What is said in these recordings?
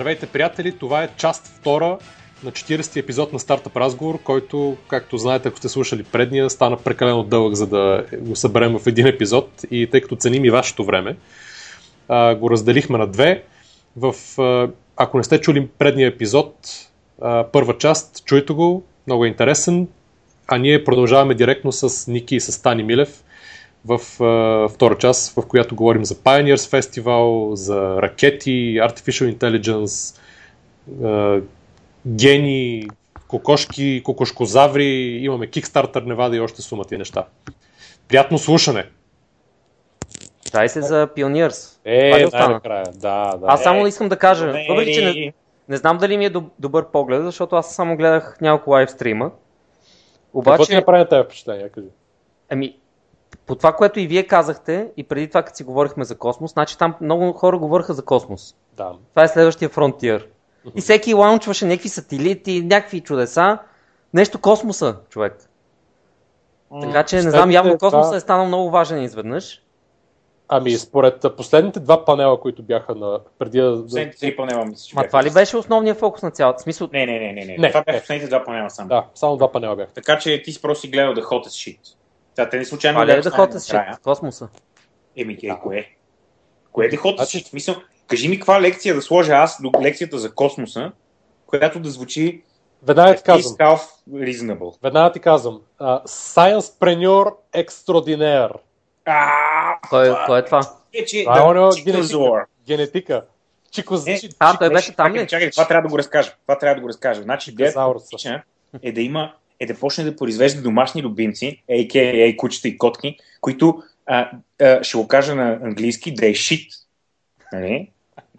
Здравейте, приятели! Това е част втора на 40-ти епизод на Стартъп Разговор, който, както знаете, ако сте слушали предния, стана прекалено дълъг, за да го съберем в един епизод и тъй като ценим и вашето време, го разделихме на две. В, ако не сте чули предния епизод, първа част, чуйте го, много е интересен, а ние продължаваме директно с Ники и с Тани Милев в а, втора част, в която говорим за Pioneers Festival, за ракети, Artificial Intelligence, а, гени, кокошки, кокошкозаври, имаме Kickstarter, Невада и още сумата и неща. Приятно слушане! Дай се за Pioneers. Е, най-накрая, да, да. Аз само искам да кажа, въпреки че не, не знам дали ми е добър поглед, защото аз само гледах няколко лайв стрима. Обаче... Какво ти направи на тази впечатление? Кажи. Ами, по това, което и вие казахте, и преди това, като си говорихме за космос, значи там много хора говориха за космос. Да. Това е следващия фронтир. И всеки лаунчваше някакви сателити, някакви чудеса. Нещо космоса, човек. Така че не знам, явно космоса е станал много важен изведнъж. Ами, според последните два панела, които бяха на преди да. Последните три панела, мисля, че. Ма това ли беше основният фокус на цялата? Смисъл... Не, не, не, не, не. не. Това бяха последните два панела само. Да, само два панела бяха. Така че ти си просто си гледал да hottest shit. Сега те не случайно. Ли е да hottest shit? Космоса. Еми, да. кое? Кое е да hottest значи... shit? Мисъл, кажи ми каква лекция да сложа аз до лекцията за космоса, която да звучи Веднага ти казвам. Reasonable. Веднага ти казвам. Uh, Science Extraordinaire. Кой, кой е това? Е, че, това е да, генетика. генетика. Чикоз... Е, а, той беше там ли? Чакай, това трябва да го разкажа. Това трябва да го разкажа. Значи, идеята е да има е да почне да произвежда домашни любимци, a.k.a. кучета и котки, които а, а, ще го кажа на английски, да е shit. Нали?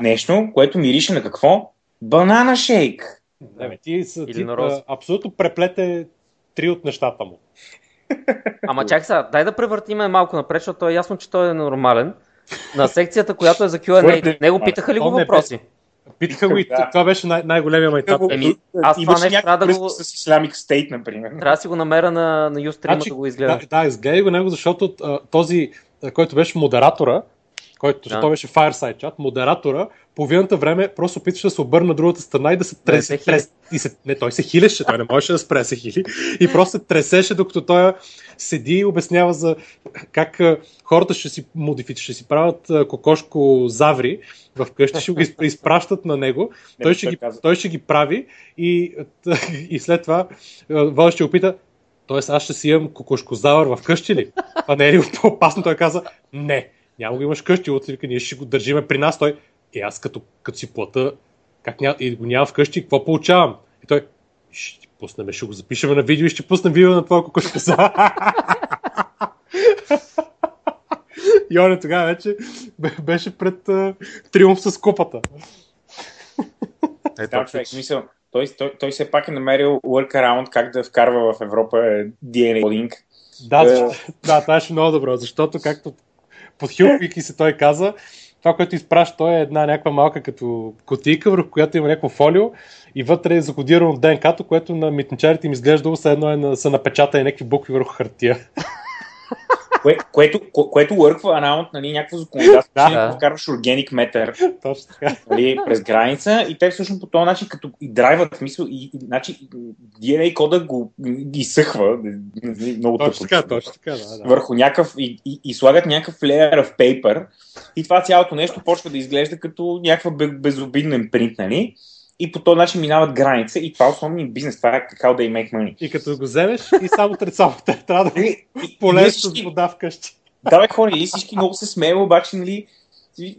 Нещо, което мирише на какво? Банана шейк. Не, бе, ти, са, ти а, абсолютно преплете три от нещата му. Ама чакай сега, дай да превъртиме малко напред, защото е ясно, че той е нормален. На секцията, която е за Q&A, него питаха ли го въпроси? Питаха го и това беше най- най-големия майтап. Еми, аз това нещо трябва да го... с Islamic State, например. Трябва да си го намеря на, на Ustream значи, да го изгледам. Да, да, изгледай го него, защото а, този, който беше модератора, който да. беше Fireside Chat, модератора, половината време просто опитваше да се обърне на другата страна и да се тресе. Да трес, и се, не, той се хилеше, той не можеше да спре се хили. И просто се тресеше, докато той седи и обяснява за как хората ще си модифицират, ще си правят кокошко заври в къщи, ще го изпращат на него, той ще, ги, той ще ги прави и, и след това Вол ще опита, Тоест аз ще си имам кокошкозавър в къщи ли? А не е ли по-опасно? Той каза, не няма го имаш къщи, от ние ще го държиме при нас. Той, е аз като, като си плата, как ня... и го няма вкъщи, какво получавам? И той, ще ти пуснем, ще го запишем на видео и ще пуснем видео на твоя кокошка за. и он тогава вече беше пред uh, триумф с купата. Е, да, човек, мисъл, той, той, той все пак е намерил workaround как да вкарва в Европа DNA link. Да, uh, да, това беше много добро, защото както подхилвайки се той каза, това, което изпраща той е една някаква малка като котийка, върху която има някакво фолио и вътре е закодирано ДНК-то, което на митничарите им изглеждало все едно е на, са напечатани някакви букви върху хартия. Кое, което, ко, което workва around нали, някакво законодателство, да, да. вкарваш organic matter Точно така. Нали, през граница и те всъщност по този начин, като и драйват, смисъл, и, и, значи, DNA кода го изсъхва, нали, много точно така, точно така, да, да. върху някакъв и, и, и, слагат някакъв layer of paper и това цялото нещо почва да изглежда като някаква безобиден принт, нали? И по този начин минават граница и това е основният бизнес, това е how they make money. И като го вземеш и само само трябва да полезеш с вода вкъщи. Да, бе, хора, и всички много се смеят, обаче, нали,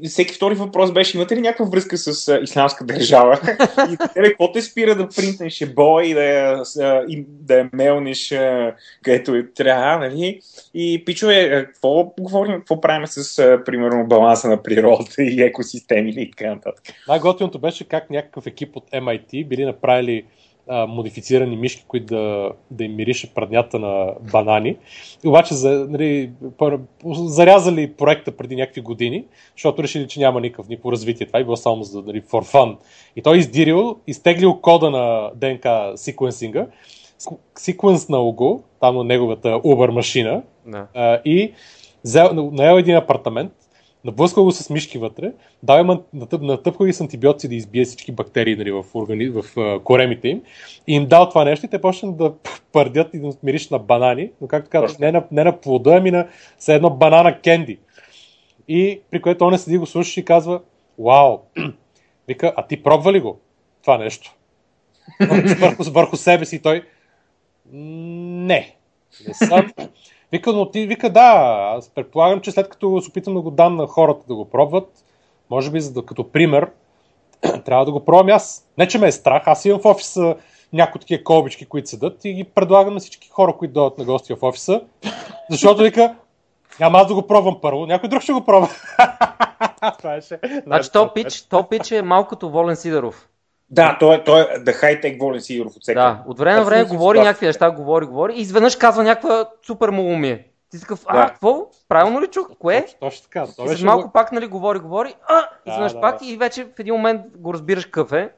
всеки втори въпрос беше, имате ли някаква връзка с а, исламска държава? и тебе, какво те спира да принтнеш ебой и да, а, и да я мелнеш а, където е трябва, нали? И пичове, какво говорим, какво правим с, а, примерно, баланса на природата и екосистеми и така нататък? Най-готиното беше как някакъв екип от MIT били направили а, модифицирани мишки, които да, да им мирише праднята на банани. И обаче за, нали, зарязали проекта преди някакви години, защото решили, че няма никакъв никакво развитие. Това е било само за нали, for fun. И той издирил, изтеглил кода на ДНК секвенсинга, секвенснал го, там на неговата Uber машина да. а, и взел, наел един апартамент, Наблъскал го с мишки вътре, им натъп, натъпкал ги с антибиотици да избие всички бактерии нали, в, органи, в коремите им и им дал това нещо и те почнат да пърдят и да мириш на банани, но както казвам, не на, не на плода, ами на все едно банана кенди. И при което он седи го слуша и казва, вау, вика, а ти пробва ли го това нещо? върху, върху себе си той, не, не съм. Вика, но ти, вика, да, аз предполагам, че след като се опитам да го дам на хората да го пробват, може би за да, като пример, трябва да го пробвам аз. Не, че ме е страх, аз имам в офиса някои такива колбички, които седат и ги предлагам на всички хора, които дойдат на гости в офиса, защото вика, няма аз да го пробвам първо, някой друг ще го пробва. Значи то пич, то пич е малкото Волен Сидоров. Да, той е, той е the high-tech Волен Сидоров от Да, от време на време говори някакви неща, говори, говори и изведнъж казва някаква супер малумие. Ти си такъв, а, да. какво? Правилно ли чух? Кое? Точно така. То беше малко го... пак, нали, говори, говори, а, изведнъж да, пак да. и вече в един момент го разбираш какъв е.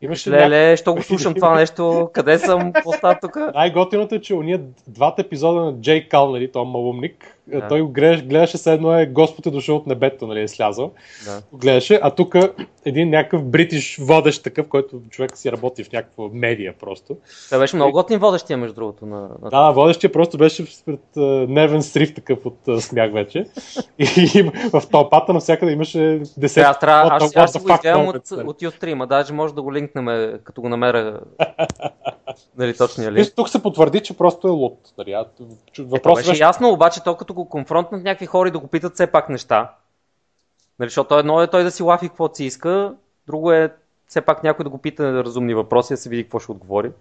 Имаше Леле, няк... що го слушам това нещо, къде съм, какво тук? Най-готиното е, че уния двата епизода на Джей Кал, нали, този малумник, да. той го гледаш, гледаше се едно е Господ е дошъл от небето, нали, е слязал. Да. Гледаше, а тук един някакъв бритиш водещ такъв, който човек си работи в някаква медия просто. Той беше много готин водещия, между другото. На, на... Да, водещия просто беше пред uh, нервен срив такъв от uh, смях вече. и, и в тълпата навсякъде имаше десет. Аз, трябва, аз, аз, аз, аз го изгледам от, от Ютстрима, даже може да го линкнем, като го намеря нали, точния ли. Тук се потвърди, че просто е лут. Нали? Въпрос е, беше ясно, обаче то като го конфронтнат някакви хора и да го питат все пак неща. Нали, защото едно е той да си лафи какво си иска, друго е все пак някой да го пита разумни въпроси, да се види какво ще отговори.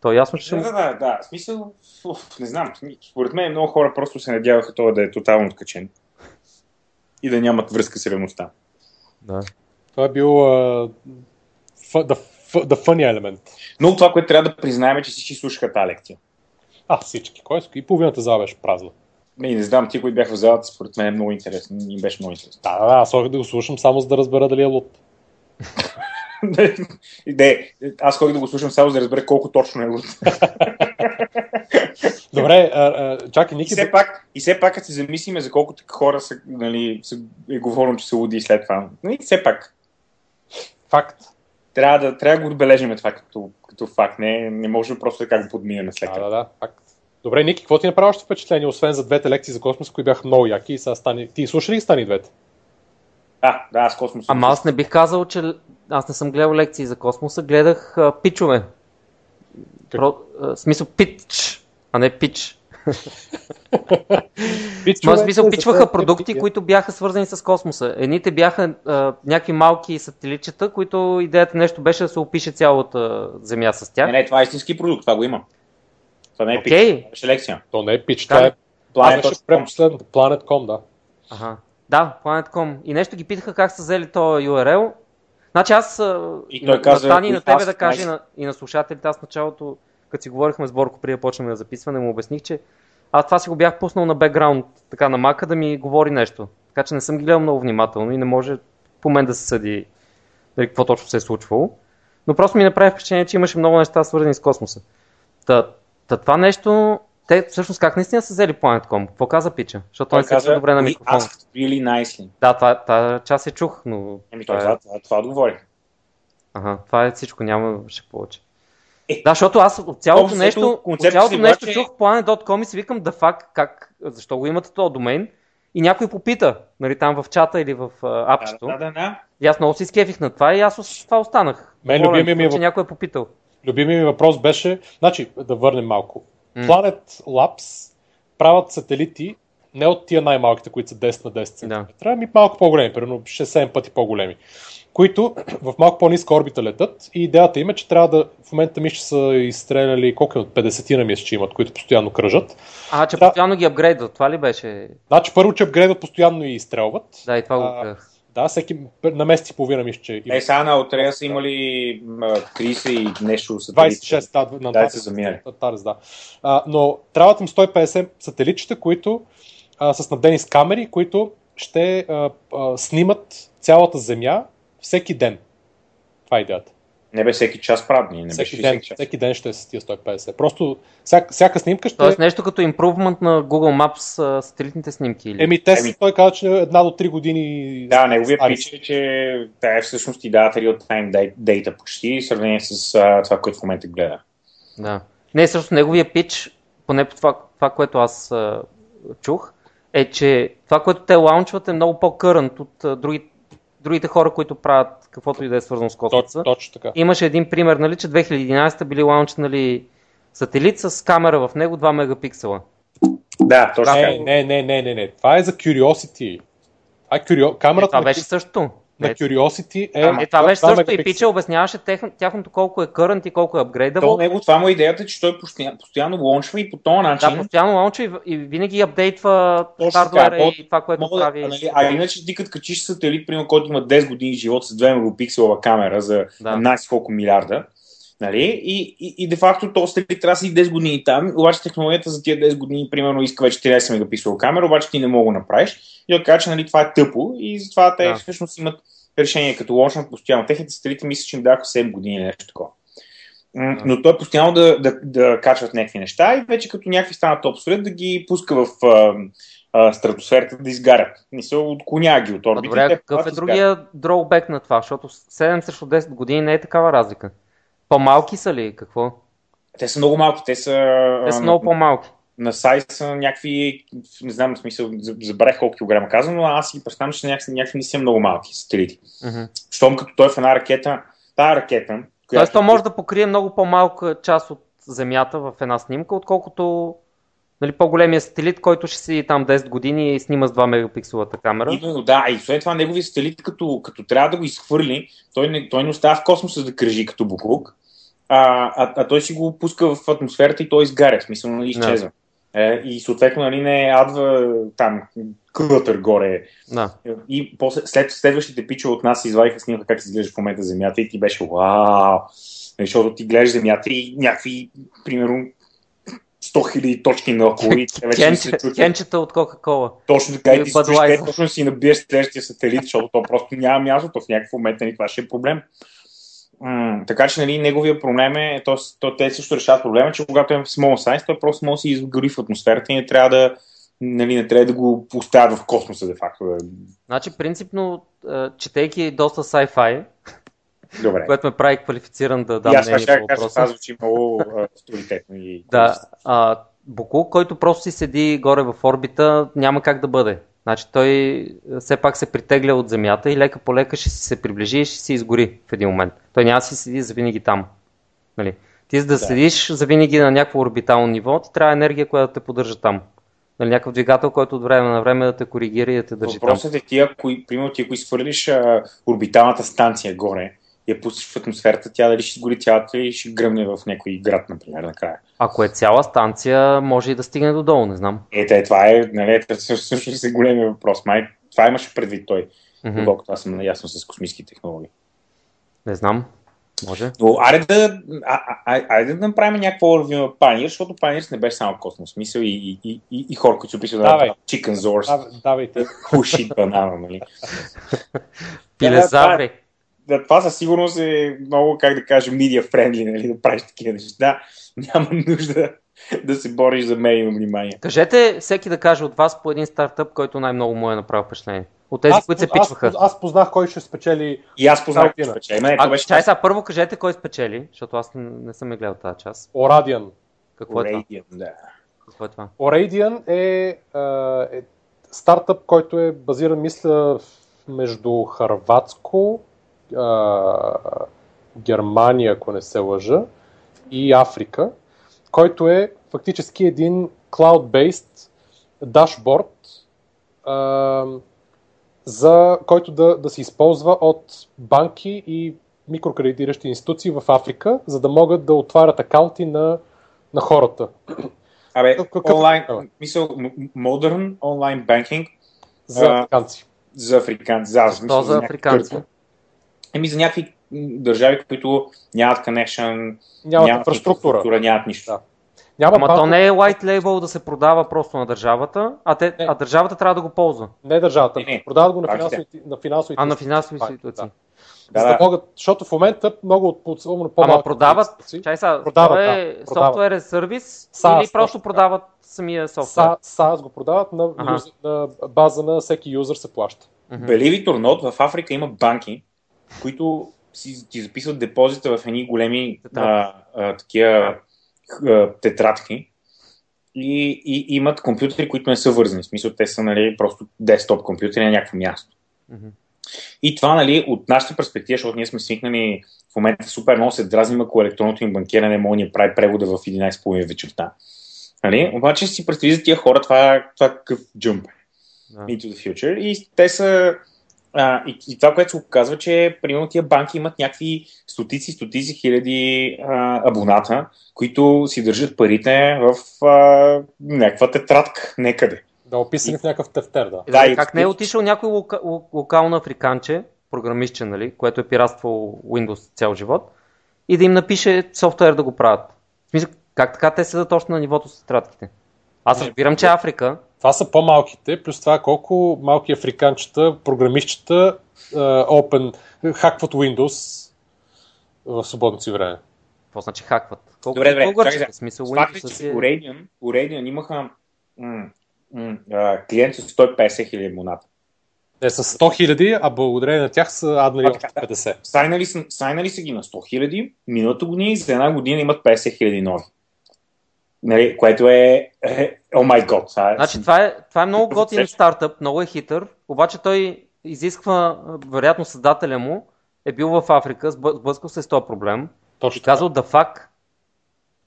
То е ясно, че... Да, да, да, да. Смисъл, уф, не знам. Според мен много хора просто се надяваха това да е тотално откачен. И да нямат връзка с реалността. Да. Това е бил uh, the, the funny element. Но това, което трябва да признаем е, че всички слушаха тази лекция. А, всички. Кой и половината зала беше празна. Не, не знам, ти, които бяха в залата, според мен е много интересно. Им беше много интересно. Да, да, да, аз ходих да го слушам само за да разбера дали е лут. не, аз ходих да го слушам само за да разбера колко точно е лут. Добре, а, а, чакай, Ники. И все, пак, и все пак, като се замислиме за колко така хора са, нали, са, е говорено, че са луди и след това. Нали, все пак. Факт. Трябва да, трябва да го отбележим това като, като факт. Не, не можем просто така го подминем след това. Да, да, да, факт. Добре, Ники, какво ти направи още впечатление, освен за двете лекции за космос, които бяха много яки и сега стани... Ти слушали ли стани двете? А, да, аз космос. Ама аз не бих казал, че аз не съм гледал лекции за космоса, гледах а, пичове. Про, а, смисъл пич, а не пич. Но смисъл пичваха продукти, които бяха свързани с космоса. Едните бяха а, някакви малки сателитчета, които идеята нещо беше да се опише цялата Земя с тях. Не, не, това е истински продукт, това го има. Това не е okay. пич, лекция. То не е пич, това е Planet.com, Planet.com, да. Ага. Да, Planet.com. И нещо ги питаха как са взели този URL. Значи аз и той каза, на Тани на тебе да кажа и на, и на слушателите, аз началото, като си говорихме с Борко преди да почнем да записване, му обясних, че аз това си го бях пуснал на бекграунд, така на мака да ми говори нещо. Така че не съм ги гледал много внимателно и не може по мен да се съди дали, какво точно се е случвало. Но просто ми направи впечатление, че имаше много неща свързани с космоса. Та, та това нещо, те всъщност как наистина са взели Planet.com? Какво каза Пича? Защото той не се добре на микрофона. really nicely. Да, това, това част се чух, но... Еми, това, това, това, това отговори. Ага, това е всичко, няма ще повече. Е, да, защото аз от цялото нещо, от цялото нещо че... чух Planet.com и си викам да факт, как, защо го имате този домейн и някой попита, нали, там в чата или в апчето. Да, да, да. И аз много си скефих на това и аз с това останах. Мен любимия ми, че някой е попитал. Любимият ми въпрос беше, значи да върнем малко. Mm. Planet Labs правят сателити не от тия най-малките, които са 10 на 10 см, да. ами малко по-големи, примерно 6-7 пъти по-големи които в малко по-ниска орбита летат и идеята им е, че трябва да, в момента мисля, че са изстреляли колко е от 50 на мисля, че имат, които постоянно кръжат. А, че Тря... постоянно ги апгрейдват, това ли беше? Значи първо, че апгрейдват постоянно и изстрелват. Да, и това го да, всеки на месец и половина мисля, че... Не, сега на Отрея са имали 30 и нещо сателити. 26, да, на 20 са заминали. Да. А, но трябват им 150 сателитчета, които а, са снабдени с камери, които ще а, а, снимат цялата Земя всеки ден. Това е идеята. Не бе всеки час правни, не всеки беше ден, всеки час. всеки ден ще е с тия 150. Просто всяка, всяка снимка ще... Тоест нещо като импрувмент на Google Maps а, сателитните снимки. Или? Еми, те, Еми- той каза, че една до 3 години... Да, неговия пич е, че тя всъщност ти дава real time data- почти, в сравнение с а, това, което в момента гледа. Да. Не, също неговия пич, поне по това, това което аз а, чух, е, че това, което те лаунчват е много по-кърънт от а, други, другите хора, които правят каквото и да е свързано с космоса. Точ, точно така. Имаше един пример, нали, че 2011 били лаунчнали сателит с камера в него 2 мегапиксела. Да, точно. Не, не, не, не, не, не. Това е за Curiosity. Това е Curio... Е, Камерата това на, беше също. На Curiosity е... Ама, е, това беше също и пича обясняваше тех, тяхното колко е current и колко е То upgradable. него, това му е идеята, че той постоянно, постоянно лончва и по този начин. Да, постоянно лаунчва и, и винаги апдейтва хардуера и това, което Мога прави. нали, а иначе ти като качиш сателит, примерно, който има 10 години живот с 2 мегапикселова камера за Да. 12 колко милиарда, нали? И, и, и де факто то сателит трябва да си 10 години там, обаче технологията за тия 10 години, примерно, иска вече 14 мегапикселова камера, обаче ти не мога да направиш. И да кажа, че нали, това е тъпо и затова те Да. всъщност имат решение като лончнат постоянно. Техните сателити мисля, че им даха 7 години или нещо такова. Но той постоянно да, да, да качват някакви неща и вече като някакви станат обсолет да ги пуска в а, а, стратосферата да изгарят. Мисъл, отклоня ги от А орбите. добре, какъв е другия дроубек на това? Защото 7 срещу 10 години не е такава разлика. По-малки са ли? Какво? Те са много малки. Те са, Те са много по-малки. на сайт са някакви, не знам в смисъл, за- забравих колко килограма казвам, но аз си ги представям, че някакви, някакви не са много малки сателити. Мгм. Щом като той е в една ракета, тая ракета, Тоест, то може да покрие много по-малка част от Земята в една снимка, отколкото нали, по-големия сателит, който ще седи там 10 години и снима с 2 мегапикселата камера. Именно, да, и след това неговия сателит, като, като трябва да го изхвърли, той не, той не остава в космоса да кръжи като буклук, а, а, а той си го пуска в атмосферата и той изгаря, в смисъл, нали, изчезва. Е, и съответно, нали, не адва там клътър горе. Да. И после, след следващите пичове от нас извадиха снимка как изглежда в момента Земята и ти беше вау! Нали, Защото ти гледаш Земята и някакви, примерно, 100 000 точки на около и те вече не се Кенче, чувстват. кенчета от Кока-Кола. Точно така и ти стоиш Budweiser. къде точно си набиеш следващия сателит, защото то просто няма място, то в някакъв момент нали, това ще е проблем. М- така че нали, неговия проблем е, то, то, те също решават проблема, че когато е в small size, той просто може да си изгори в атмосферата и не трябва да, нали, не трябва да го поставят в космоса, де факто. Значи, принципно, е, четейки доста sci-fi, Добре. което ме прави квалифициран да дам мнение по въпроса. това звучи много авторитетно. И... Да, а, Буклук, който просто си седи горе в орбита, няма как да бъде. Значи той все пак се притегля от Земята и лека по лека ще си се приближи и ще си изгори в един момент. Той няма да си седи завинаги там. Нали? Ти за да, Да. седиш завинаги на някакво орбитално ниво, ти трябва енергия, която да те поддържа там. Нали, някакъв двигател, който от време на време да те коригира и да те държи там. Въпросът е ти, ако, примерно, ти ако изхвърлиш а, орбиталната станция горе я пуснеш в атмосферата, тя дали ще изгори цялата и ще гръмне в някой град, например, накрая. Ако е цяла станция, може и да стигне до долу, не знам. Ето, е, това е, нали, също е големия въпрос. Май, това имаше предвид той, Мгм. доколкото аз съм наясно с космически технологии. Не знам. Може. Но айде да, а, а, а, айде да направим някакво ревю на Pioneer, защото Pioneer не беше само космос. Смисъл и, и, и, и, и хора, които се описват да Давай. направят Chicken Zors, Давай, давайте. Hushit банана, нали? Пилезаври. Да, това със сигурност е много, как да кажа, media friendly, нали, да правиш такива неща. Няма нужда да се бориш за медийно внимание. Кажете всеки да каже от вас по един стартъп, който най-много му е направил впечатление. От тези, Аз, които се аз, пичваха. аз, аз познах кой ще спечели. И аз познах, Картина. че спечели. Мене, А, беше чай сега, първо кажете кой спечели, защото аз не, не съм я гледал тази част. Орадиан. Какво е това? Да. Какво е това? Oradian е, е стартъп, който е базиран, мисля, между Харватско, а, Германия, ако не се лъжа, и Африка, който е фактически един cloud-based дашборд, а, за който да, да се използва от банки и микрокредитиращи институции в Африка, за да могат да отварят акаунти на, на хората. Абе, Какъв- онлайн, мисъл, модерн онлайн банкинг За африканци. за африканци. За, мисъл, за африканци. кърпа. Еми за някакви държави, които нямат connection, Нямат инфраструктура. нямат нищо. Да. Няма Ама то не е white label да се продава просто на държавата, а, те, а държавата трябва да го ползва. Не държавата, не, не. продават го на финансови, на финансови А, на финансови ситуации. Да. Да, за да могат, защото в момента много от особено по Ама продават, чай сега, продават, е да, софтуер е сервис SaaS, или просто продават самия софтуер? SaaS го продават на, ага. на база на всеки юзър се плаща. Believe it or not, в Африка има банки, които си, ти записват депозита в едни големи а, а, такива а, тетрадки и, и имат компютри, които не са вързани. В смисъл, те са нали, просто десктоп компютри на някакво място. Mm-hmm. И това, нали, от нашата перспектива, защото ние сме свикнали в момента супер много се дразним, ако електронното им банкиране може да ни прави превода в 11.30 вечерта. Нали? Обаче си представи за тия хора, това, това е какъв джумп yeah. into the future. И те са а, и, и това, което се оказва, че примерно тия банки имат някакви стотици, стотици хиляди а, абоната, които си държат парите в а, някаква тетрадка некъде. Да, описани и... в някакъв тефтер, да. да и как не е отишъл някой лока, локално африканче, програмистче, нали, което е пиратствал Windows цял живот, и да им напише софтуер да го правят. В смисъл, как така те седат точно на нивото с тетрадките? Аз разбирам, че Африка това са по-малките, плюс това колко малки африканчета, програмистчета, uh, Open, хакват Windows в свободното си време. Какво значи хакват? Колко, добре, добре, колко чакай, смисъл, Windows е, че Uranium, Uranium имаха м- м- м- клиент с 150 хиляди моната. Те са 100 хиляди, а благодарение на тях са аднали още 50. Сайнали са, сайнали са ги на 100 хиляди, миналата година и за една година имат 50 хиляди нови. Нали, което е, е о май год. Значи това е, това е много готин стартъп, много е хитър, обаче той изисква, вероятно създателя му е бил в Африка, сблъскал се с този проблем Точно и казал да фак.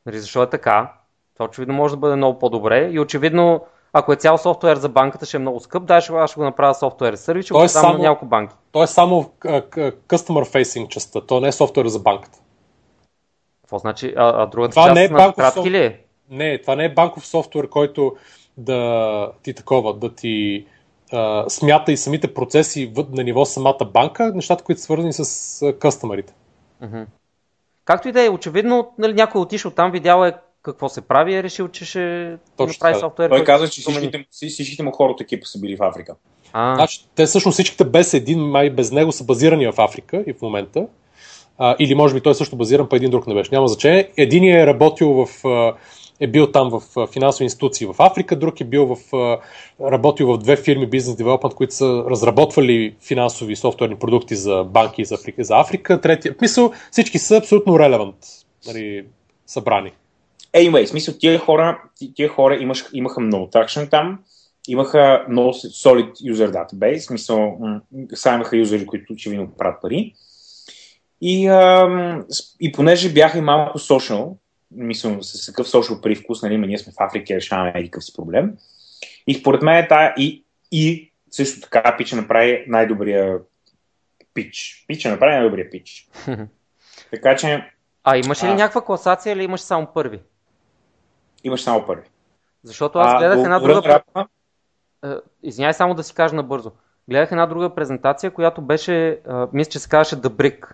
Нали, защо е така? Това очевидно може да бъде много по-добре и очевидно ако е цял софтуер за банката, ще е много скъп. Да, ще, аз ще го направя софтуер сервис, ще го само на няколко банки. То е само customer facing частта, то не е софтуер за банката. Какво значи? А, а другата това част не е на кратки ли е? Не, това не е банков софтуер, който да ти такова, да ти а, смята и самите процеси на ниво самата банка, нещата, които са свързани с къстъмерите. Mm-hmm. Както и да е, очевидно, нали, някой е отишъл там, видял е какво се прави и е решил, че ще Точно направи софтуер. Той каза, че всичките, всичките му хора от екипа са били в Африка. А. Значи, те всъщност всичките без един, май без него са базирани в Африка и в момента. А, или може би той също базиран, по един друг не беше. Няма значение. Един е работил в е бил там в финансови институции в Африка, друг е бил в, работил в две фирми бизнес девелопмент, които са разработвали финансови софтуерни продукти за банки за Африка. За Африка. Третия, мисъл, всички са абсолютно релевант нали, събрани. Anyway, смисъл, тия хора, тия хора имаш, имаха много тракшн там, имаха много solid user database, смисъл, сега имаха юзери, които очевидно правят пари. И, ам, и понеже бяха и малко social, мисля, с такъв social привкус, нали, ние сме в Африка и решаваме някакъв си проблем. И според мен е тая и, и също така Пича направи най-добрия пич. Пича направи най-добрия пич. така че... А имаш ли а... някаква класация или имаш само първи? Имаш само първи. Защото аз гледах а, една друга... Рапа... Е, извинявай само да си кажа набързо. Гледах една друга презентация, която беше, мисля, че се казваше The Brick,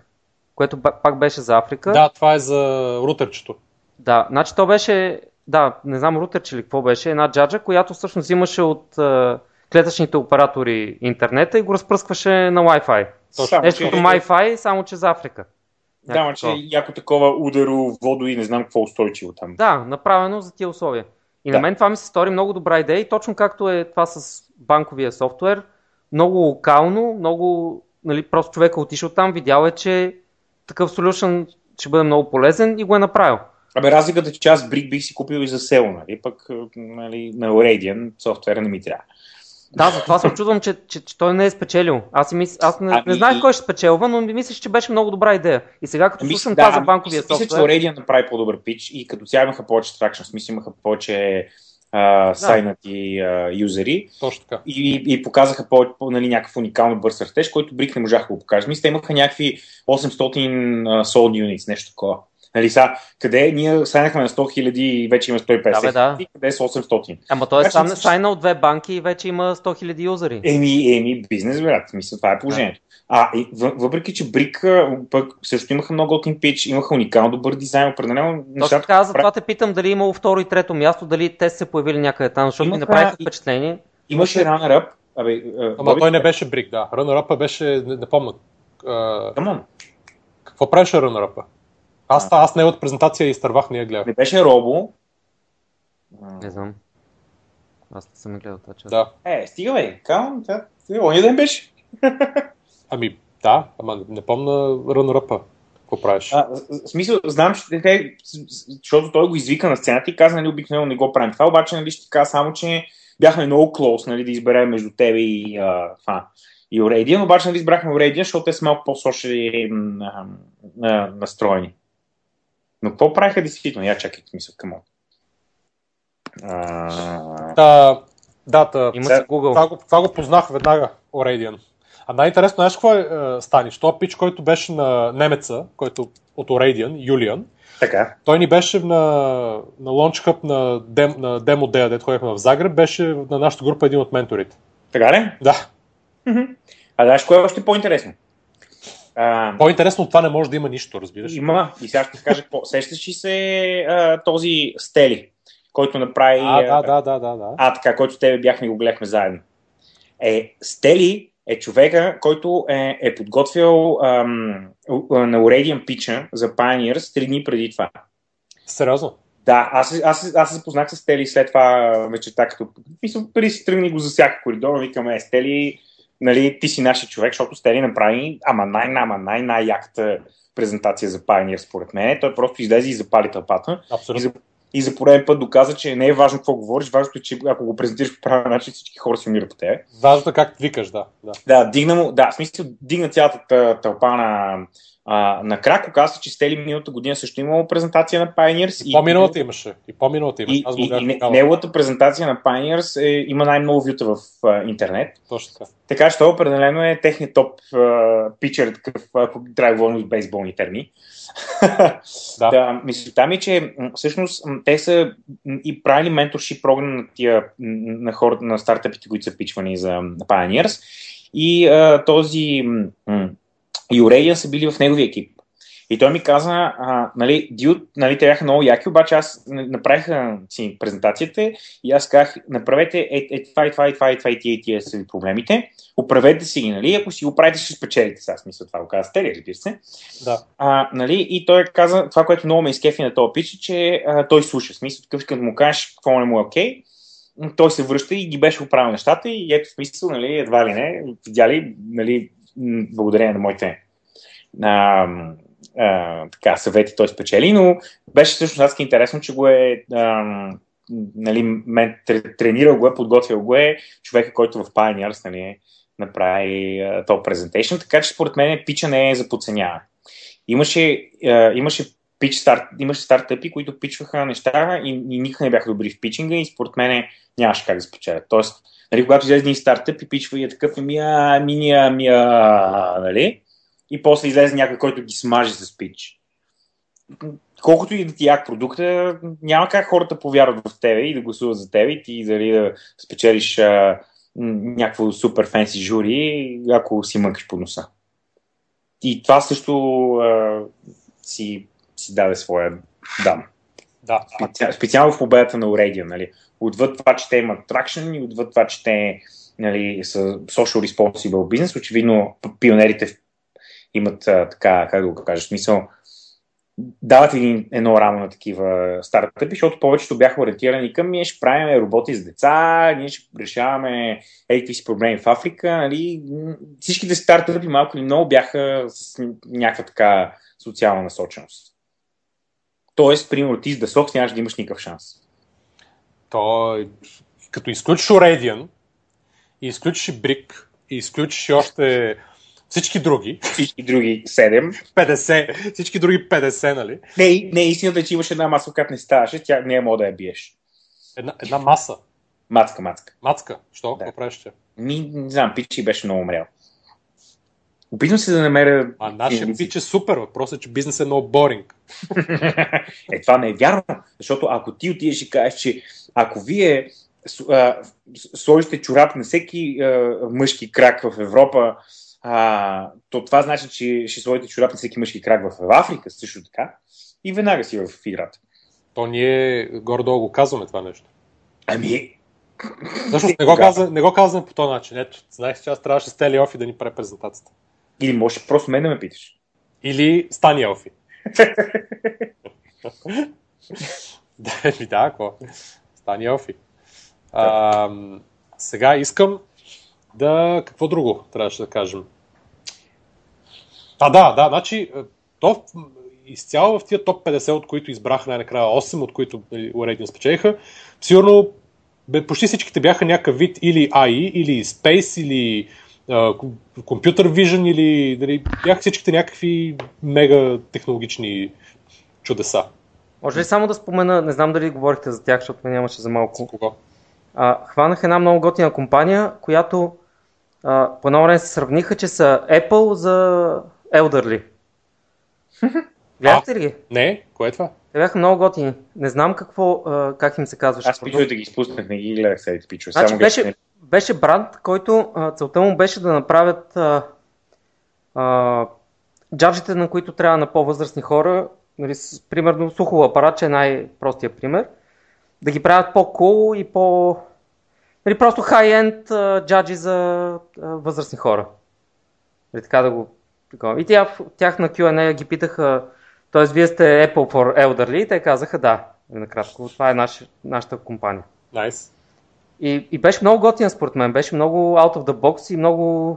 което пак беше за Африка. Да, това е за рутерчето. Да, значи то беше, да, не знам рутер, че ли какво беше, една джаджа, която всъщност взимаше от е, клетъчните оператори интернета и го разпръскваше на Wi-Fi. Точно. Нещо като MiFi, само че за Африка. Да, ма, че яко такова ударо, водо и не знам какво устойчиво там. Да, направено за тия условия. И да. на мен това ми се стори много добра идея и точно както е това с банковия софтуер, много локално, много, нали, просто човека отишъл там, видял е, че такъв solution ще бъде много полезен и го е направил. Абе, разликата е, че аз Брик бих си купил и за село, нали? Пък нали, на Radian софтуера не ми трябва. Да, затова се очудвам, че, че, че той не е спечелил. Аз, мис... аз не, ами... не знаех кой ще спечелва, но ми мислиш, че беше много добра идея. И сега като слушам да, това за банковия софтуер... Мисля, че Radian направи по-добър пич и като цяло имаха повече тракшн, смисъл имаха повече uh, сайнати uh, юзери. Точно така. И, и показаха по, по, нали, някакъв уникален бърз растеж, който Брик не можаха да го покажат. Мисля, имаха някакви 800 uh, sold units, нещо такова Нали, са, къде ние станахме на 100 хиляди и вече има 150 Да, да. хиляди, къде са 800? Ама той е сам мисля, че- сайнал две банки и вече има 100 000 юзери. Еми, еми, бизнес, брат. Мисля, това е положението. А, и, въ- въпреки, че Брик пък също имаха много готин пич, имаха уникално добър дизайн, определено Точно нещата. така, затова те питам дали е имало второ и трето място, дали те са се появили някъде там, защото ми Имаха направиха и- впечатление. Имаше runner-up. Абе, Ама Боби, той не беше брик, да. Runner-up беше, не, не помня. On. какво правеше Runner-up? Аз, аз неговата презентация изтървах, не я гледах. Не беше Робо. Не знам. Аз не съм гледал тази част. Да. Е, стига бе, кам, стига, ония ден беше. Ами, да, ама не помня Runner-up. Какво правиш? А, в смисъл, знам, че те, защото той го извика на сцената и каза, нали, обикновено не го правим това, обаче, нали, ще ти кажа само, че бяхме много клоус, нали, да изберем между тебе и, а, това, и Орейдиан, обаче, нали, избрахме Орейдиан, защото те са малко а, а, настроени. Но какво правиха действително? Я чакай, в смисъл, към а, Та, да, та, Има Сега- си Google. това, го, това го познах веднага, Орейдиан. А най-интересно, знаеш какво е, е Станиш? Това пич, който беше на немеца, който от Орейдиан, Юлиан, така. той ни беше на, на Launch Hub на, дем, на Demo Day, дето ходихме в Загреб, беше на нашата група един от менторите. Така ли? Да. А знаеш, кое е още по-интересно? А, По-интересно от това не може да има нищо, разбираш. Има, и сега ще кажа какво. Сещаш ли се а, този Стели, който направи... А, да, да, да, да, да. А, така, който тебе бяхме и го гледахме заедно. Е, Стели е човека, който е, е подготвил ам, на Урейдиан пича за Pioneers три дни преди това. Сериозно. Да, аз, аз, аз се запознах с Стели след това вечерта, като мисля, преди си тръгни го за всяка коридора, викаме, е, Стели, нали, ти си нашия човек, защото Стели направи, ама най ама най най яката презентация за Pioneer, според мен. Той просто излезе и запали тълпата. И Абсолютно. за, и за пореден път доказа, че не е важно какво говориш, важното е, че ако го презентираш по правилен начин, всички хора се умират по тебе. Важно е как викаш, да. да. Да, дигна му, да, в смисъл, дигна цялата тъ- тълпа на, а, на крак. Оказа че Стели миналата година също имало презентация на Pioneers. И по-миналата имаше. И по-миналата имаше. и, Аз го и, и тогава. неговата презентация на Pioneers е, има най-много вюта в а, интернет. Точно така. Така че това определено е техният топ а, пичер, такъв, ако трябва говорим с бейсболни термини. Да. да, мисълта ми е, че всъщност те са и правили менторшип програм на тия на хората, на стартъпите, които са пичвани за Pioneers. И а, този м, и Aurelian са били в неговия екип. И той ми каза, а, нали, Dude, нали, те бяха много яки, обаче аз н- направиха си презентацията и аз казах, направете е, е, това и това и това и това и тия и тия са ви проблемите, оправете си ги, нали, ако си го правите, ще спечелите. Сега смисъл това го каза Стели, разбира се. Да. А, нали, и той каза, това, което много ме изкефи на този пич, е, че а, той слуша. Смисъл, такъв, като му кажеш какво не му е окей, м, той се връща и ги беше оправил нещата и ето смисъл, нали, едва ли не, видяли, нали, благодарение на моите а, а, така, съвети той спечели, но беше всъщност адски интересно, че го е а, нали, мен, тре- тренирал го е, подготвил го е човека, който в Pioneers нали, направи а, този презентейшн, така че според мен пича не е за подценяване. Имаше, а, имаше пич старт, имаше стартъпи, които пичваха неща и, и никога не бяха добри в пичинга и според мен нямаше как да спечелят. Тоест, нали, когато излезе един стартъп и пичва и е такъв, ами, ами, ами, ами, нали? И после излезе някой, който ги смаже с пич. Колкото и да ти е як продукта, няма как хората повярват в тебе и да гласуват за тебе и ти дали да спечелиш а, някакво супер фенси жури, ако си мъкаш по носа. И това също а, си, си даде своя дам. Да. Специално, специално в победата на Uredia, нали. Отвъд това, че те имат тракшн и отвъд това, че те нали, са social responsible бизнес, очевидно пионерите имат така, как да го кажа, смисъл, дават един, едно рамо на такива стартъпи, защото повечето бяха ориентирани към ние ще правим роботи с деца, ние ще решаваме еди си проблеми в Африка. Нали? Всичките стартъпи малко или много бяха с някаква така социална насоченост. Тоест, примерно, ти с Дасокс нямаш да имаш никакъв шанс. Той, като изключиш Oradian, и изключиш и Brick, и изключиш и още всички други, Всички други 7. 50, всички други 50, нали? Не, не истината е, че имаш една маса, която не ставаше, тя не е мога да я биеш. Една, една маса. Мацка, мацка. Мацка. Що? Да. Какво правиш? Ми, не знам, Пичи беше много умрял. Опитвам се да намеря... А нашия пич е супер. Въпросът е, че бизнес е много боринг. е, това не е вярно. Защото ако ти отидеш и кажеш, че ако вие сложите чорап на всеки а, мъжки крак в Европа, а, то това значи, че ще сложите чорап на всеки мъжки крак в Африка също така и веднага си в играта. То ние горе-долу го казваме това нещо. Ами, Всъщност не го, казваме, не го казваме по този начин. Ето, знаеш, че аз трябваше Стели Офи да ни прави презентацията. Или можеш просто мен да ме питаш. Или Стани Офи. да, ми да, ако. Стани Офи. А, сега искам да... Какво друго трябваше да кажем? А, да, да, значи, то изцяло в тия топ 50, от които избраха най-накрая 8, от които уредни спечелиха, сигурно почти всичките бяха някакъв вид или AI, или Space, или компютър Vision, или дали, бяха всичките някакви мега технологични чудеса. Може ли само да спомена, не знам дали говорихте за тях, защото ме нямаше за малко. Кого? А, хванах една много готина компания, която а, по едно време се сравниха, че са Apple за Elderly. Гледахте ли ги? Не, кое е това? Те бяха много готини. Не знам какво, а, как им се казваше. Аз пичовете ги изпуснах, не ги гледах сега пичове. Значи беше, беше бранд, който целта му беше да направят а, а, джаджите, на които трябва на по-възрастни хора, нали, с, примерно сухово апарат, че е най-простия пример, да ги правят по-кул и по... Нали, просто хай-енд джаджи за а, възрастни хора. Нали, така да го... И тях, тях на Q&A ги питаха т.е. вие сте Apple for Elderly и те казаха да. Накратко, това е наш, нашата компания. Nice. И, и беше много готин според мен. Беше много out of the box и много...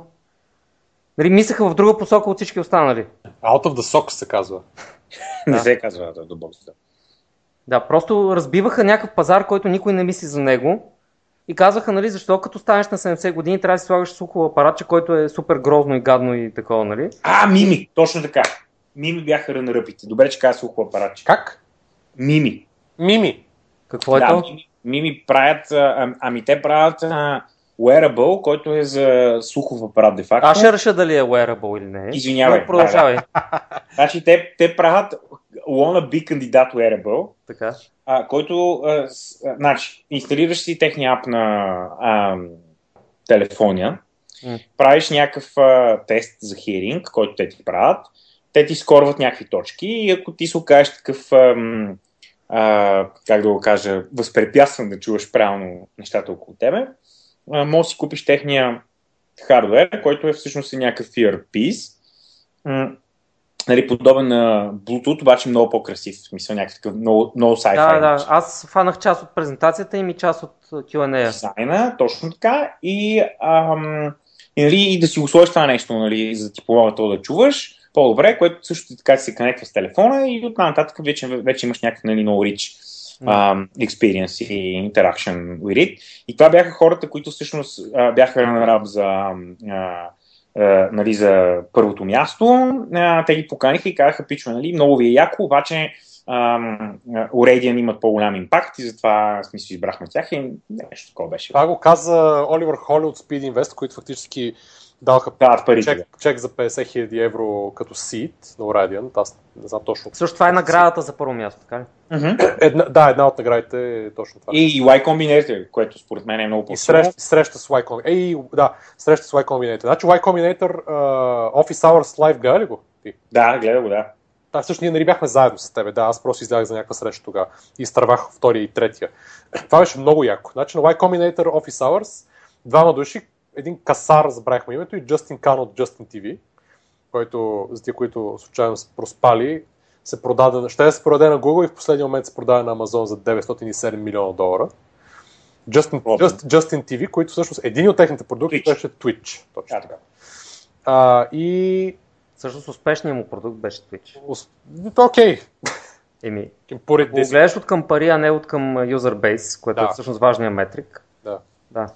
Нали, мислеха в друга посока от всички останали. Out of the socks се казва. не се казва out of the box, да. Да, просто разбиваха някакъв пазар, който никой не мисли за него. И казваха, нали, защо като станеш на 70 години, трябва да си слагаш сухо апаратче, който е супер грозно и гадно и такова, нали? А, мими, точно така. Мими бяха рънръпите. Добре, че казах сухо апаратче. Как? Мими. Мими. Какво е да, то? Мими, мими правят, а, ами те правят а, wearable, който е за слухов апарат, де факто. Аз ще реша дали е wearable или не. Извинявай. Но продължавай. Значи те, те правят wanna be кандидат wearable, така. а, който, а, с, а, значи, инсталираш си техния ап на а, телефония, Mm. правиш някакъв а, тест за хиринг, който те ти правят, те ти скорват някакви точки и ако ти се окажеш такъв, ам, а, как да го кажа, възпрепятстван да чуваш правилно нещата около тебе, а, може да си купиш техния хардвер, който е всъщност е някакъв earpiece, м- нали, подобен на Bluetooth, обаче много по-красив, в смисъл някакъв такъв много, много sci-fi. Да, да, аз фанах част от презентацията им и част от Q&A. дизайна, точно така, и, ам, и, нали, и да си го сложиш това нещо, нали, за да ти помогна то да чуваш по-добре, което също така се конектва с телефона и оттам нататък вече, вече имаш някакъв нали, много rich um, experience и interaction with it. И това бяха хората, които всъщност uh, бяха на раб за, uh, uh, нали, за първото място. Uh, те ги поканиха и казаха, пичва, нали, много ви е яко, обаче Урейдиан имат по-голям импакт и затова в смисъл избрахме тях и нещо такова беше. Това го каза Оливър Холи от Speed Invest, които фактически даваха Дават парите, чек, да. чек за 50 000 евро като сид на Урайдиан. Аз не знам точно. Също това е наградата за първо място, така ли? Една, да, една от наградите е точно това. И, и Y Combinator, което според мен е много И по-силно. среща, среща с Y Combinator. Ей, да, среща с Y Combinator. Значи Y Combinator uh, Office Hours Live гледа ли го? Ти? Да, гледа го, да. Да, всъщност ние нали бяхме заедно с тебе, да, аз просто излязах за някаква среща тогава и изтървах втория и третия. Това беше много яко. Значи на Y Combinator Office Hours двама души, един касар, забравихме името, и Justin Khan от Justin TV, който, за тия, които случайно са проспали, се продаде, ще се продаде на Google и в последния момент се продаде на Amazon за 907 милиона долара. Justin. Just, Justin TV, който всъщност един от техните продукти Twitch. беше Twitch. Точно така. А, и Всъщност успешният му продукт беше Twitch. ус- окей, Еми, го гледаш от към пари, а не от към user base, което Да. е всъщност важният метрик. Да. Да.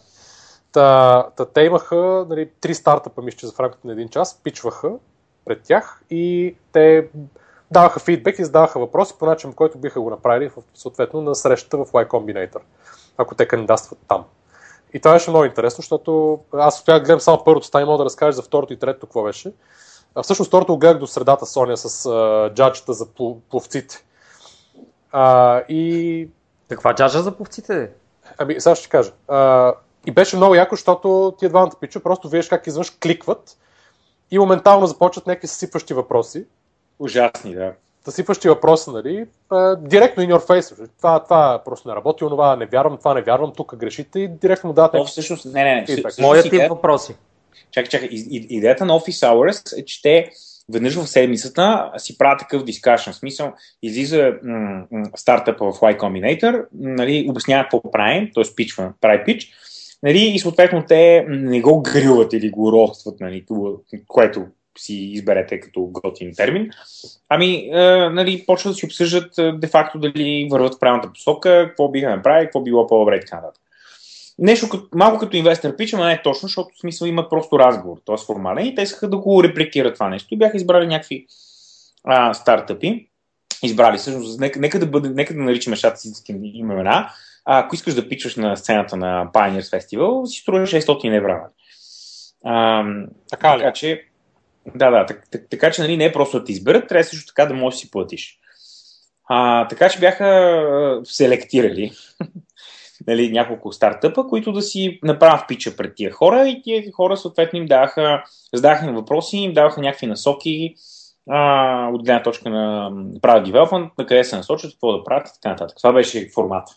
Та, та те имаха нали, три стартъпа, мисля, че за в рамките на един час, пичваха пред тях и те даваха фидбек и задаваха въпроси по начин, който биха го направили съответно на срещата в Y Combinator, ако те кандидатстват там. И това беше много интересно, защото аз да гледам само първото, стане мога да разкажеш за второто и третото какво беше. А всъщност второто го гледах до средата Соня с а, джаджата за пловците. А, и... Каква джаджа за пловците? Ами, сега ще кажа. А, и беше много яко, защото тия двамата пича просто виждаш как извънш кликват и моментално започват някакви съсипващи въпроси. Ужасни, да. Съсипващи въпроси, нали? Директно in your face. Това, това просто не работи, онова не вярвам, това не вярвам, тук грешите и директно му дадат То всъщност, не, не, не. Моят тип въпроси. Чакай, чакай. Идеята на Office Hours е, че те веднъж в седмицата си правят такъв дискашн. В смисъл, излиза м- м- стартъпа в Y Combinator, нали, обяснява какво правим, т.е. пичва, прави пич, нали, и съответно те не го грилват или го ростват, нали, което си изберете като готин термин. Ами, е, нали, почват да си обсъждат е, де-факто дали върват в правилната посока, какво биха направили, какво било по-добре и така нататък. Нещо като, малко като инвестор пич, ама не е точно, защото в смисъл има просто разговор, т.е. формален и те искаха да го репликират това нещо и бяха избрали някакви а, стартъпи. Избрали всъщност, нека, нека, да, бъде, нека да наричаме нещата с имена. А, ако искаш да пичваш на сцената на Pioneers Festival, си струва 600 евро. А, Така ли? така че, да, да, так, так, така че нали, не е просто да ти изберат, трябва също така да можеш да си платиш. А, така че бяха селектирали нали, няколко стартъпа, които да си направят пича пред тия хора и тия хора съответно им даваха, задаваха им въпроси, им даваха някакви насоки а, от гледна точка на правят development, на къде се насочат, какво да правят и така нататък. Това беше формата.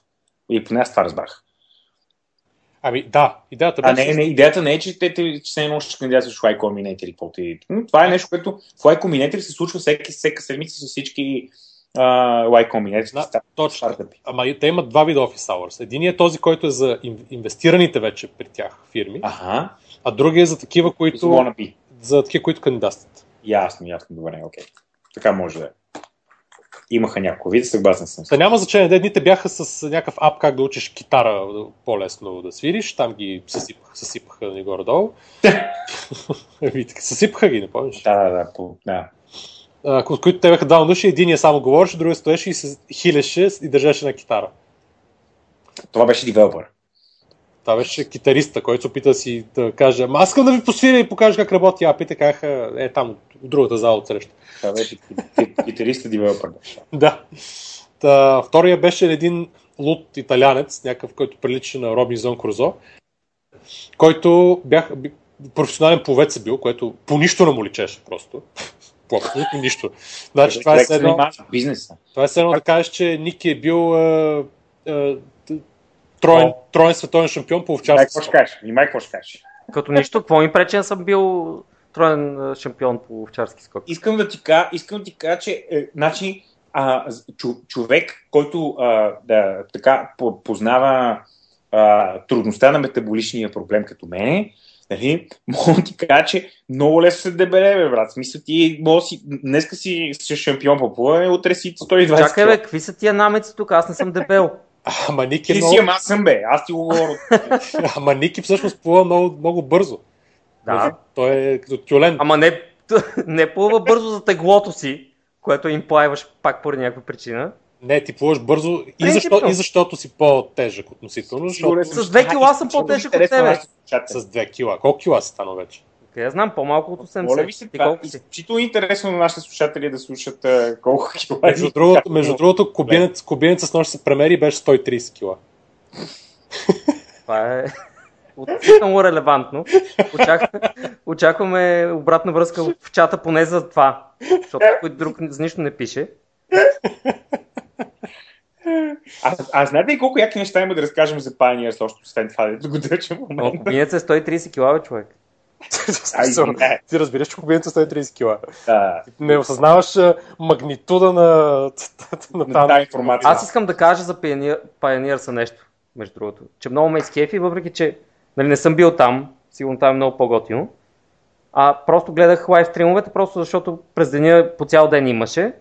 И поне аз това разбрах. Ами да, идеята А беше... не, не, идеята не е, че те, че се едно ще кандидатстваш в Y Combinator или каквото и. Това е нещо, което в Y Combinator се случва всеки, всека седмица с всички а, Y. Да, стар- точно. стартъпи. Ама те имат два вида Office Hours. Единият е този, който е за ин- инвестираните вече при тях фирми, Аха, а другия е за такива, които... за такива, които кандидатстват. Ясно, ясно, добре, окей. Така може да е. Имаха няколко вида, съгласен съм. Та няма значение, де дните бяха с някакъв ап как да учиш китара да- по-лесно да свириш, там ги съсипаха, съсипаха ни горе-долу. Съсипаха ги, не помниш? Да, да, да, по, да. А, от които те бяха двама души, единия само говореше, другия стоеше и се хилеше и държеше на китара. Това беше девелопър. Това беше китариста, който се опита да си да каже, ама аз искам да ви посвиря и покажа как работи апите, казаха, е там, в другата зала отсреща. Това беше ки- китариста девелопър. Да. Та, втория беше един луд италянец, някакъв, който прилича на Робинзон Крузо, който бях, професионален пловец е бил, което по нищо не му личеше просто. По абсолютно нищо. Значи, това е едно, това е едно да кажеш, че Ники е бил е, е, троен, О. троен световен шампион по овчарство. какво ще кажеш. Внимай какво ще кажеш. Като нищо, какво ми пречи, съм бил троен шампион по овчарски скок. Искам да ти кажа, искам да ти кажа че е, значи, а, човек, който а, да, така по- познава а, трудността на метаболичния проблем като мене, нали, мога да ти кажа, че много лесно се дебеле, бе, брат. Смисъл ти, си, днеска си, си шампион по плуване, утре си 120 Чакай бе, какви са тия намеци тук? Аз не съм дебел. Ама Ники, е Ти много, си, ама аз съм, бе. Аз ти го говоря. ама Ники всъщност плува много, много бързо. Да. Той е като тюлен. Ама не, не плува бързо за теглото си, което им плаваш пак поради някаква причина. Не, ти плуваш бързо и, защо, и защото си по-тежък относително, защото С две кила съм по-тежък от тебе. с 2 кила. Колко кила си станал вече? Къде я знам, по-малко от 80. Моля ви се, Ти това колко е си? изключително интересно на нашите слушатели да слушат а, колко кила Между другото, между другото кубинец, кубинец с нощ се премери и беше 130 кила. Това е относително релевантно. Очакваме, очакваме обратна връзка в чата поне за това, защото никой друг за нищо не пише. А, а знаете ли колко яки неща има да разкажем за Pioneers, още освен това, да го дръча в момента? кубинец е 130 кила, бе, човек. Ти разбираш, че кубинец е 130 кила. Да, Не осъзнаваш магнитуда на, на, тази информация. Аз искам да кажа за Pioneer, Pioneer са нещо, между другото. Че много ме изкефи, въпреки че нали, не съм бил там, сигурно там е много по-готино. А просто гледах лайв стримовете, просто защото през деня по цял ден имаше.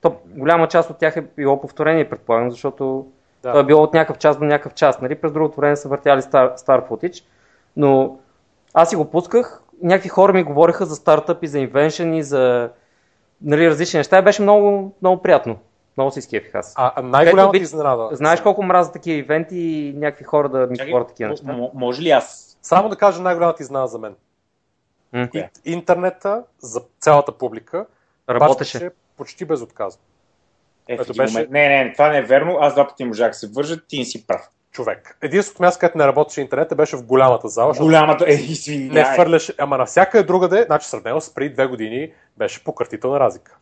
То, голяма част от тях е било повторение, предполагам, защото Да. то е било от някакъв час до някакъв час. Нали? През другото време са въртяли стар, стар footage. Но аз си го пусках, някакви хора ми говореха за стартъпи, за инвеншени, за нали, различни неща и беше много, много приятно. Много си скефих аз. А, а най-голямата Ето, изненада. Знаеш колко мраза такива ивенти и някакви хора да ми говорят такива неща? м- м- може ли аз? Само да кажа най-голямата изненада за мен. М. И, интернета за цялата публика Работеше. бащаше почти безотказно. Е, беше- момент. Не, не, това не е верно. Аз два пъти можах да се вържа, ти не си прав. Човек. Единственото място, където не работеше интернета, беше в голямата зала, Голямата е, не извинявай. хвърляше, ама навсякъде другаде, значи сравнено с преди две години, беше пократителна разлика.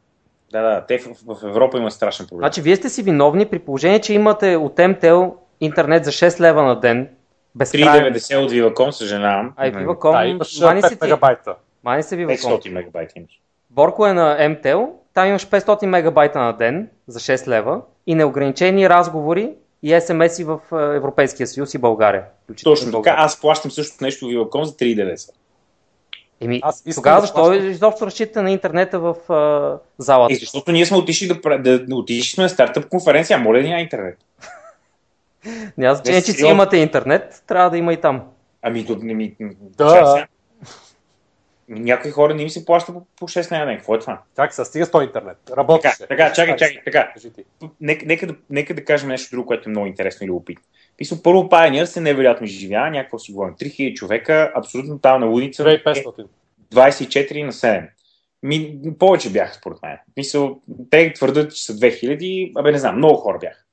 Да, да, те в, в Европа има страшен проблем. Значи вие сте си виновни при положение, че имате от МТЛ интернет за 6 лева на ден. Безкрайно. 3,90 от Viva.com, съжалявам. А и Viva.com, Да, имаш мани си 5 ти. мегабайта. Мани се Viva.com. 500 мегабайта имаш. Борко е на МТЛ, там имаш 500 мегабайта на ден за 6 лева и неограничени разговори и СМС-и в е, Европейския съюз и България. Точно и така, аз плащам също нещо в Viva.com за 3,90. Еми, Аз тогава да защо плащам. изобщо разчитате на интернета в а, залата? Е, защото ние сме отишли да, да, да отишли сме на стартъп конференция, моля да няма интернет. Няма значение, че си имате интернет, трябва да има и там. Ами, то, не ми, Да. сега. Някои хора не им се плаща по, по 6 на ден. Какво е това? Чакай сега, стига с този интернет. Работеше. Така, така, чакай, чакай, така. Нека, нека, да, нека да кажем нещо друго, което е много интересно и любопитно. Писал, първо Pioneer се невероятно изживява, някакво си говорим. 3000 човека, абсолютно там на. 2500. 24 на 7. Ми, повече бяха, според мен. Мисъл, те твърдят, че са 2000, абе не знам, много хора бяха.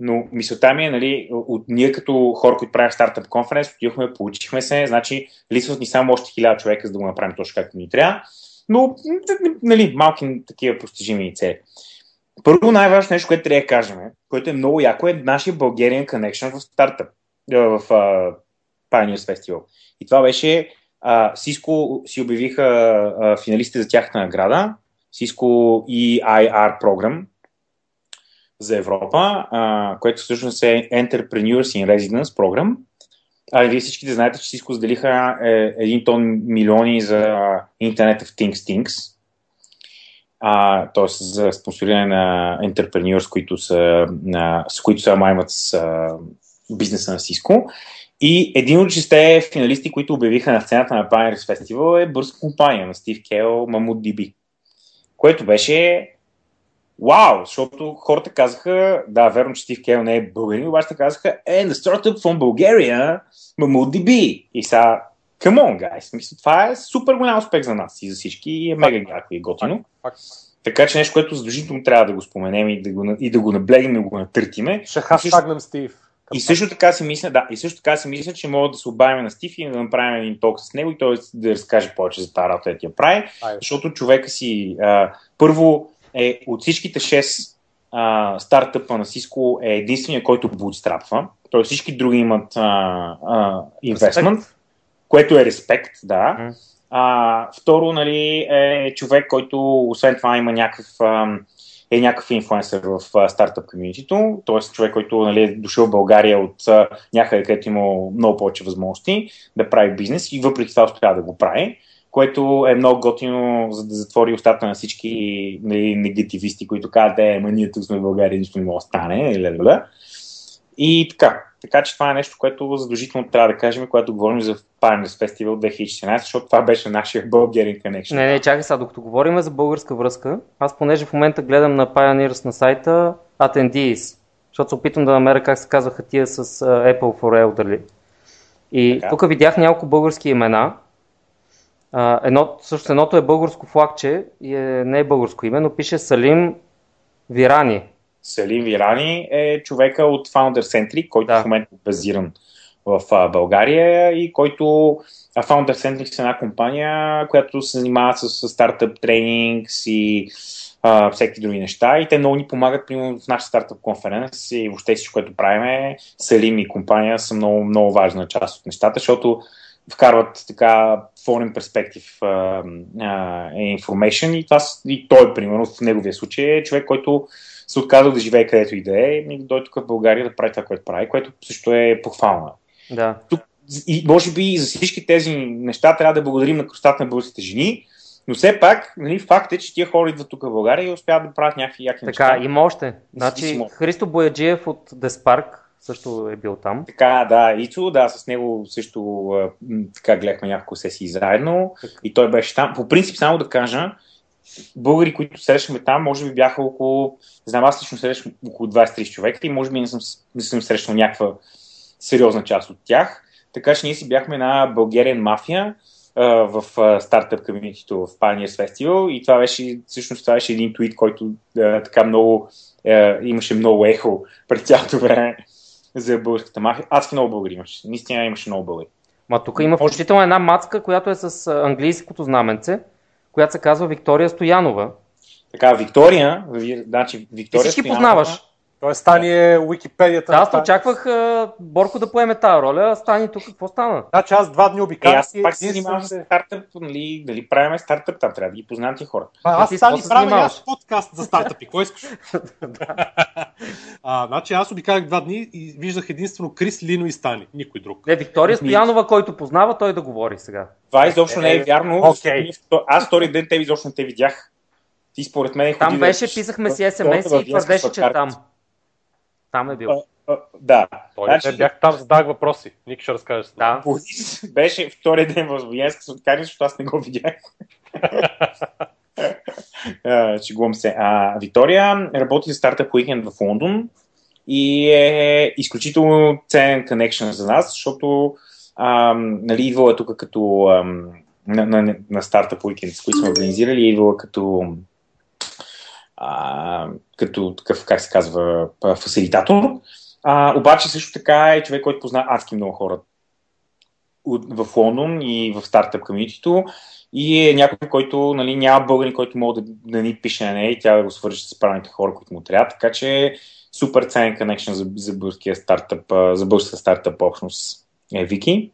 Но мисълта ми е, нали, от ние като хора, които правят стартъп конференц, отидохме, получихме се, значи липсват ни само още 1000 човека, за да го направим точно както ни трябва, но, нали, малки такива постижими цели. Първо най-важно нещо, което трябва да кажем, което е много яко, е нашия Bulgarian Connection в стартъп, е, в uh, Pioneers Festival. И това беше а, Cisco си обявиха а, финалистите за тяхната награда, Cisco EIR програм за Европа, а, което всъщност е Entrepreneurs in Residence програм. А вие всички да знаете, че Cisco заделиха е, един тон милиони за Internet of Things Things, а, т.е. за спонсориране на entrepreneurs, които са, на, с които се маймат с а, бизнеса на Cisco. И един от шесте финалисти, които обявиха на сцената на Pioneers Festival е бърза компания на Стив Кел, MammoDB. Което беше вау, защото хората казаха, да, верно, че Стив Кел не е българин, обаче казаха, е, на startup from Bulgaria, MammoDB. И сега, come on, guys, мисля, това е супер голям успех за нас и за всички и е мега яко и готино. Факт. Така че нещо, което задължително трябва да го споменем и да го, и да го наблегнем и да го натъртиме. Ще хаштагнем Стив. И също така си мисля, да, и също така си мисля, че мога да се обавим на Стив и да направим един ток с него и той да разкаже повече за тази работа, която я прави, Айде. защото човека си а, първо е от всичките 6 а, стартъпа на Cisco е единствения, който бутстрапва. Тоест всички други имат инвестмент, което е респект, да. М. А, второ, нали, е човек, който освен това има някакъв е някакъв инфлуенсър в стартъп комьюнитито, т.е. човек, който нали, е дошъл в България от някъде, където има много повече възможности да прави бизнес и въпреки това успява да го прави, което е много готино, за да затвори устата на всички нали, негативисти, които казват, е, ма ние тук сме в България, нищо не може да стане, или да. И така. Така че това е нещо, което задължително трябва да кажем, когато говорим за Pioneers Festival 2014, защото това беше нашия Bulgarian Connection. Не, не, чакай сега, докато говорим за българска връзка, аз понеже в момента гледам на Pioneers на сайта Attendees, защото се опитвам да намеря как се казваха тия с Apple for Elderly. И Така. тук видях няколко български имена. Uh, едно, също едното е българско флагче и е, не е българско име, но пише Салим Вирани. Салим Вирани е човека от Founder Centric, който Да. в момента е базиран в а, България и който а Founder Centric е една компания, която се занимава с, с стартъп тренинг и а, всеки други неща и те много ни помагат примерно в нашата стартъп конференция и въобще всичко, което правим е Салим и компания са много, много важна част от нещата, защото вкарват така foreign perspective а, а, information и, това, и той, примерно, в неговия случай е човек, който се отказал да живее където и да е и да дойде тук в България да прави това, което прави, което също е похвално. Да. И може би за всички тези неща трябва да благодарим на кръстата на българските жени, но все пак нали, факт е, че тия хора идват тук в България и успяват да правят някакви яки Така, неща. има още. Значи. Христо Бояджиев от Деспарк също е бил там. Така, да, Ицо, да, с него също а, така гледахме няколко сесии заедно и той беше там. По принцип, само да кажа, българи, които срещаме там, може би бяха около, знам, аз лично срещам около 23 човека и може би не съм, не съм срещал някаква сериозна част от тях. Така че ние си бяхме една българен мафия а, в стартъп комьюнитито в Pioneers Festival и това беше, всъщност това беше един твит, който а, така много, а, имаше много ехо пред цялото време за българската мафия. Адски много българи имаше. Наистина имаше много българи. Ма тук има включително една мацка, която е с английското знаменце, която се казва Виктория Стоянова. Така, Виктория, значи Виктория Ти всички Стоянова, познаваш. Той Стани е Уикипедията. Да, аз очаквах а, Борко да поеме тази роля, а Стани тук какво стана? Значи аз два дни обикалях. Е, аз пак се занимавам с стартъп, нали, нали правим стартъп, там трябва да ги познавам ти хора. А, аз Стани правя аз подкаст за стартъпи, кой искаш? а, значи аз обикалях два дни и виждах единствено Крис, Лино и Стани, никой друг. Не, Виктория Стоянова, който познава, той да говори сега. Това изобщо не е вярно. Okay. Аз втори ден те изобщо не те видях. Ти според мен Там беше, писахме си смс и твърдеше, че е там. Там е бил. А, а, да. Той значи... бях там, задах въпроси. Ник ще разкаже. Да. Борис беше втория ден в Военска соткария, защото аз не го видях. Чегувам се. А, Виктория работи за стартъп уикенд в Лондон и е изключително ценен connection за нас, защото ам, нали, идвала е тук като ам, на, на, на стартъп уикенд, с които сме организирали, идвала като а, като такъв, как се казва, фасилитатор. А, обаче също така е човек, който познава адски много хора в Лондон и в стартъп комьюнитито и е някой, който нали, няма българин, който може да, да ни пише на нея и тя да го свържи с правилните хора, които му трябва. Така че супер ценен connection за, за българския стартъп, за българската стартъп общност е Вики.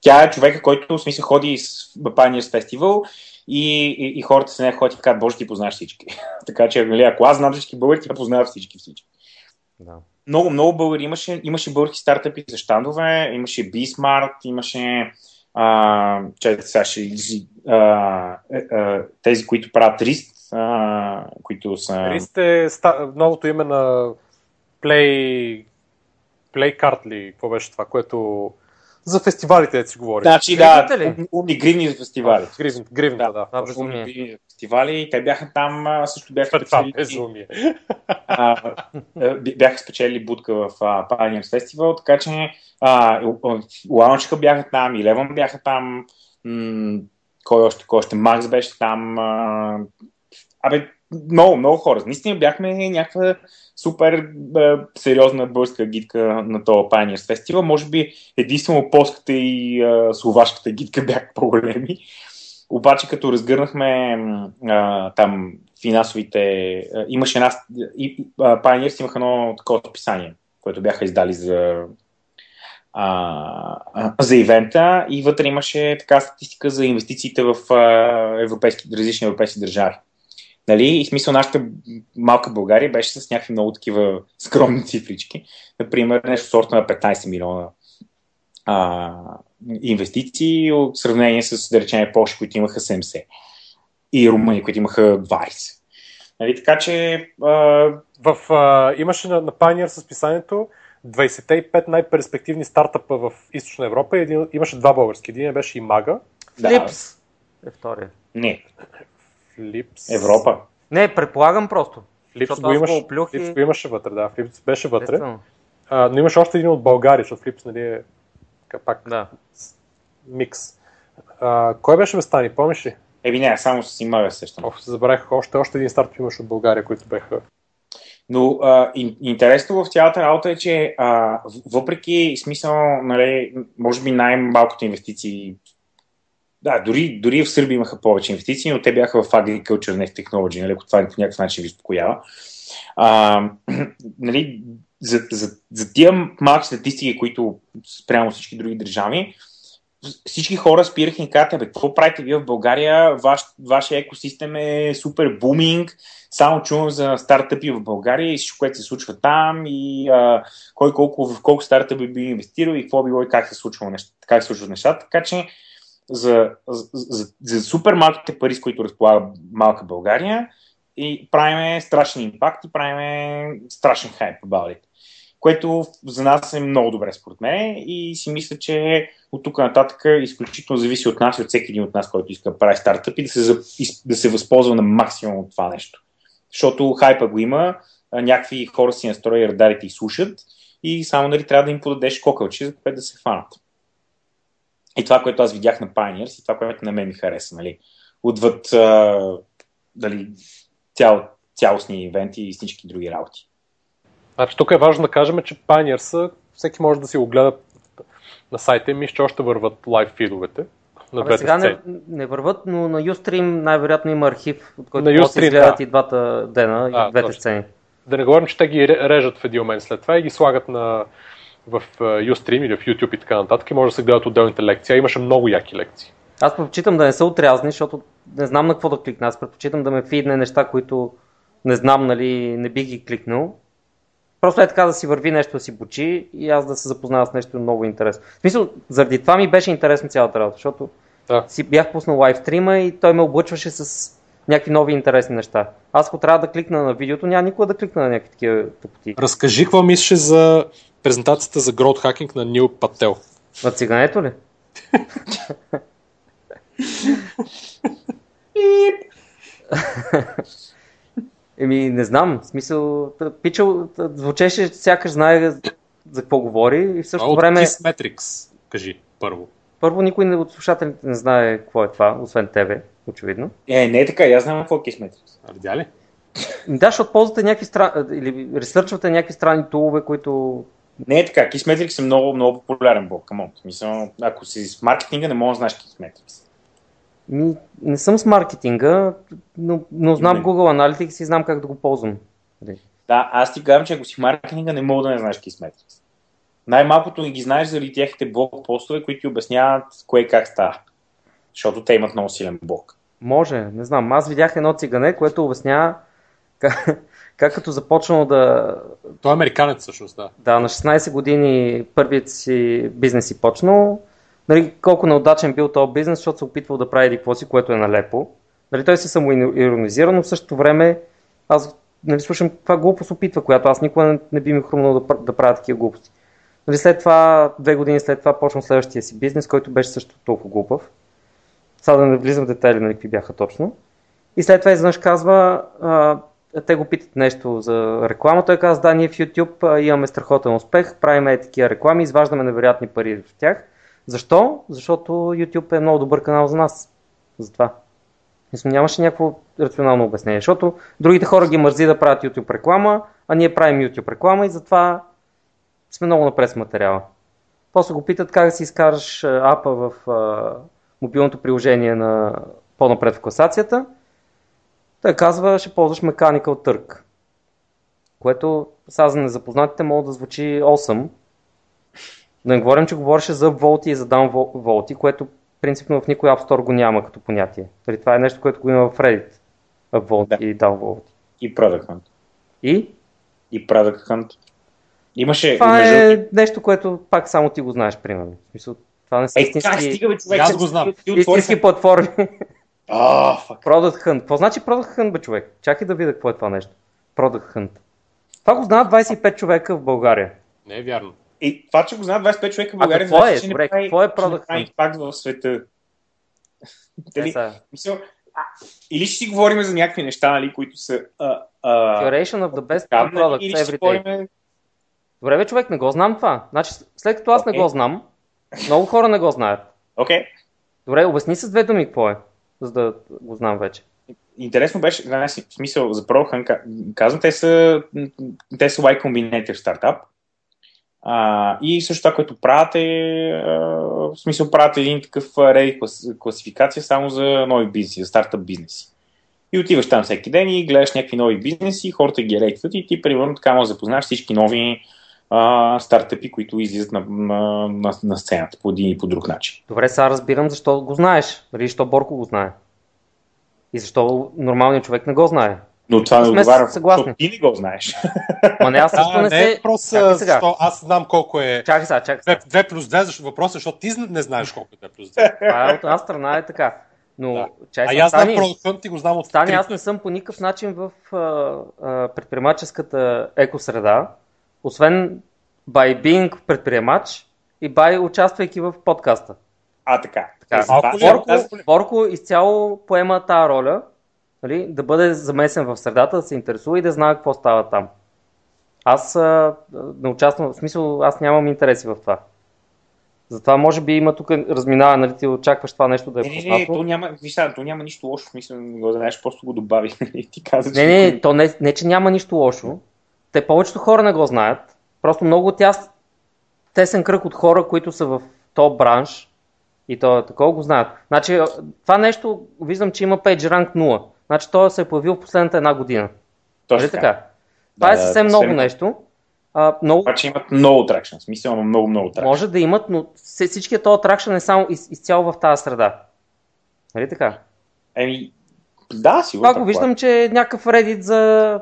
Тя е човека, който в смисъл ходи с Pioneers Festival и, и, и хората се не ходят и казват, Боже, ти познаваш всички. така че, нали, ако аз знам всички българи, тя познава всички всички. Да. Много, много българи имаше. Имаше български стартъпи за щандове, имаше B-Smart, имаше а, че, сега ще, а, а, тези, които правят Рист, а, които са... Рист е ста, новото име на Play, Play Card ли, какво беше това, което за фестивалите, да си говори. Значи, да, умни гривни за фестивали. Гривни, гривната, да. да. да гривни за фестивали. Те бяха там, също бяха спечели... безумие. бяха спечели будка в Pioneers Festival, така че Лаунчика бяха там, и Леван бяха там, кой още, кой още, Макс беше там. Абе, много, много хора. Наистина бяхме някаква супер е, сериозна българска гидка на този Pioneers Festival. Може би единствено полската и е, словашката гидка бяха по-големи. Обаче като разгърнахме е, там финансовите... Е, имаше една... И, Pioneers имаха едно такова описание, което бяха издали за а, за ивента и вътре имаше така статистика за инвестициите в европейски, различни европейски държави. Нали? И смисъл нашата малка България беше с някакви много такива скромни цифрички. Например, нещо сорта на 15 милиона а, инвестиции в сравнение с, да речем, Польша, които имаха 70 и Румъния, които имаха 20. Нали? Така че... А... В, а, имаше на, на Pioneer с писанието 25 най-перспективни стартъпа в Източна Европа. Един, имаше два български. Един беше и Мага. Да. Флипс е втория. Не. Флипс. Европа. Не, предполагам просто. Флипс го, имаш, го Флипс и... го имаше вътре, да. Флипс беше вътре. А, но имаш още един от България, защото Флипс нали е пак да. микс. А, кой беше в Стани, помниш ли? Еби не, само с Имага сещам. Ох, се забравих, още, още един старт имаш от България, които беха но а, интересно в цялата работа е, че а, въпреки смисъл, нали, може би най-малкото инвестиции, да, дори, дори в Сърбия имаха повече инвестиции, но те бяха в Agriculture Net Technology, нали, ако това по някакъв начин ви успокоява. А, нали, за, за, за тия малки статистики, които спрямо всички други държави, всички хора спираха и казаха, бе, какво правите вие в България? Ваш, вашия екосистем е супер буминг, само чувам за стартъпи в България и всичко, което се случва там и а, кой колко, в колко стартъпи би инвестирал и какво било и как се случва как се случват нещата. Така че за, за, за, за супер малките пари, с които разполага малка България, и правиме страшен импакт и правиме страшен хайп it. което за нас е много добре според мен и си мисля, че от тук нататък изключително зависи от нас и от всеки един от нас, който иска да прави стартъп и да се, да се възползва на максимум от това нещо. Защото хайпа го има, някакви хора си настроят радарите и слушат и само нали, трябва да им подадеш кокълче, за да се фанат. И това, което аз видях на Pioneers и това, което на мен ми хареса, нали, отвъд а, дали, цял, цялостни ивенти и всички други работи. Значи, тук е важно да кажем, че Pioneers всеки може да си го гледа на сайта им, че още върват лайв фидовете. На Абе, сега не, не върват, но на Ustream най-вероятно има архив, от който може да се гледат да. и двата дена, а, и двете точно. сцени. Да не говорим, че те ги режат в един момент след това и ги слагат на, в Ustream или в YouTube и така нататък и може да се гледат отделните лекции. А имаше много яки лекции. Аз предпочитам да не са отрязани, защото не знам на какво да кликна. Аз предпочитам да ме фидне неща, които не знам, нали, не бих ги кликнал. Просто е така да си върви нещо да си бучи и аз да се запознавам с нещо много интересно. В смисъл, заради това ми беше интересно цялата работа, защото да. си бях пуснал лайв стрима и той ме облъчваше с някакви нови интересни неща. Аз ако трябва да кликна на видеото, няма никога да кликна на някакви такива тъпоти. Разкажи какво мислиш за презентацията за Growth Hacking на Нил Пател. На цигането ли? Еми, не знам. В смисъл, Пичел звучеше, сякаш знае за какво говори и в същото от време... Kiss Metrics, кажи първо. Първо, никой от слушателите не знае какво е това, освен тебе, очевидно. Е, не е така, аз знам какво е Kiss Metrics. А видя ли? Да, защото ползвате някакви страни, или ресърчвате някакви странни тулове, които не е така. Kissmetrics е много, много популярен блок. Камон. Смисъл, ако си с маркетинга, не можеш да знаеш Kissmetrics. Ми, не съм с маркетинга, но, но знам не. Google Analytics и знам как да го ползвам. Да, аз ти казвам, че ако си маркетинга, не мога да не знаеш Kissmetrics. Най-малкото не ги знаеш заради тяхните блок постове, които ти обясняват кое и как става. Защото те имат много силен блок. Може, не знам. Аз видях едно цигане, което обяснява как, как като започнал да... Той е американец всъщност, да. Да, на 16 години първият си бизнес си почнал. Нали, колко неудачен бил този бизнес, защото се опитвал да прави какво си, което е налепо. Нали, той се самоиронизира, но в същото време аз нали, слушам каква глупост опитва, която аз никога не, не би ми хрумнал да, да правя такива глупости. Нали, след това, две години след това, почвам следващия си бизнес, който беше също толкова глупав. Сега да не влизам в детайли, нали, какви бяха точно. И след това изведнъж казва, а, те го питат нещо за реклама. Той каза, да, ние в YouTube имаме страхотен успех, правим е такива реклами, изваждаме невероятни пари в тях. Защо? Защото YouTube е много добър канал за нас. Затова. Мисля, нямаше някакво рационално обяснение, защото другите хора ги мързи да правят YouTube реклама, а ние правим YouTube реклама и затова сме много напред с материала. После го питат как да си изкараш апа в а, мобилното приложение на по-напред в класацията той казва, ще ползваш Mechanical Turk, което сега за незапознатите мога да звучи 8. Да не говорим, че говореше за волти и за downvolti, което принципно в никой App Store го няма като понятие. Дали това е нещо, което го има в Reddit. Upvolt да. и downvolt. И Product Hunt. И? И Product Hunt. Имаше... Това между... е нещо, което пак само ти го знаеш, примерно. Смисъл, това не са е, истински... Как стига, бе, човек? Аз го знам. Истински платформи. Oh, fuck. Product Hunt. Какво значи Product Hunt, бе, човек? Чакай да видя какво е това нещо. Product Hunt. Това го знаят 25 човека в България. Не е вярно. И това, че го знаят 25 човека в България, а значи, е? Добре, какво е Product Hunt? В света. Дали, мисъл, или ще си говорим за някакви неща, нали, които са... Uh, uh, Curation of the best products every day. Говорим... Добре, бе, човек, не го знам това. Значи, след като аз okay. не го знам, много хора не го знаят. Окей. Okay. Добре, обясни с две думи какво е за да го знам вече. Интересно беше, в смисъл за ProHan, казвам, те са, те са Y Combinator стартап. А, и също това, което правят е, в смисъл правят един такъв рей класификация само за нови бизнеси, за стартап бизнеси. И отиваш там всеки ден и гледаш някакви нови бизнеси, хората ги рейтват и ти примерно така може да запознаеш всички нови а, стартъпи, които излизат на, на, на, на сцената по един и по друг начин. Добре, сега разбирам защо го знаеш. Нали, защо Борко го знае. И защо нормалният човек не го знае. Но това не отговаря, защото ти не го знаеш. Ма не, аз също не, се... Въпрос, защо аз знам колко е чакай сега, чакай сега. 2, 2 плюс 2, защото въпросът е, защото ти не знаеш колко е 2 плюс 2. Това е от една страна е така. Но, да. чай, а аз знам Product ти го знам от Стани, аз не съм по никакъв начин в а, а, предприемаческата екосреда, освен by being предприемач и by участвайки в подкаста. А, така. така. Малко ли, Борко, Борко изцяло поема тази роля, нали, да бъде замесен в средата, да се интересува и да знае какво става там. Аз а, не участвам, в смисъл, аз нямам интереси в това. Затова може би има тук разминаване, нали ти очакваш това нещо да е Не, не, не, то няма, виж, сега, то няма нищо лошо, в смисъл, не го знаеш, просто го добави. И ти каза, Не, не, то не, не, че няма нищо лошо. Те повечето хора не го знаят. Просто много тяс, тесен кръг от хора, които са в то бранш и то такова го знаят. Значи, това нещо, виждам, че има PageRank 0. Значи, той се е появил в последната една година. Точно Нали така? Това Да, е да, съвсем съвсем. много нещо. А, много, Обаче имат много тракшн, в смисъл има много, много тракшн. може да имат, но всичкият този тракшн е само из, изцяло в тази среда. Нали така? Еми, да, сигурно. Това го виждам, че е някакъв Reddit за,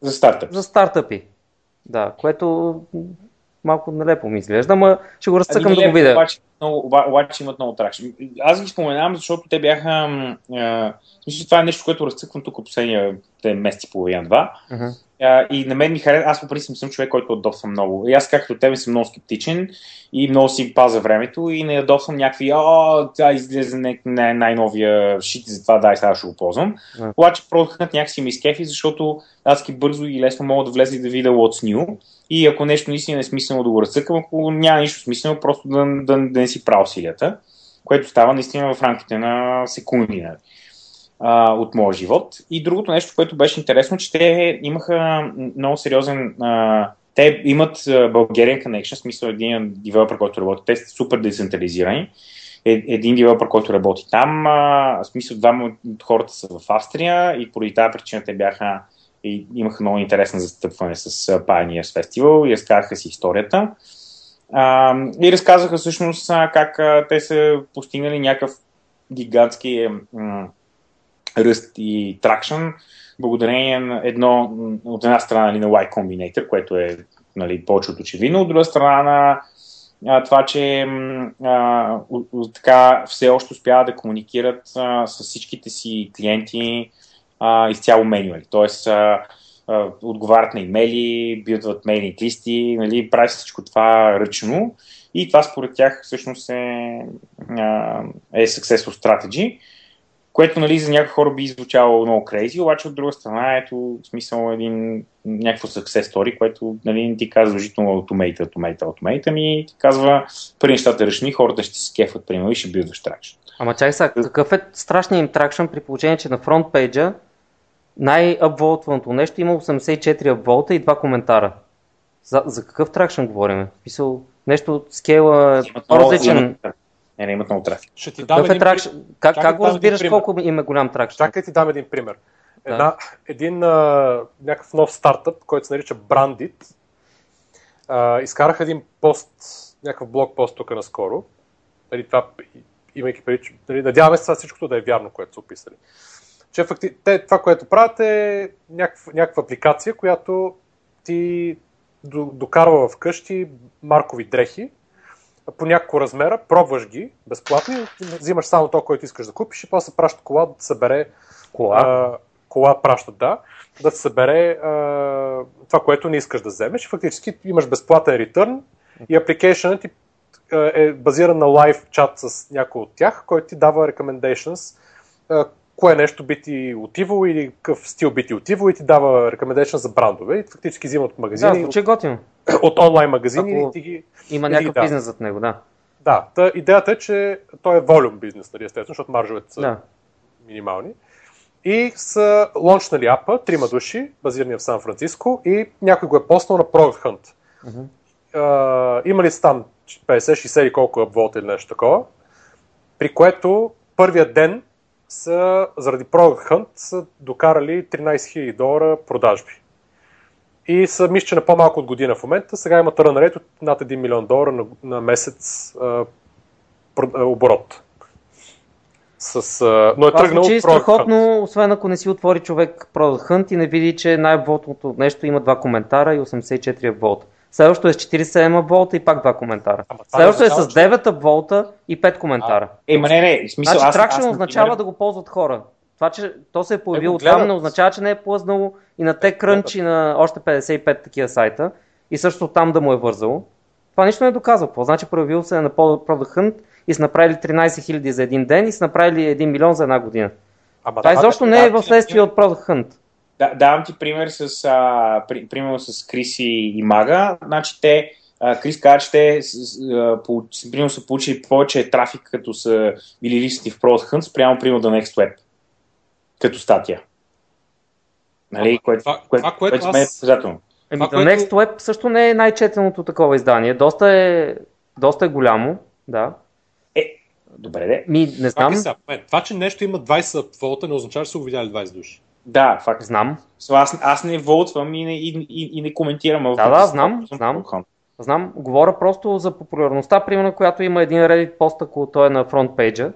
За стартъп. за стартъпи. Да, което малко нелепо ми изглежда, ама ще го разцъкам да го видя. Обаче, много, оба- обаче имат много тракшн. Аз ги споменавам, защото те бяха... а, Мисля, това е нещо, което разцъквам тук последния те месец и половина-два. А, и на мен ми харесва, аз по принцип съм човек, който адопсвам много. И аз както тебе съм много скептичен и много си паза времето и не адопсвам някакви, о, тя излезе не, не, най-новия шит, затова дай сега ще го ползвам. Да. Обаче продуктът някакси ми изкефи, защото адски бързо и лесно мога да влеза и да видя what's new. И ако нещо наистина е смислено да го разцъкам, ако няма нищо смислено, просто да, да, да не си правя усилията, което става наистина в рамките на секунди. Нали а, от моя живот. И другото нещо, което беше интересно, че те имаха много сериозен. А, те имат Bulgarian Connection, смисъл един девелопер, който работи. Те са супер децентрализирани. Е, един девелопер, който работи там, в смисъл двама от хората са в Австрия и поради тази причина те бяха и имаха много интересно застъпване с Pioneers Festival и разказаха си историята. И разказаха всъщност как те са постигнали някакъв гигантски ръст и тракшн, благодарение на едно, от една страна нали, на Y Combinator, което е нали, повече от очевидно, от друга страна на това, че а, така все още успяват да комуникират а, с всичките си клиенти а, изцяло менюали. Тоест, а, отговарят на имейли, билдват мейлинг листи, нали, правят всичко това ръчно и това според тях всъщност е, а, е successful strategy което нали, за някои хора би звучало много крейзи, обаче от друга страна ето в смисъл един някакво success story, което нали, не ти казва задължително automate, automate, automate, ами ти казва при нещата решни, хората ще се скефат, примерно, и ще билдваш тракшн. Ама чай сега, какъв е страшният им тракшн при положение, че на фронт пейджа най-апволтваното нещо има 84 апволта и два коментара. За, за какъв тракшн говорим? Смисъл, нещо скейла е Имат много- Не, не имат много трафик. Ще ти дам Какъв е един, тракшн? Как, Чакай, как го разбираш колко им е голям тракшн? Чакай ти дам един пример. Една, един а, някакъв нов стартъп, който се нарича Brandit, а, изкараха един пост, някакъв блог пост тук наскоро. Нали, това, имайки преди, нали, надяваме се това всичкото да е вярно, което са описали. Че факти, те, това, което правят е някаква, някаква апликация, която ти до- докарва вкъщи маркови дрехи по няколко размера, пробваш ги безплатно взимаш само то, което искаш да купиш и после праща кола да събере Кола? а, кола пращат, да, да събере а, това, което не искаш да вземеш. И фактически имаш безплатен ретърн и апликейшенът ти е базиран на лайв чат с някой от тях, който ти дава recommendations, кое нещо би ти отивало или какъв стил би ти отивало и ти дава recommendation за брандове и фактически взимат от Да, магазини, звучи готино. от, онлайн магазини Ако- и ти ги... Има някакъв да. бизнес зад него, да. Да, та, идеята е, че той е волюм бизнес, нали, естествено, защото маржовете са да. минимални. И са лончнали апа, трима души, базирани в Сан Франциско, и някой го е поснал на Product Hunt. А, има ли там 50-60 или колко апволта или нещо такова, при което първия ден са, заради Product Hunt са докарали 13 000 долара продажби. И са, мисля, че на по-малко от година в момента, сега имат рън рейт от над 1 милион долара на, на месец а, про- а, оборот. С, а, но е Това тръгнал звучи от Product Hunt. страхотно, освен ако не си отвори човек Product Hunt и не види, че най-волтното нещо има два коментара и 84 волта. Следващото е с 47 волта и пак два коментара. Ама Следващото е с 9 волта и 5 коментара. Е, ма не, не, смисъл, Значи аз, тракшн аз, означава например, да го ползват хора. Това, че то се е появило гледат. там, не означава, че не е плъзнало и на TechCrunch и на още 55 такива сайта. и също там да му е вързало. Това нищо не е доказал. Какво значи проявил се на Product Hunt и са направили 13 000 за един ден и са направили 1 милион за една година. Ама, това изобщо не е в следствие от Product Hunt. Да, давам ти пример с, а, при, примерно с Криси и Мага. Значи те, а, Крис каза, че те а, по, примерно са получили повече трафик, като са били листни в Product Hunt, спрямо примерно да Next Web, като статия. Нали, което, това, което, това, което, което аз... е Еми, The което... Next Web също не е най-четеното такова издание. Доста е, доста е голямо, да. Е, добре де. Ми, не знам. Това, това, че нещо има 20 волта, не означава, че са го видяли 20 души. Да, факт. Знам. Аз, аз не волтвам и не, и, и, и не коментирам. Да, да, знам, знам. Знам, говоря просто за популярността, примерно, която има един Reddit пост, ако той е на фронтпейджа.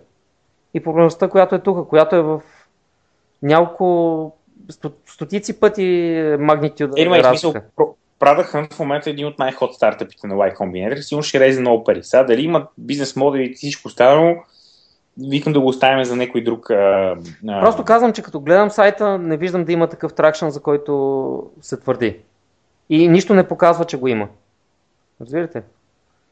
И популярността, която е тук, която е в няколко стотици пъти магнитюда. Е, има смисъл. Product Hunt в момента е един от най-ход стартъпите на Y Combinator. Сигурно ще резе много пари. Сега дали има бизнес модели и всичко останало, викам да го оставим за някой друг. А, а... Просто казвам, че като гледам сайта, не виждам да има такъв тракшн, за който се твърди. И нищо не показва, че го има. Разбирате?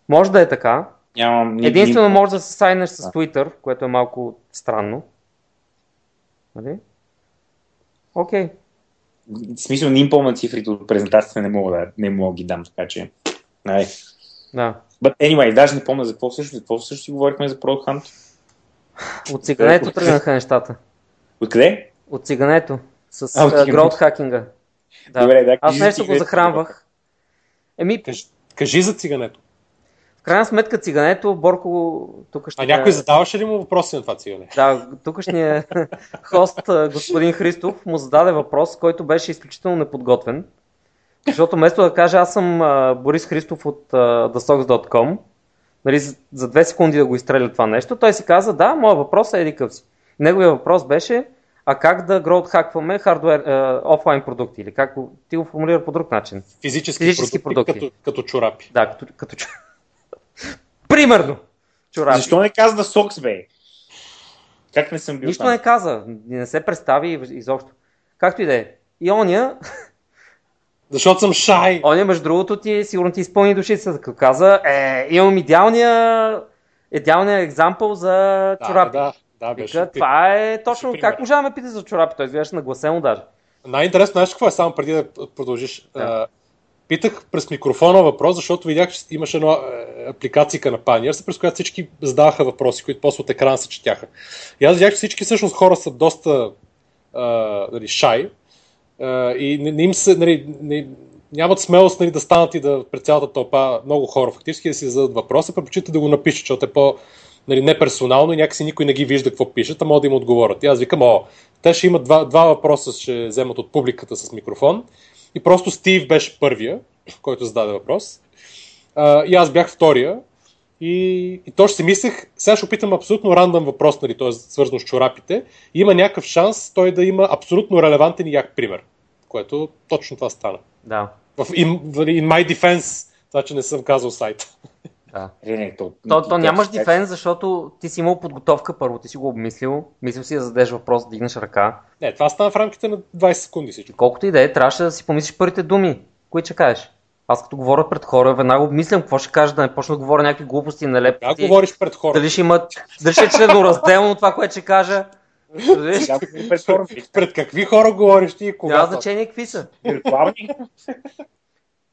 Може да е така. Нямам, ни, Единствено ни... може да се сайнеш с Twitter, което е малко странно. Нали? Окей. Okay. В смисъл, не им помня цифрите от презентацията, не мога да не мога ги дам, така че. Ай. Да. But anyway, даже не помня за какво също, за какво също си говорихме за Product Hunt. От цигането тръгнаха нещата. Откъде? От цигането. С uh, growth хакинга. Да. Добре, да, Аз нещо го захранвах. Еми... Кажи, кажи за цигането крайна сметка цигането, Борко тук ще... А някой задаваше ли му въпроси на това цигане? Да, тукашният хост, господин Христов, му зададе въпрос, който беше изключително неподготвен. Защото вместо да каже аз съм Борис Христов от TheSocks.com, нали, за две секунди да го изстреля това нещо, той си каза, да, моят въпрос е едикъв си. Неговия въпрос беше, а как да гроудхакваме хардвер, офлайн продукти или как ти го формулира по друг начин? Физически, Физически продукти, продукти. Като, като чорапи. Да, като, като чорапи. Примерно. Чорапи. Защо не каза да сокс, бе? Как не съм бил Нищо там? не каза. Не се представи изобщо. Както и да е. И оня... Защото съм шай. Оня, между другото, ти сигурно ти изпълни душицата, като каза, е, имам идеалния, идеалния екзампъл за да, чорапи. Да, да, беше. Вика, това е точно, как можа да ме питаш за чорапи? Той изглеждаше нагласено даже. Най-интересно, знаеш какво е, само преди да продължиш. Да. Питах през микрофона въпрос, защото видях, че имаше една е, апликация на Pioneer, през която всички задаваха въпроси, които после от екрана се четяха. И аз видях, че всички всъщност хора са доста а, нали, шай и не, не им се, нали, не, нямат смелост нали, да станат и да пред цялата тълпа много хора фактически да си зададат въпроса, предпочитат да го напишат, защото е по нали, неперсонално и някакси никой не ги вижда какво пишат, а могат да им отговорят. И аз викам, о, те ще имат два, два въпроса, ще вземат от публиката с микрофон и просто Стив беше първия, който зададе въпрос. А, и аз бях втория. И, и точно си мислех, сега ще опитам абсолютно рандъм въпрос, нали, т.е. свързано с чорапите. И има някакъв шанс той да има абсолютно релевантен и як пример. Което точно това стана. Да. В in, in my defense, това, че не съм казал сайта. Да. Е, то, то, то нямаш дефенс, защото ти си имал подготовка първо, ти си го обмислил, мислил си да зададеш въпрос, да дигнеш ръка. Не, това стана в рамките на 20 секунди всичко. Колкото и да е, трябваше да си помислиш първите думи, които ще кажеш. Аз като говоря пред хора, веднага обмислям какво ще кажа, да не почна да говоря някакви глупости, нелепости. Как говориш пред хора? Дали ще имат, дали ще е членоразделно това, което ще кажа. пред какви хора говориш ти и кога? Няма значение какви са.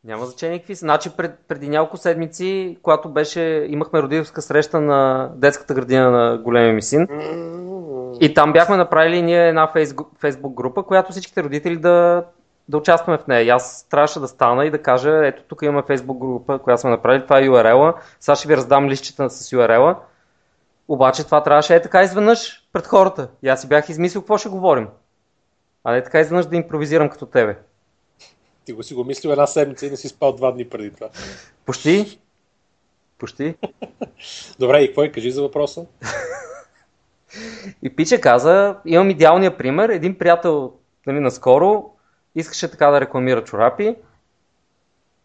Няма значение какви са. Значи пред, преди няколко седмици, когато беше, имахме родителска среща на детската градина на големия ми син. И там бяхме направили ние една фейсбук група, която всичките родители да, да участваме в нея. И аз трябваше да стана и да кажа, ето тук имаме фейсбук група, която сме направили, това е URL-а. Сега ще ви раздам листчета с URL-а. Обаче това трябваше е така изведнъж пред хората. И аз си бях измислил какво ще говорим. А не така изведнъж да импровизирам като тебе. Ти го си го мислил една седмица и не си спал два дни преди това. Почти. Почти. Добре, и какво и кажи за въпроса? и Пиче каза, имам идеалния пример. Един приятел нали, наскоро искаше така да рекламира чорапи.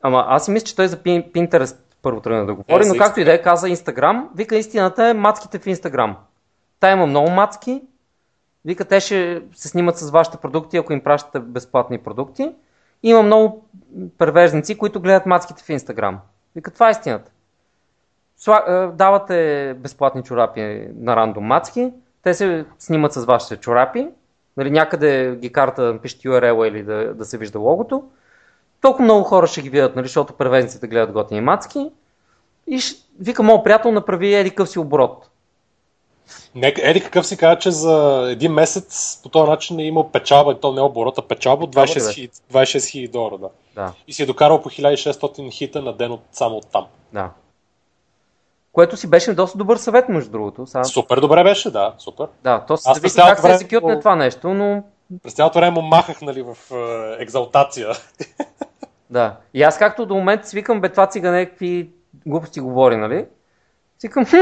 Ама аз си мисля, че той за Pinterest първо тръгна да говори, е, но както и да е, каза Instagram. Вика, истината е мацките в Instagram. Та има много мацки. Вика, те ще се снимат с вашите продукти, ако им пращате безплатни продукти Има много превежници, които гледат мацките в Инстаграм. Вика, това е истината. Сла, е, давате безплатни чорапи на рандом мацки, те се снимат с вашите чорапи, нали, някъде ги карта, пишете URL или да, да се вижда логото. Толкова много хора ще ги видят, нали, защото превезниците гледат готини мацки. И ще, вика, моят приятел направи еди къв си оборот. Еди какъв си каза, че за един месец по този начин е имал печалба, то не е оборота, печалба от 26 000 долара. Да. да. И си е докарал по 1600 хита на ден от, само от там. Да. Което си беше доста добър съвет, между другото. Сега... Супер добре беше, да, супер. Да, то се зависи как време... се екзекютне това нещо, но... През цялото време му махах, нали, в е, екзалтация. Да. И аз както до момента свикам, бе това цигане какви глупости говори, нали? Свикам, хм,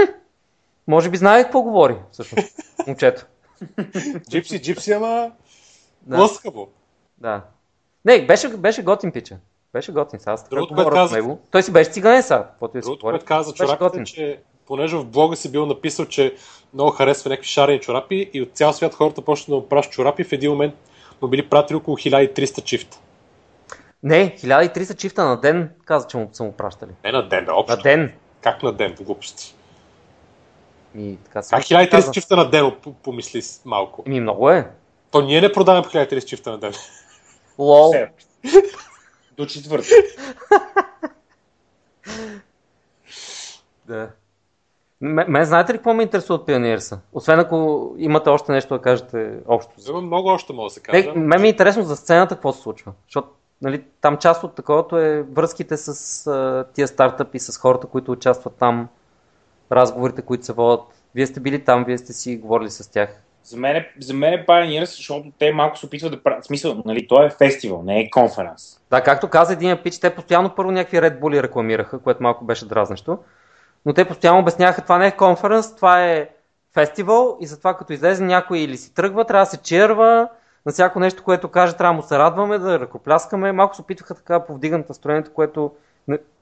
може би знае какво говори, всъщност, момчето. джипси, джипси, ама да. лъскаво. Да. Не, беше, беше готин пича. Беше готин. Сега, Другото, което каза... него. Той си беше циганен сега. Другото, което каза чорапите, че понеже в блога си бил написал, че много харесва някакви шарени чорапи и от цял свят хората почнаха да му пращат чорапи. В един момент му били пратили около 1300 чифта. Не, 1300 чифта на ден, каза, че му са му пращали. Не на ден, да, общо. На ден. Как на ден, глупости? И, така как 1300 чифта на ден, помисли малко. Ми много е. То ние не продаваме по 1300 чифта на ден. Лол. До четвърта. да. Мен знаете ли какво ме интересува от пионерса? Освен ако имате още нещо да кажете общо. Има много още мога да се каже. мен ми е интересно за сцената какво се случва. Защото нали, там част от таковато е връзките с а, тия стартъпи, с хората, които участват там, разговорите, които се водят. Вие сте били там, вие сте си говорили с тях. За мен, е, за е Pioneers, защото те малко се опитват да правят. Смисъл, нали, то е фестивал, не е конференс. Да, както каза един пич, те постоянно първо някакви Red Bull рекламираха, което малко беше дразнещо. Но те постоянно обясняха, това не е конференс, това е фестивал и затова като излезе някой или си тръгва, трябва да се черва, на всяко нещо, което каже, трябва да му се радваме, да ръкопляскаме. Малко се опитваха така повдигнат настроението, което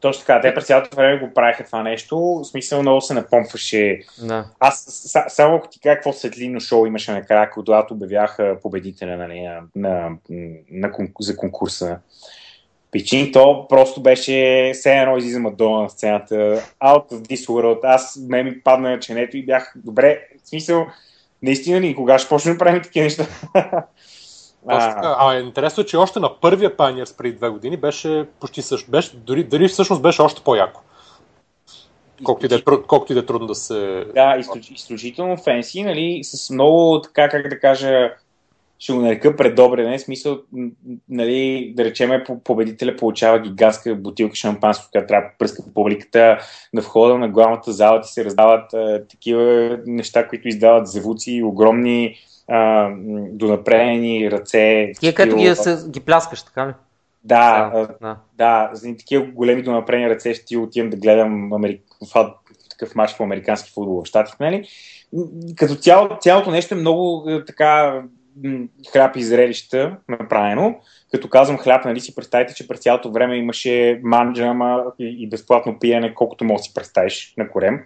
точно така, те през цялото време го правиха това нещо, в смисъл много се напомпваше. Да. Аз са, само ако ти кажа какво светлино шоу имаше накрая, когато обявяха победителя нали, на, на, на, на, за конкурса. Пичин, то просто беше все едно излиза Мадона на сцената. Out of this world. Аз ме ми падна на ченето и бях добре, в смисъл, наистина ли, кога ще почнем да правим такива неща? А, а, интересно е, че още на първия Pioneers преди две години беше почти също. Беше, дори, дори всъщност беше още по-яко. Колкото и, да е, колкото и да е трудно да се... Да, изключително фенси, нали, с много, така как да кажа, ще го нарека предобрен, смисъл, нали, да речем, победителя получава гигантска бутилка шампанско, която трябва да пръска публиката, на входа на главната зала ти се раздават а, такива неща, които издават завуци, огромни а, донапрени ръце. Тия като ги, се, ги пляскаш, така ли? Да, да, да. да за такива големи донапрени ръце ще ти отивам да гледам Америк... такъв матч по американски футбол в Штатите, нали? Като цяло, цялото нещо е много е, така хляб и зрелища направено. Като казвам хляб, нали си представите, че през цялото време имаше манджама и безплатно пиене, колкото може си представиш на корем.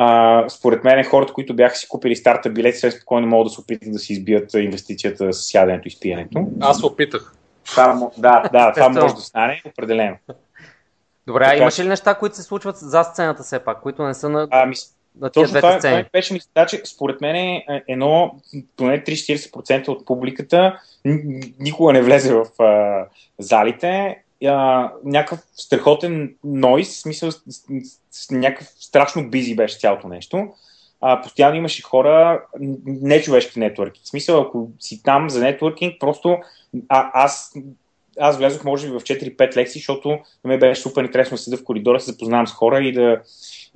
А, според мен хората, които бяха си купили старта билет, все спокойно могат да се опитат да си избият инвестицията с яденето и спиенето. Аз се опитах. Това, да, да, това може да стане, определено. Добре, а имаш ли неща, които се случват за сцената все пак, които не са на, а, ми, на тези двете това, сцени? Това беше мисля, че според мен е едно, поне 3-40% от публиката никога не влезе в а, залите а, някакъв страхотен нойс, смисъл някакъв страшно бизи беше цялото нещо. А, постоянно имаше хора, нечовешки нетворки. В смисъл, ако си там за нетворкинг, просто а, аз, аз влезох може би в 4-5 лекции, защото на мен беше супер интересно да седа в коридора, се запознавам с хора и да,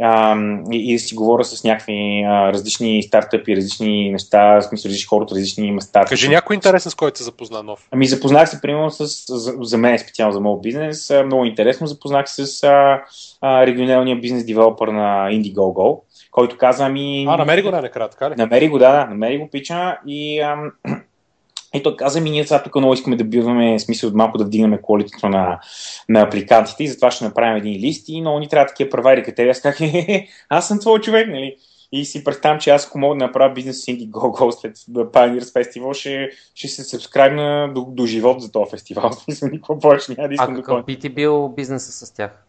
а, и, и да си говоря с някакви а, различни стартъпи, различни неща, в смисъл различни хора от различни места. Кажи някой интересен, с който се запозна нов. Ами запознах се, примерно, с, за, за мен специално за моят бизнес, а, много интересно. Запознах се с а, а, регионалния бизнес девелопър на Indiegogo, който каза ми... А, намери го най-накрая, така ли? Намери го, да, да, намери го пича и ам, и той каза ми, ние сега тук много искаме да биваме, смисъл малко да вдигнем колитето на, на апликантите и затова ще направим един лист и много ни трябва такива права и критерии. Аз казах, аз съм твой човек, нали? И си представям, че аз ако мога да направя бизнес с Indiegogo след Pioneers Festival, ще, ще се сабскрайбна до, до живот за този фестивал. Смисъл, никакво повече няма да искам а какъв би ти бил бизнеса с тях?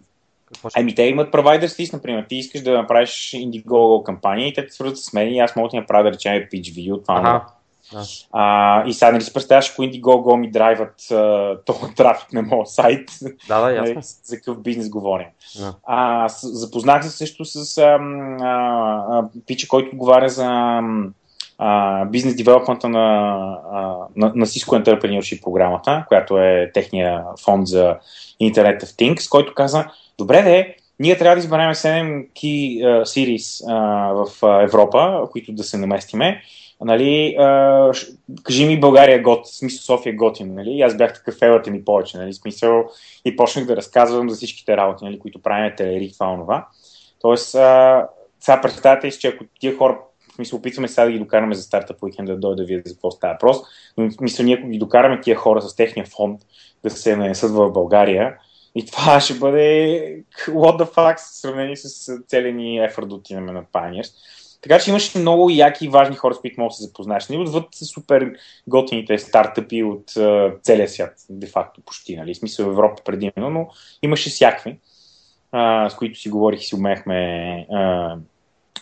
Ами те имат провайдер лист, например. Ти искаш да направиш Indiegogo кампания и те те свързват с мен и аз мога да направя да речем pitch video, това ага. А, и сега нали си представяш, ако Indiegogo ми драйват този трафик на моят сайт, да, да, ясно. за какъв бизнес говорим. Да. А, запознах се също с а, а, пича, който отговаря за а, бизнес девелопмента на, на, на Cisco Entrepreneurship програмата, която е техния фонд за Internet of Things, който каза, добре де, ние трябва да изберем 7 key uh, series uh, в uh, Европа, които да се наместиме нали, а, кажи ми България е гот, в смисъл София е готин, нали, аз бях такъв елата ми повече, нали, смисъл и почнах да разказвам за всичките работи, нали, които правим телери, това, това. Тоест, а, сега представете си, че ако тия хора, в смисъл, опитваме сега да ги докараме за старта по да дойде да видят за какво става въпрос, но мисля, ние ако ги докараме тия хора с техния фонд да се нанесат в България, и това ще бъде what the fuck в сравнение с целия ни ефорт да отидем на Pioneers. Така че имаше много яки и важни хора, с които мога да се запознаеш. Нали, отвъд супер готините стартъпи от uh, целия свят, де-факто почти, нали? Смисъл Европа предимно, но имаше всякакви, uh, с които си говорих и си умехме uh,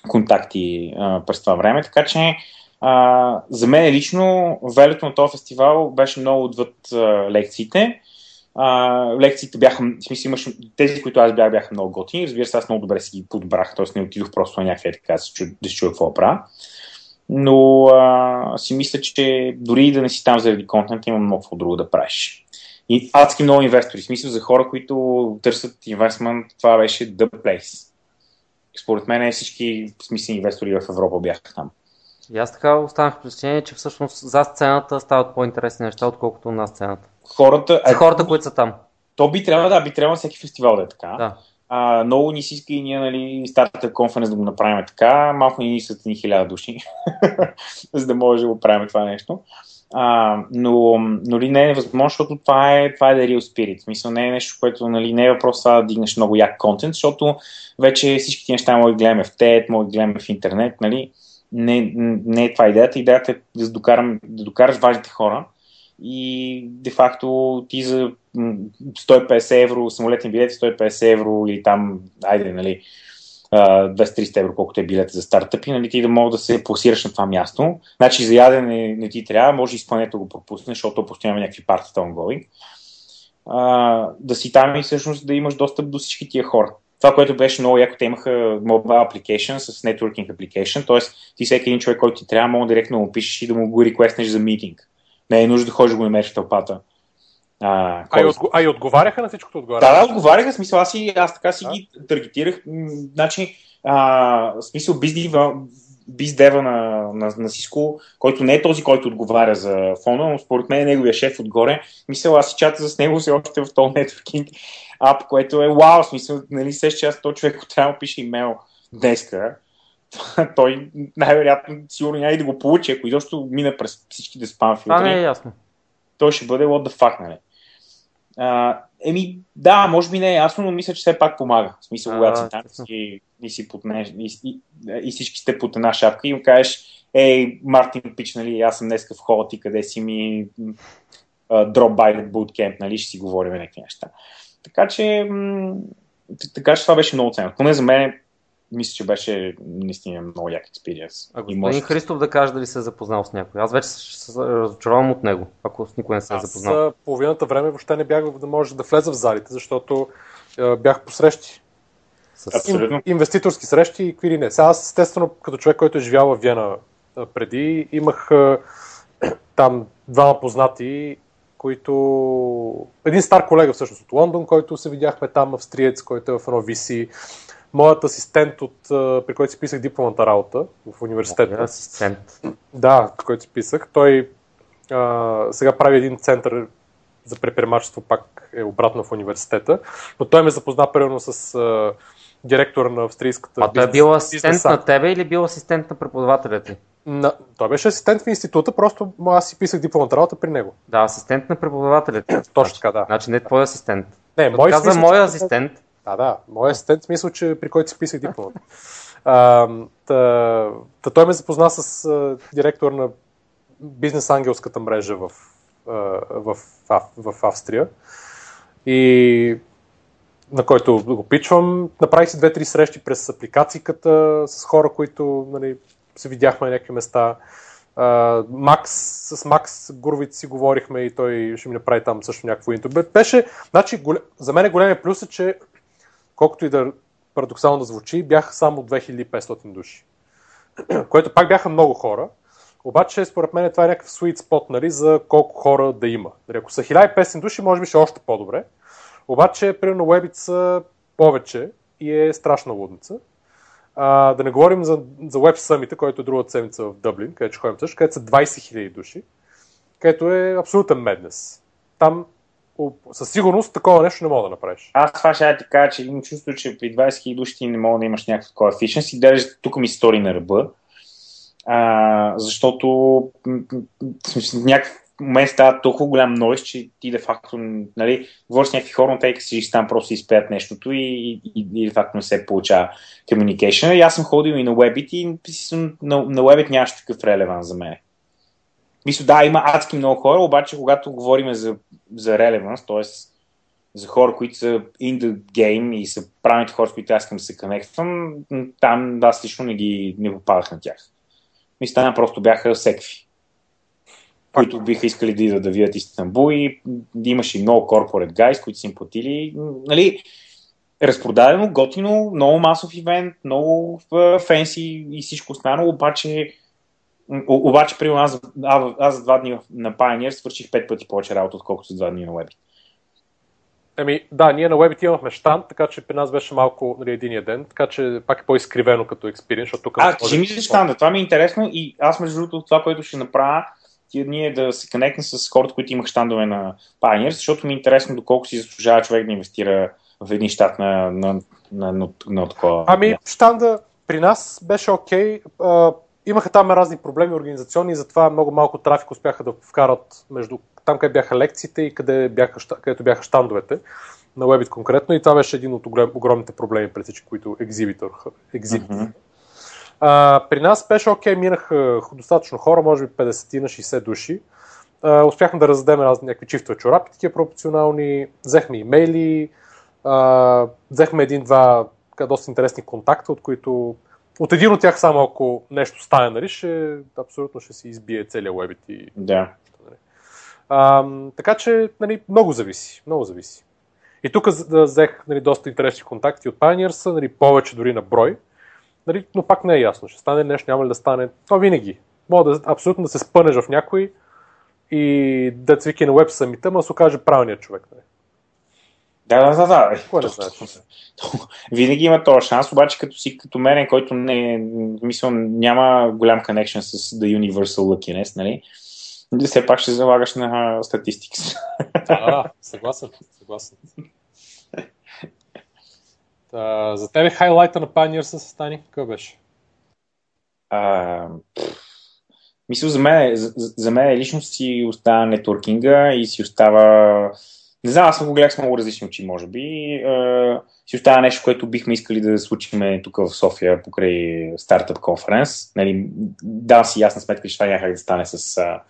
контакти uh, през това време. Така че uh, за мен лично велето на този фестивал беше много отвъд uh, лекциите лекциите бяха, в смисъл имаше, тези, които аз бях, бяха много готини. Разбира се, аз много добре си ги подбрах, т.е. не отидох просто на някакви така да се чуя какво правя. Но а, си мисля, че дори да не си там заради контент, има много друго да правиш. И адски много инвестори. В смисъл за хора, които търсят инвестмент, това беше the place. Според мен всички смислени инвестори в Европа бяха там. И аз така останах впечатление, че всъщност за сцената стават по-интересни неща, отколкото на сцената хората... За хората, които са там. То би трябвало, да, би трябвало всеки фестивал да е така. Да. А, много ни си иска и ние, нали, старата конференц да го направим така. Малко ни са ни хиляда души, за да може да го правим това нещо. А, но, но ли не е възможно, защото това е, това е the real spirit. Смисъл не е нещо, което нали, не е въпрос това да дигнеш много як контент, защото вече всички ти неща може да гледаме в TED, може да гледаме в интернет. Нали. Не, не е това идеята. Идеята е да, докарам, да докараш важните хора и де-факто ти за 150 евро самолетни билети, 150 евро или там, айде, нали, 200-300 евро, колкото е билет за стартъпи, нали, ти да мога да се пласираш на това място. Значи за ядене не ти трябва, може изпълнението го пропусне, защото постоянно някакви партията онгови. да си там и всъщност да имаш достъп до всички тия хора. Това, което беше много яко, те имаха mobile application с networking application, т.е. ти всеки един човек, който ти трябва, мога директно му пишеш и да му го реквестнеш за митинг. Не е нужда да ходиш да го намериш в тълпата. А, а, и отго... а и отговаряха на всичкото отговаряха? Да, да, отговаряха, смисъл аз, и, аз така си да. ги таргетирах. Значи, а, смисъл биздива, биздева на, на, на Cisco, който не е този, който отговаря за фона, но според мен е неговия шеф отгоре. Мисля, аз си чата с него все още в този нетворкинг ап, което е вау, смисъл, нали, се, че аз този човек трябва да пише имейл днеска, той най-вероятно сигурно няма и да го получи, ако изобщо мине през всичките спам филтри. Това не е ясно. Той ще бъде what the fuck, нали? А, еми, да, може би не е ясно, но мисля, че все пак помага. В смисъл, когато си там и, и, си поднеш, и, и, и, всички сте под една шапка и му кажеш, ей, Мартин Пич, нали, аз съм днеска в хола, ти къде си ми uh, drop by the bootcamp, нали, ще си говорим някакви неща. Така че, м- така че това беше много ценно. Поне за мен мисля, че беше наистина много як експириенс. А господин може... Христов да каже дали се е запознал с някой. Аз вече се разочаровам от него, ако с никой не се е запознал. Аз половината време въобще не бях да може да влеза в залите, защото е, бях по срещи. С Ин, инвеститорски срещи и какви не. Сега аз, естествено, като човек, който е живял в Виена преди, имах е, там двама познати, които... Един стар колега всъщност от Лондон, който се видяхме там, австриец, който е в едно VC моят асистент, от, при който си писах дипломата работа в университета. Моят асистент. Да, който си писах. Той а, сега прави един център за предприемачество, пак е обратно в университета, но той ме запозна примерно с а, директора на австрийската А той е бил асистент на тебе или бил асистент на преподавателя ти? На... Той беше асистент в института, просто аз си писах дипломата работа при него. Да, асистент на преподавателя. Точно така, да. Значи не твой асистент. Не, мой каза мой асистент. Да, да. Моят асистент, смисъл, че при който си писах дипломата. А, та, та той ме запозна с а, директор на бизнес ангелската мрежа в, а, в, в, в Австрия. И на който го пичвам. Направих си две-три срещи през апликацията с хора, които нали, се видяхме на някакви места. Макс, с Макс Гуровиц си говорихме и той ще ми направи там също някакво интервю. Беше, значи, голем, за мен е големия плюс е, че колкото и да парадоксално да звучи, бяха само 2500 души. Което пак бяха много хора. Обаче, според мен, това е някакъв sweet spot, нали, за колко хора да има. Нали, ако са 1500 души, може би ще е още по-добре. Обаче, примерно, Webit са повече и е страшна лудница. А, да не говорим за, за Web Summit, който е другата седмица в Дъблин, където ще ходим също, където са 20 000 души, където е абсолютен меднес. Там със сигурност такова нещо не мога да направиш. Аз това ще ти кажа, че имам чувство, че при 20 000 души ти не мога да имаш някакъв такова efficiency. Даже тук ми стори на ръба. А, защото някакъв момент става толкова голям нойз, че ти де факто, нали, говориш с някакви хора, но те си там просто изпеят нещото и, и, и, де факто не се получава communication. И аз съм ходил и на Webit и на, на Webit нямаше такъв релеванс за мен. Мисля, да, има адски много хора, обаче когато говорим за, за релеванс, т.е. за хора, които са in the game и са правилните хора, с които аз искам да се конектвам, там аз лично не ги не попадах на тях. Мисля, там просто бяха секви които биха искали да идват да видят Истанбул и имаше и много corporate guys, които са им платили. Нали, разпродадено, готино, много масов ивент, много фенси и всичко останало, обаче обаче, при аз, аз, аз за два дни на Pioneer свърших пет пъти повече работа, отколкото за два дни на Webit. Еми, да, ние на Webit имахме штант, така че при нас беше малко нали, единия ден, така че пак е по-изкривено като експириенс, защото тук... А, кажи ми за штанда, това ми е интересно и аз между другото това, което ще направя, тия дни е да се конектна с хората, които имах щандове на Pioneer, защото ми е интересно доколко си заслужава човек да инвестира в един щат на, на, на, на, на такова. Ами, щанда при нас беше окей. Okay. имаха там разни проблеми организационни затова много малко трафик успяха да вкарат между там, къде бяха лекциите и къде бяха, където бяха щандовете на Webit конкретно и това беше един от огромните проблеми пред всички, които екзибитор, екзибит. Mm-hmm. А, при нас беше окей, okay, минаха достатъчно хора, може би 50 на 60 души. А, успяхме да раздадем разни някакви чифтове чорапи, такива пропорционални, взехме имейли, а, взехме един-два доста интересни контакта, от които от един от тях само ако нещо стане, нали, ще, абсолютно ще си избие целият webit и... Да. А, така че, нали, много зависи, много зависи. И тук взех нали, доста интересни контакти от Pioneers, нали, повече дори на брой. Нали, но пак не е ясно. Ще стане нещо, няма ли да стане. То винаги. Мога да, абсолютно да се спънеш в някой и да цвики на веб самита, но се окаже правилният човек. Нали. Да, да, да, да. Кое не знаеш? Винаги има този шанс, обаче като си като мен, който не, мисля, няма голям connection с The Universal Luckiness, нали? Все пак ще залагаш на статистика. Да, съгласен, съгласен. Та, за тебе хайлайта на Pioneer са стани какъв беше? А, мисля, за мен, за, за мен лично си остава нетворкинга и си остава не знам, аз съм го гледах с много различни очи, може би. А, си остава нещо, което бихме искали да случиме тук в София покрай стартъп конференс. Нали, да, си ясна сметка, че това няма да стане с а,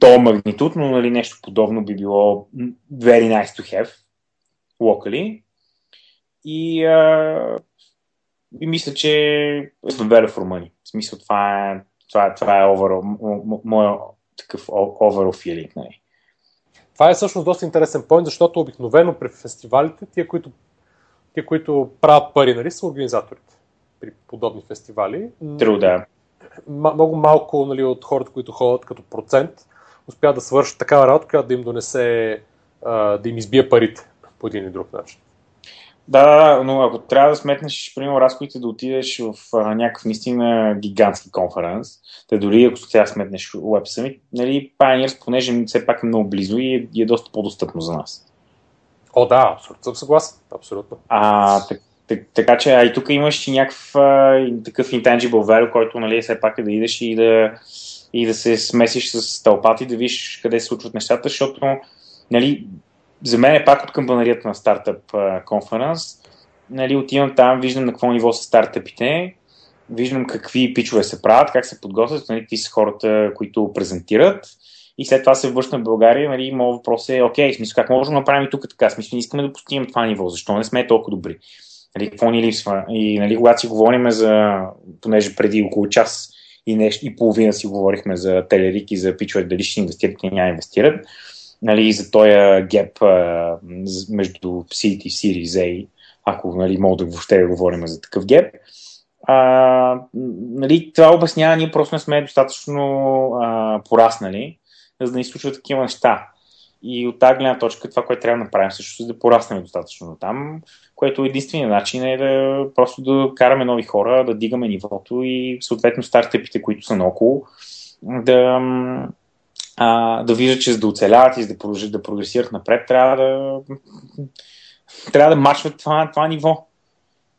то магнитуд, нали, нещо подобно би било very nice to have locally. И, а, и мисля, че е value for money. В смисъл, това е, това е, това е overall, моят такъв overall feeling. Нали. Това е всъщност доста интересен поинт, защото обикновено при фестивалите, тия, които, тия, които правят пари, нали, са организаторите при подобни фестивали. Трудо, да. Много малко нали, от хората, които ходят като процент, успяват да свършат такава работа, която да им донесе, да им избие парите по един или друг начин. Да, но ако трябва да сметнеш, примерно, разходите да отидеш в а, някакъв наистина гигантски конференс, да дори ако сега сметнеш Web Summit, нали, Pioneers, понеже все пак е много близо и е, и е доста по-достъпно за нас. О, да, абсолютно съм съгласен. Абсолютно. А, так, так, така че, а и тук имаш и някакъв а, такъв intangible value, който нали, все пак е да идеш и да, и да се смесиш с тълпата и да видиш къде се случват нещата, защото нали, за мен е пак от камбанарията на стартъп конференс. нали, отивам там, виждам на какво ниво са стартъпите, виждам какви пичове се правят, как се подготвят, нали, какви са хората, които презентират. И след това се връщам в България, нали, моят въпрос е, окей, смисъл, как можем да направим тук така? Смисъл, не искаме да постигнем това ниво, защо не сме толкова добри? Нали, какво ни липсва? И нали, когато си говорим за, понеже преди около час и, нещо, и половина си говорихме за телерик и за пичове, дали ще инвестират или няма инвестират, нали, за този геп между Seed и Series A, ако нали, мога да въобще да говорим за такъв геп. А, нали, това обяснява, ние просто не сме достатъчно а, пораснали, за да ни случват такива неща. И от тази гледна точка това, което трябва да направим също е да пораснем достатъчно там, което единственият начин е да просто да караме нови хора, да дигаме нивото и съответно стартъпите, които са наоколо, да, а, да виждат, че за да оцеляват и за да продължат да прогресират напред, трябва да трябва да мачват това, това ниво.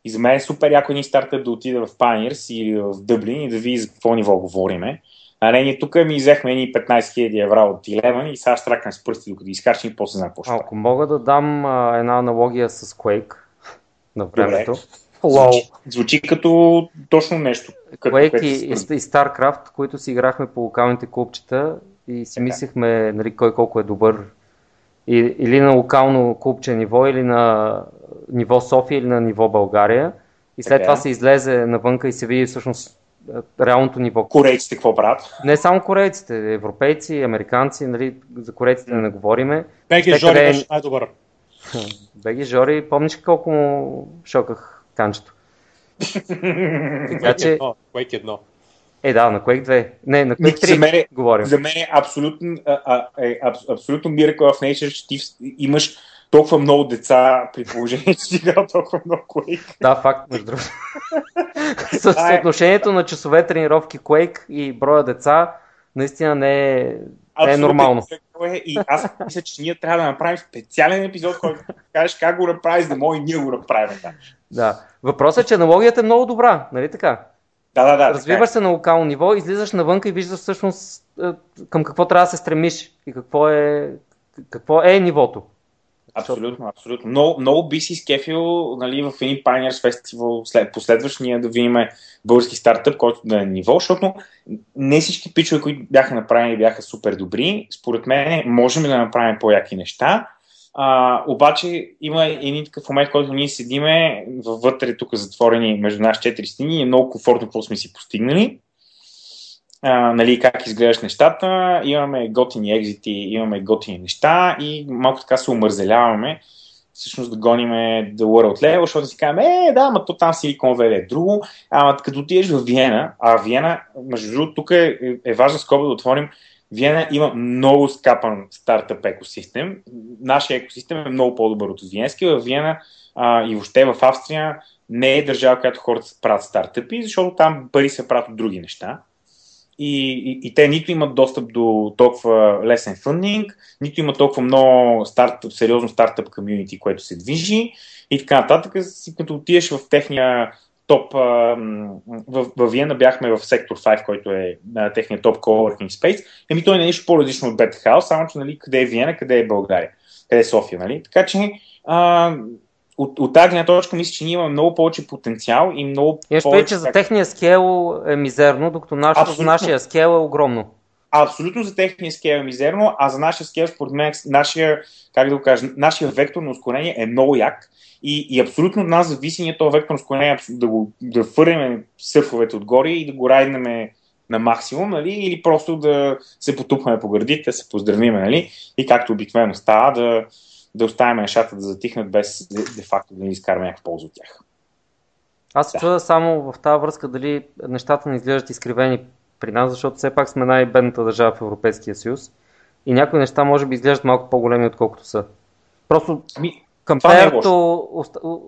И за мен е супер яко един стартъп да отида в Pioneers или в Дъблин и да види за какво ниво говориме. А не, ние тук ми взехме едни 15 000 евро от Eleven и сега штракам с пръсти, докато изкарчим и после знам какво ще Ако мога да дам а, една аналогия с Quake на времето. Звучи, звучи като точно нещо. Като Quake и, и, StarCraft, които си играхме по локалните клубчета и си така. мислехме нали, кой колко е добър или на локално клубче ниво, или на ниво София, или на ниво България. И след така. това се излезе навънка и се види всъщност реалното ниво. Корейците какво правят? Не само корейците, европейци, американци, нали, за корейците не говориме. Беги Жори къде... беше най-добър. Беги Жори, помниш колко му шоках канчето? така че... Quake едно. Е, да, на Quake 2. Не, на Quake 3 за мен, е- говорим. За мен е абсолютно, а, а, е, аб, абсолютно Miracle of Nature, че ти имаш толкова много деца при положение, че си играл толкова много Quake. Да, факт, между другото. С е- съотношението на часове тренировки Quake и броя деца, наистина не е, не е нормално. Е, и аз мисля, че ние трябва да направим специален епизод, който кажеш как го направиш, за да може и ние го направим. Да. да. Въпросът е, че аналогията е много добра, нали така? Да, да, да. Развиваш е. се на локално ниво, излизаш навънка и виждаш всъщност е, към какво трябва да се стремиш и какво е, какво е нивото. Абсолютно, абсолютно. Много, много би си скефил нали, в един Pioneers Festival след, последващ ние да видим български стартъп, който да е ниво, защото не всички пичове, които бяха направени, бяха супер добри. Според мен можем да направим по-яки неща. А, обаче има един такъв момент, който ние седиме вътре тук затворени между нас четири стени и е много комфортно какво сме си постигнали. А, нали, как изглеждаш нещата, имаме готини екзити, имаме готини неща и малко така се омързеляваме. Всъщност да гониме The World Level, защото си казваме, е, да, ама то там Silicon Valley е друго, ама като отидеш в Виена, а Виена, между другото, тук е, е важна скоба да отворим, Виена има много скапан стартъп екосистем. Нашия екосистем е много по-добър от Виенския. В Виена а, и въобще в Австрия не е държава, която хората правят стартъпи, защото там пари се правят от други неща. И, и, и те нито имат достъп до толкова лесен фъндинг, нито имат толкова много старт, сериозно стартъп комьюнити, което се движи и така нататък. Като отидеш в техния топ, в, в Виена бяхме в сектор 5, който е на техния топ coworking space. Еми той не е нищо по-различно от Beta House, само че нали, къде е Виена, къде е България, къде е София. Нали? Така че а, от, от тази гледна точка мисля, че ние имаме много повече потенциал и много и повече... че за техния скел е мизерно, докато нашото, нашия скел е огромно. Абсолютно за техния скел е мизерно, а за нашия скел, според мен, нашия, как да го кажа, нашия вектор на ускорение е много як и, и абсолютно от нас зависи ние този вектор на ускорение да, го, да фърнем сърфовете отгоре и да го райднем на максимум, нали? или просто да се потупваме по гърдите, да се поздравиме, нали? и както обикновено става, да, да оставим нещата да затихнат без де-факто да ни изкараме някаква полза от тях. Аз се да. чуда само в тази връзка дали нещата не изглеждат изкривени при нас, защото все пак сме най-бедната държава в Европейския съюз и някои неща може би изглеждат малко по-големи, отколкото са. Просто ми, към е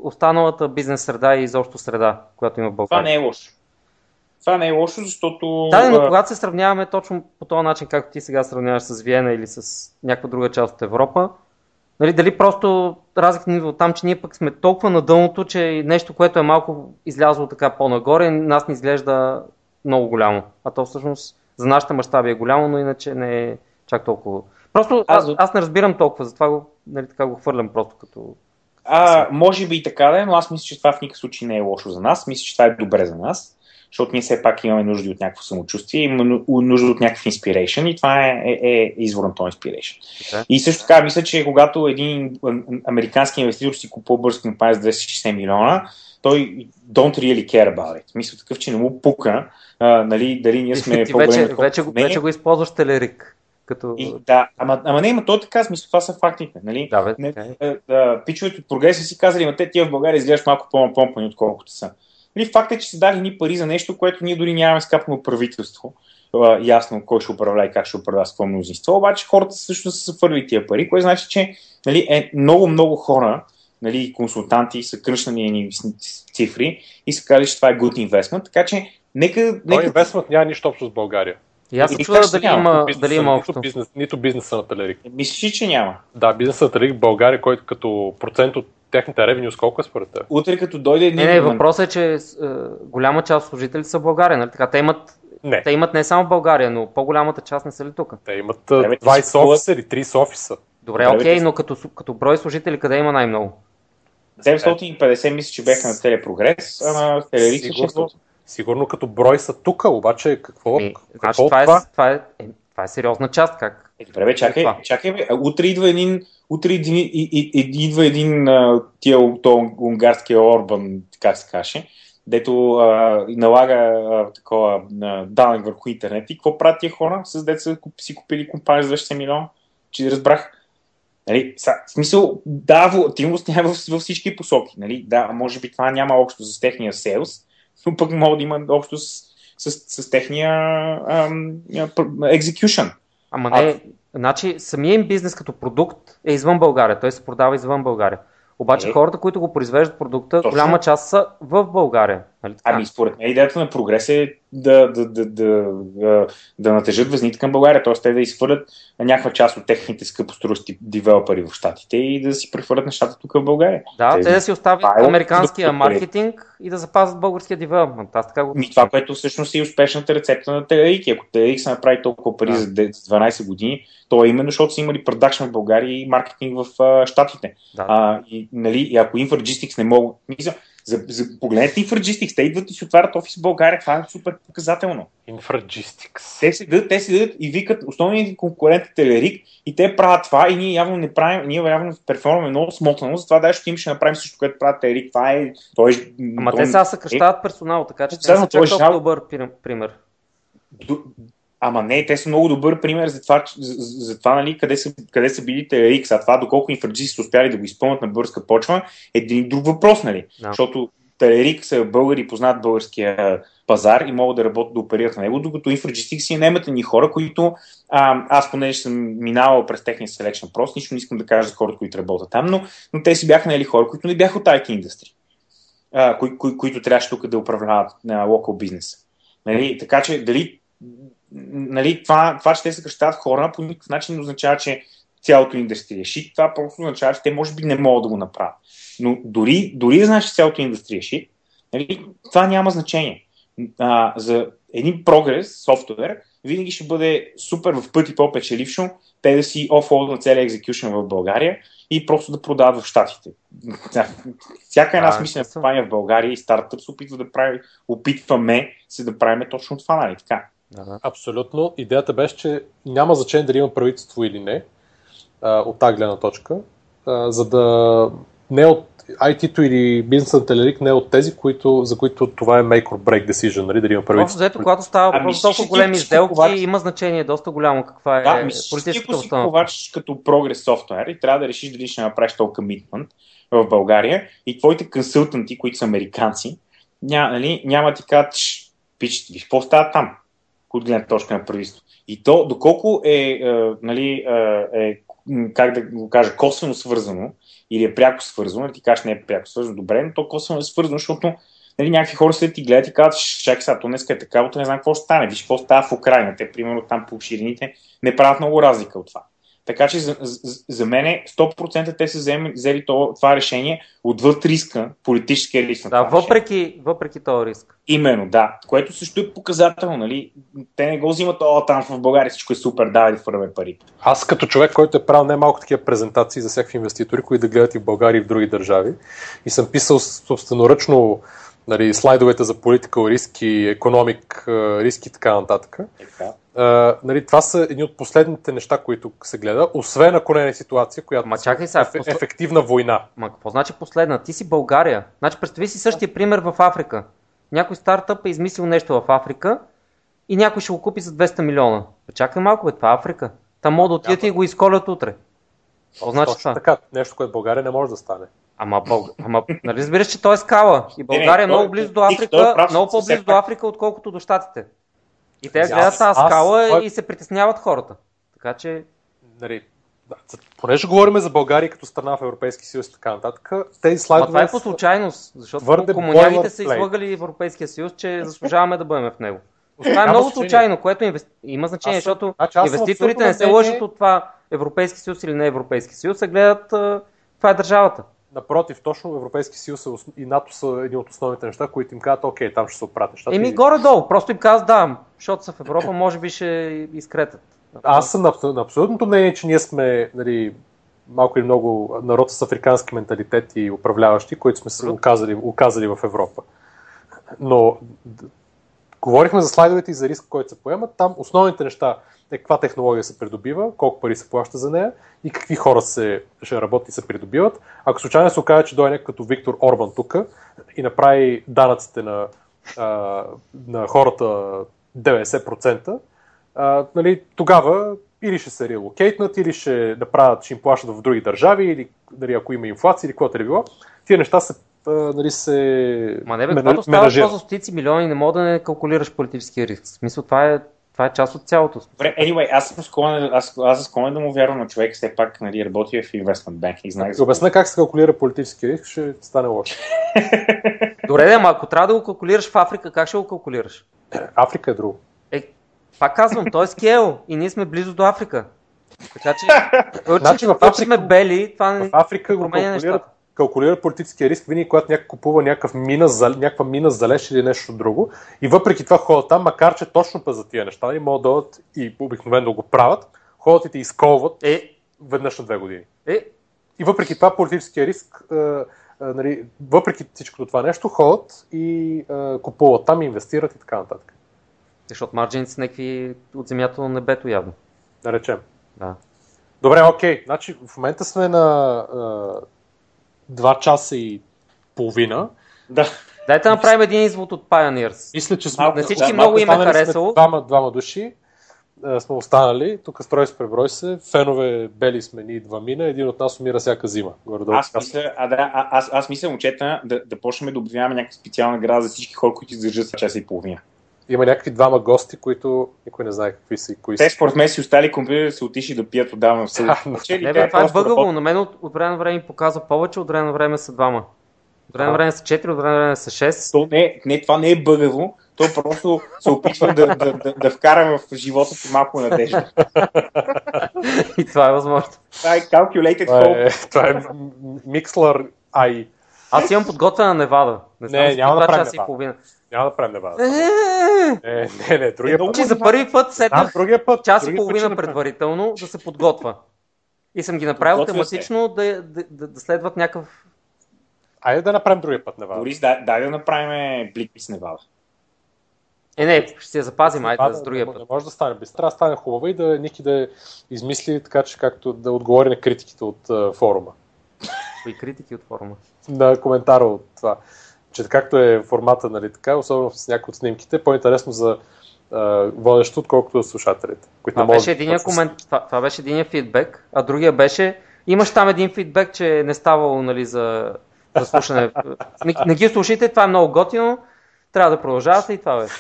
останалата бизнес среда и изобщо среда, която има в България. Това не е лошо. Това не е лошо, защото... Да, но когато се сравняваме точно по този начин, както ти сега сравняваш с Виена или с някаква друга част от Европа, нали, дали просто разликата ни от там, че ние пък сме толкова на дъното, че нещо, което е малко излязло така по-нагоре, нас не изглежда много голямо. А то всъщност за нашата мащаби е голямо, но иначе не е чак толкова. Просто аз, аз не разбирам толкова, затова го, нали, така го хвърлям просто като А, може би и така да е, но аз мисля, че това в никакъв случай не е лошо за нас. Мисля, че това е добре за нас, защото ние все пак имаме нужда от някакво самочувствие, имаме нужда от някакъв инспирейшн и това е, е, е извор на този инспирейшн. Okay. И също така, мисля, че когато един американски инвеститор си купува бърз компания с 260 милиона, той don't really care about it. Мисля такъв, че не му пука, а, нали, дали ние сме по вече, вече, вече го използваш телерик. Като... И, да, ама, ама не, има то е така, смисъл, това са фактите. Нали? Да, бе, не, а, а, пичовете от прогреса си казали, ама те тия в България изглеждаш малко по-напомпани, отколкото са. Нали, факт е, че се дали ни пари за нещо, което ние дори нямаме скапано правителство. А, ясно кой ще управлява и как ще управлява с какво мнозинство, обаче хората също са фърли тия пари, което значи, че нали, е много, много хора, нали, консултанти са кръщнали ни цифри и са казали, че това е good investment, така че нека... нека... инвестмент няма нищо общо с България. И аз се чудя дали има, дали има общо. Нито, бизнес, нито бизнеса на Телерик. Мислиш, че няма? Да, бизнеса на Телерик в България, който като процент от техните ревеню, колко е според теб? Утре като дойде... Не, не, въпросът е, че е, голяма част от служителите са в България, нали? Така, те имат не. Те имат не само в България, но по-голямата част не са ли тук? Те имат 20 офиса или 30 офиса. Добре, окей, но като, като брой служители къде има най-много? 750 мисля, че бяха на целия прогрес, а на Телерик са 600. Сигурно като брой са тук, обаче какво, е, какво значи, това, това? Е, това, е, е, това е сериозна част. Как? Е, добре, бе, чакай, това? чакай бе. Утре идва един, утре един, и, и, и, идва един тия, то, унгарския Орбан, как се каже, дето а, налага а, такова а, данък върху интернет. И какво правят тия хора с деца си купили компания за 20 милиона? Че разбрах. Нали, са, в смисъл, да, волатилност няма във всички посоки. Нали? Да, може би това няма общо с техния селс, но пък може да има общо с, с, с, техния execution. Ама не, а... значи самия им бизнес като продукт е извън България, той се продава извън България. Обаче е. хората, които го произвеждат продукта, Точно. голяма част са в България. Нали така? Ами според мен идеята на прогрес е да, да, да, да, да, да натежат везните към България, т.е. те да изхвърлят някаква част от техните скъпоструващи девелопери в Штатите и да си прехвърлят нещата тук в България. Да, те, те да си оставят е американския да маркетинг и да запазят българския девелопмент. Аз така го Ми, това, което всъщност е успешната рецепта на TLX. Ако TLX се направи толкова пари да. за 12 години, то е именно защото са имали продакшн в България и маркетинг в Штатите. Да. А, и, нали, и ако Infragistics не могат... Мисля, за, за, погледнете Infragistics, те идват и си отварят офис в България, това е супер показателно. Infragistics. Те седят, те седят и викат, основният конкурент е Телерик и те правят това и ние явно не правим, ние явно перформаме много смотано, затова даже ще им ще направим също, което правят Телерик. Това е, той, Ама той, те сега съкръщават е, персонал, така че те са чак толкова добър пример. Ама не, те са много добър пример за това, за, за това нали, къде, са, къде са били TRX, а това доколко инфраджисти са успяли да го изпълнят на българска почва е един друг въпрос, нали? Да. Защото TRX са българи, познат българския пазар и могат да работят да оперират на него, докато инфраджистик си немате ни хора, които а, аз понеже съм минавал през техния селекшн прост, нищо не искам да кажа за хората, които работят там, но, но те си бяха нали, хора, които не бяха от IT индустрия, кои, кои, които трябваше тук да управляват на локал бизнес. Нали? Така че дали нали, това, това, че те съкръщават хора, по никакъв начин не означава, че цялото индустрия е шит. Това просто означава, че те може би не могат да го направят. Но дори, дори да знаеш, че цялото индустрия е шит, нали, това няма значение. А, за един прогрес, софтуер, винаги ще бъде супер в пъти по-печелившо те да си офлоад на целия екзекюшн в България и просто да продават в Штатите. Всяка една смислена компания в България и стартъп се опитва да прави, опитваме се да правим точно това, нали така? Ага. Абсолютно. Идеята беше, че няма значение дали има правителство или не, а, от тази гледна точка, а, за да не от IT-то или бизнес на Телерик не е от тези, които, за които това е make or break decision, нали, дали има правителство. Взето, когато става ами, толкова големи сделки, ковач... има значение доста голямо каква е да, политическата обстановка. Ако си като прогрес софтуер и трябва да решиш дали ще направиш толкова комитмент в България и твоите консултанти, които са американци, ня, нали, няма ти кажат, пич, виж какво става там от гледна точка на правителство. И то, доколко е, е, нали, е, е, как да го кажа, косвено свързано, или е пряко свързано, или ти кажеш не е пряко свързано, добре, но то косвено е свързано, защото нали, някакви хора след ти гледат и казват, чакай сега, то днес е така, утре не знам какво ще стане, виж какво става в Украина. Те, примерно, там по ширините не правят много разлика от това. Така че за, за, за мен 100% те са взели, взели това, това решение отвъд риска, политическия риск Да, въпреки, въпреки този риск. Именно, да. Което също е показателно, нали? Те не го взимат, о, там в България всичко е супер, давай да хвърляме пари. Аз като човек, който е правил немалко такива презентации за всякакви инвеститори, които да гледат и в България и в други държави, и съм писал собственоръчно нали, слайдовете за политикал риски, економик риски и така нататък. Така. Нали, това са едни от последните неща, които се гледа, освен ако не е ситуация, която Ма чакай сега, е ефективна война. Ма какво значи последна? Ти си България. Значи представи си същия пример в Африка. Някой стартъп е измислил нещо в Африка и някой ще го купи за 200 милиона. Чакай малко, бе, това е Африка. Там могат да отидете и го изколят утре. Какво значи Точно това? така, нещо, което в България не може да стане. Ама, Бълг... Ама нали разбираш, че той е скала. И България е той- много близо до Африка, е прав, много по-близо до. Африка, отколкото до Штатите. И те Аз- гледат тази аз- скала той- и се притесняват хората. Така че, Нали, да, понеже говорим за България като страна в Европейски съюз и така нататък, тези ма слайдове това е по случайност, защото твърде комунялите са излагали Европейския съюз, че заслужаваме да бъдем в него. Това е много случайно, което инвес... има значение, Аз защото значи аз инвеститорите не се лъжат от това Европейски съюз или не Европейски съюз, а гледат това е държавата. Напротив, точно Европейски съюз е и НАТО са едни от основните неща, които им казват, окей, там ще се оправят нещата. Еми И- горе-долу, просто им казват да, защото са в Европа, може би ще изкретат. Аз съм на, на абсолютното мнение, че ние сме нали, малко или много народ с африкански менталитет и управляващи, които сме се оказали, оказали в Европа. Но говорихме за слайдовете и за риск, който се поемат. Там основните неща каква технология се придобива, колко пари се плаща за нея и какви хора се, ще работят и се придобиват. Ако случайно се окаже, че дойде някой като Виктор Орбан тук и направи данъците на, а, на хората 90%, а, нали, тогава или ще се релокейтнат, или ще направят, ще им плащат в други държави, или нали, ако има инфлация, или каквото е било. Тия неща се, нали, се Ма не бе, когато става за стотици милиони, не мога да не калкулираш политическия риск. В смисъл, това е, това е част от цялото. Добре, anyway, аз съм склонен, аз, аз съм склонен да му вярвам на човек, все пак нали, работи в investment bank и знае Ако обясня как се калкулира политически риск, ще стане лошо. Добре, да, ама ако трябва да го калкулираш в Африка, как ще го калкулираш? Африка е друго. Е, пак казвам, той е скел и ние сме близо до Африка. Така че, Значи в Африка, сме бели, това не В Африка го променя нещата. Калкулира политическия риск винаги, когато някой купува някакъв мина, някаква мина за леш или нещо друго. И въпреки това ходят там, макар че точно па за тия неща и могат да дойдат и обикновено го правят, ходят и те изколват Е, веднъж на две години. е, И въпреки това политическия риск, а, а, нали, въпреки всичкото това нещо, ходят и а, купуват там, инвестират и така нататък. защото марджините са някакви от земята на небето явно. Да речем. Да. Добре, окей. Значи в момента сме на 2 часа и половина. Да. Дайте да направим един извод от Pioneers. Мисля, че сме... Малко- На всички да, много им е харесало. Двама, двама души а, сме останали. Тук строй се, преброй се. Фенове бели сме ние двамина. Един от нас умира всяка зима. Горе-долу. Аз мисля, а, да, а, аз, аз мисля, момчета, да, да почнем да обявяваме някаква специална града за всички хора, които издържат за часа и половина. Има някакви двама гости, които никой не знае какви са и кои Те са. според мен си остали компютъри да се отишли да пият отдавна в съда. Да, но- Не, бе, това е бъгаво. На мен от, от време на време показва повече, от време на време са двама. От време на време са 4, от време на време са 6. То не, не, това не е бъгаво, то просто се опитва да, да, да, да вкара в живота ти малко надежда. И това е възможно. Това е calculated Това hope. е, това е Mixler AI. Аз имам подготвена Невада. Не, знам Не, за няма да часа и Невада. половина. Няма да правим Невада. Е, Не, не, не, другия много път. Че за първи път седнах другия път. час и половина предварително да се подготвя. И съм ги направил тематично да, да, да, да следват някакъв... Айде да направим другия път Невада. Борис, дай, дай да направим блик с Невада. Е, не, ще си я запазим, айде за другия не, път. Не може да стане без. Трябва да стане хубава и да Ники да измисли така, че както да отговори на критиките от а, форума. И критики от форума. На коментара от това. Че както е формата, нали така, особено с някои от снимките, по-интересно за а, водещо, отколкото за слушателите. Които Това беше, да единия точно комент... това, това беше единия фидбек, а другия беше... Имаш там един фидбек, че не ставало нали, за, за слушане. Не, не ги слушайте, това е много готино. Трябва да продължавате и това беше.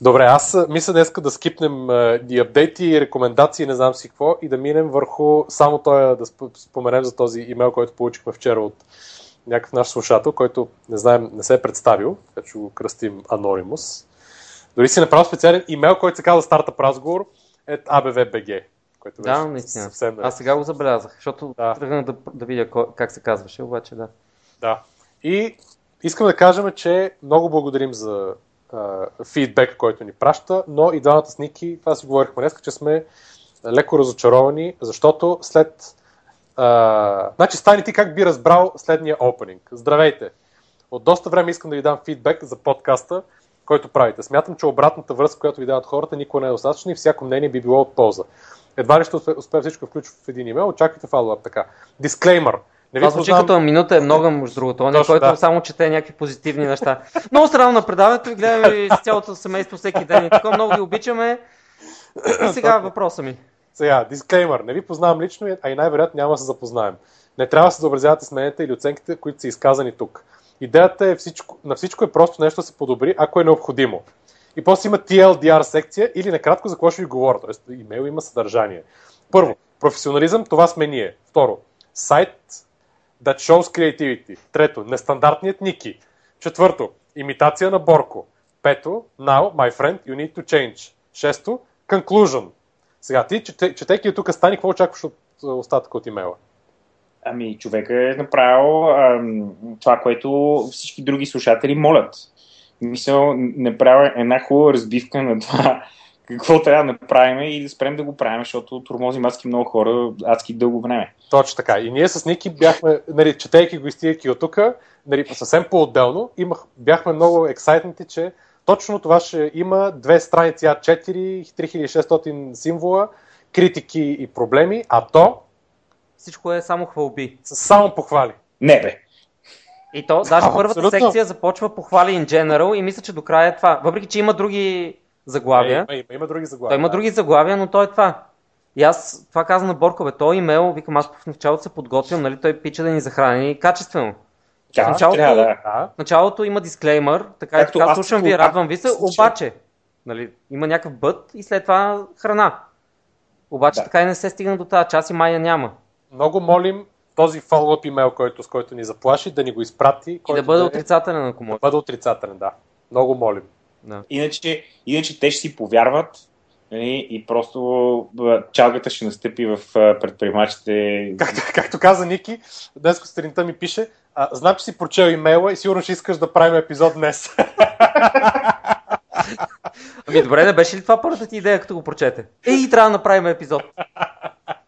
Добре, аз мисля днес да скипнем и апдейти, рекомендации, не знам си какво, и да минем върху само той да сп- споменем за този имейл, който получихме вчера от някакъв наш слушател, който не знаем, не се е представил, така че го кръстим Anonymous. Дори си направил специален имейл, който се казва Startup разговор at ABVBG. Което Да, наистина. съвсем Аз сега го забелязах, защото Да. тръгнах да, да видя как се казваше, обаче да. Да. И искам да кажем, че много благодарим за а, фидбек, който ни праща, но и двамата с Ники, това си говорихме днес, че сме леко разочаровани, защото след... А, значи, Стани, ти как би разбрал следния опенинг? Здравейте! От доста време искам да ви дам фидбек за подкаста, който правите. Смятам, че обратната връзка, която ви дават хората, никога не е достатъчна и всяко мнение би било от полза. Едва ли ще успе, успея всичко включва в един имейл, очаквайте фалуап така. Дисклеймър. Не Това звучи като минута е много, между другото. Точно, който да. само чете някакви позитивни неща. Много странно на предаването и гледаме с цялото семейство всеки ден. И така много ви обичаме. И сега въпроса ми. Сега, дисклеймър. Не ви познавам лично, а и най-вероятно няма да се запознаем. Не трябва да се съобразявате с мненията или оценките, които са изказани тук. Идеята е всичко, на всичко е просто нещо да се подобри, ако е необходимо. И после има TLDR секция или накратко за какво ще ви говоря. Тоест, имейл има съдържание. Първо, професионализъм, това сме ние. Второ, сайт that shows creativity. Трето, нестандартният Ники. Четвърто, имитация на Борко. Пето, now, my friend, you need to change. Шесто, conclusion. Сега, ти, чете, четейки тук стани, какво очакваш от остатъка от имейла? Ами, човек е направил ам, това, което всички други слушатели молят. Мисъл, направя една хубава разбивка на това, какво трябва да направим и да спрем да го правим, защото тормозим адски много хора адски дълго време. Точно така. И ние с Ники бяхме, нали, четейки го и стигайки от тук, нали, съвсем по-отделно, имах, бяхме много ексайтнати, че точно това ще има две страници А4, 3600 символа, критики и проблеми, а то Всичко е само хвалби. са само похвали. Не бе. И то, даже А, първата абсолютно. секция започва похвали in general и мисля, че до края е това. Въпреки, че има други заглавия. Има, има, има други заглавия. Той има да. други заглавия, но той е това. И аз това казвам на Борко, бе, той имейл, викам, аз в началото се подготвям, нали, той пича да ни захрани качествено. Да, В началото- трябва да. Да. В началото има дисклеймър, така и Както така, аз слушам ви, радвам ви се, обаче, нали, има някакъв бът и след това храна. Обаче Да. така и не се стигна до тази част и мая няма. Много молим този follow-up имейл, който, с който ни заплаши, да ни го изпрати. И да бъде е- отрицателен, ако да може. бъде отрицателен, да. Много молим. Да. Иначе, иначе те ще си повярват нали, и просто чалгата ще настъпи в предприемачите. Както, както каза Ники, днес сутринта ми пише, а, знам, че си прочел имейла и сигурно ще искаш да правим епизод днес. Ами добре, не беше ли това първата ти идея, като го прочете? Ей, трябва да направим епизод.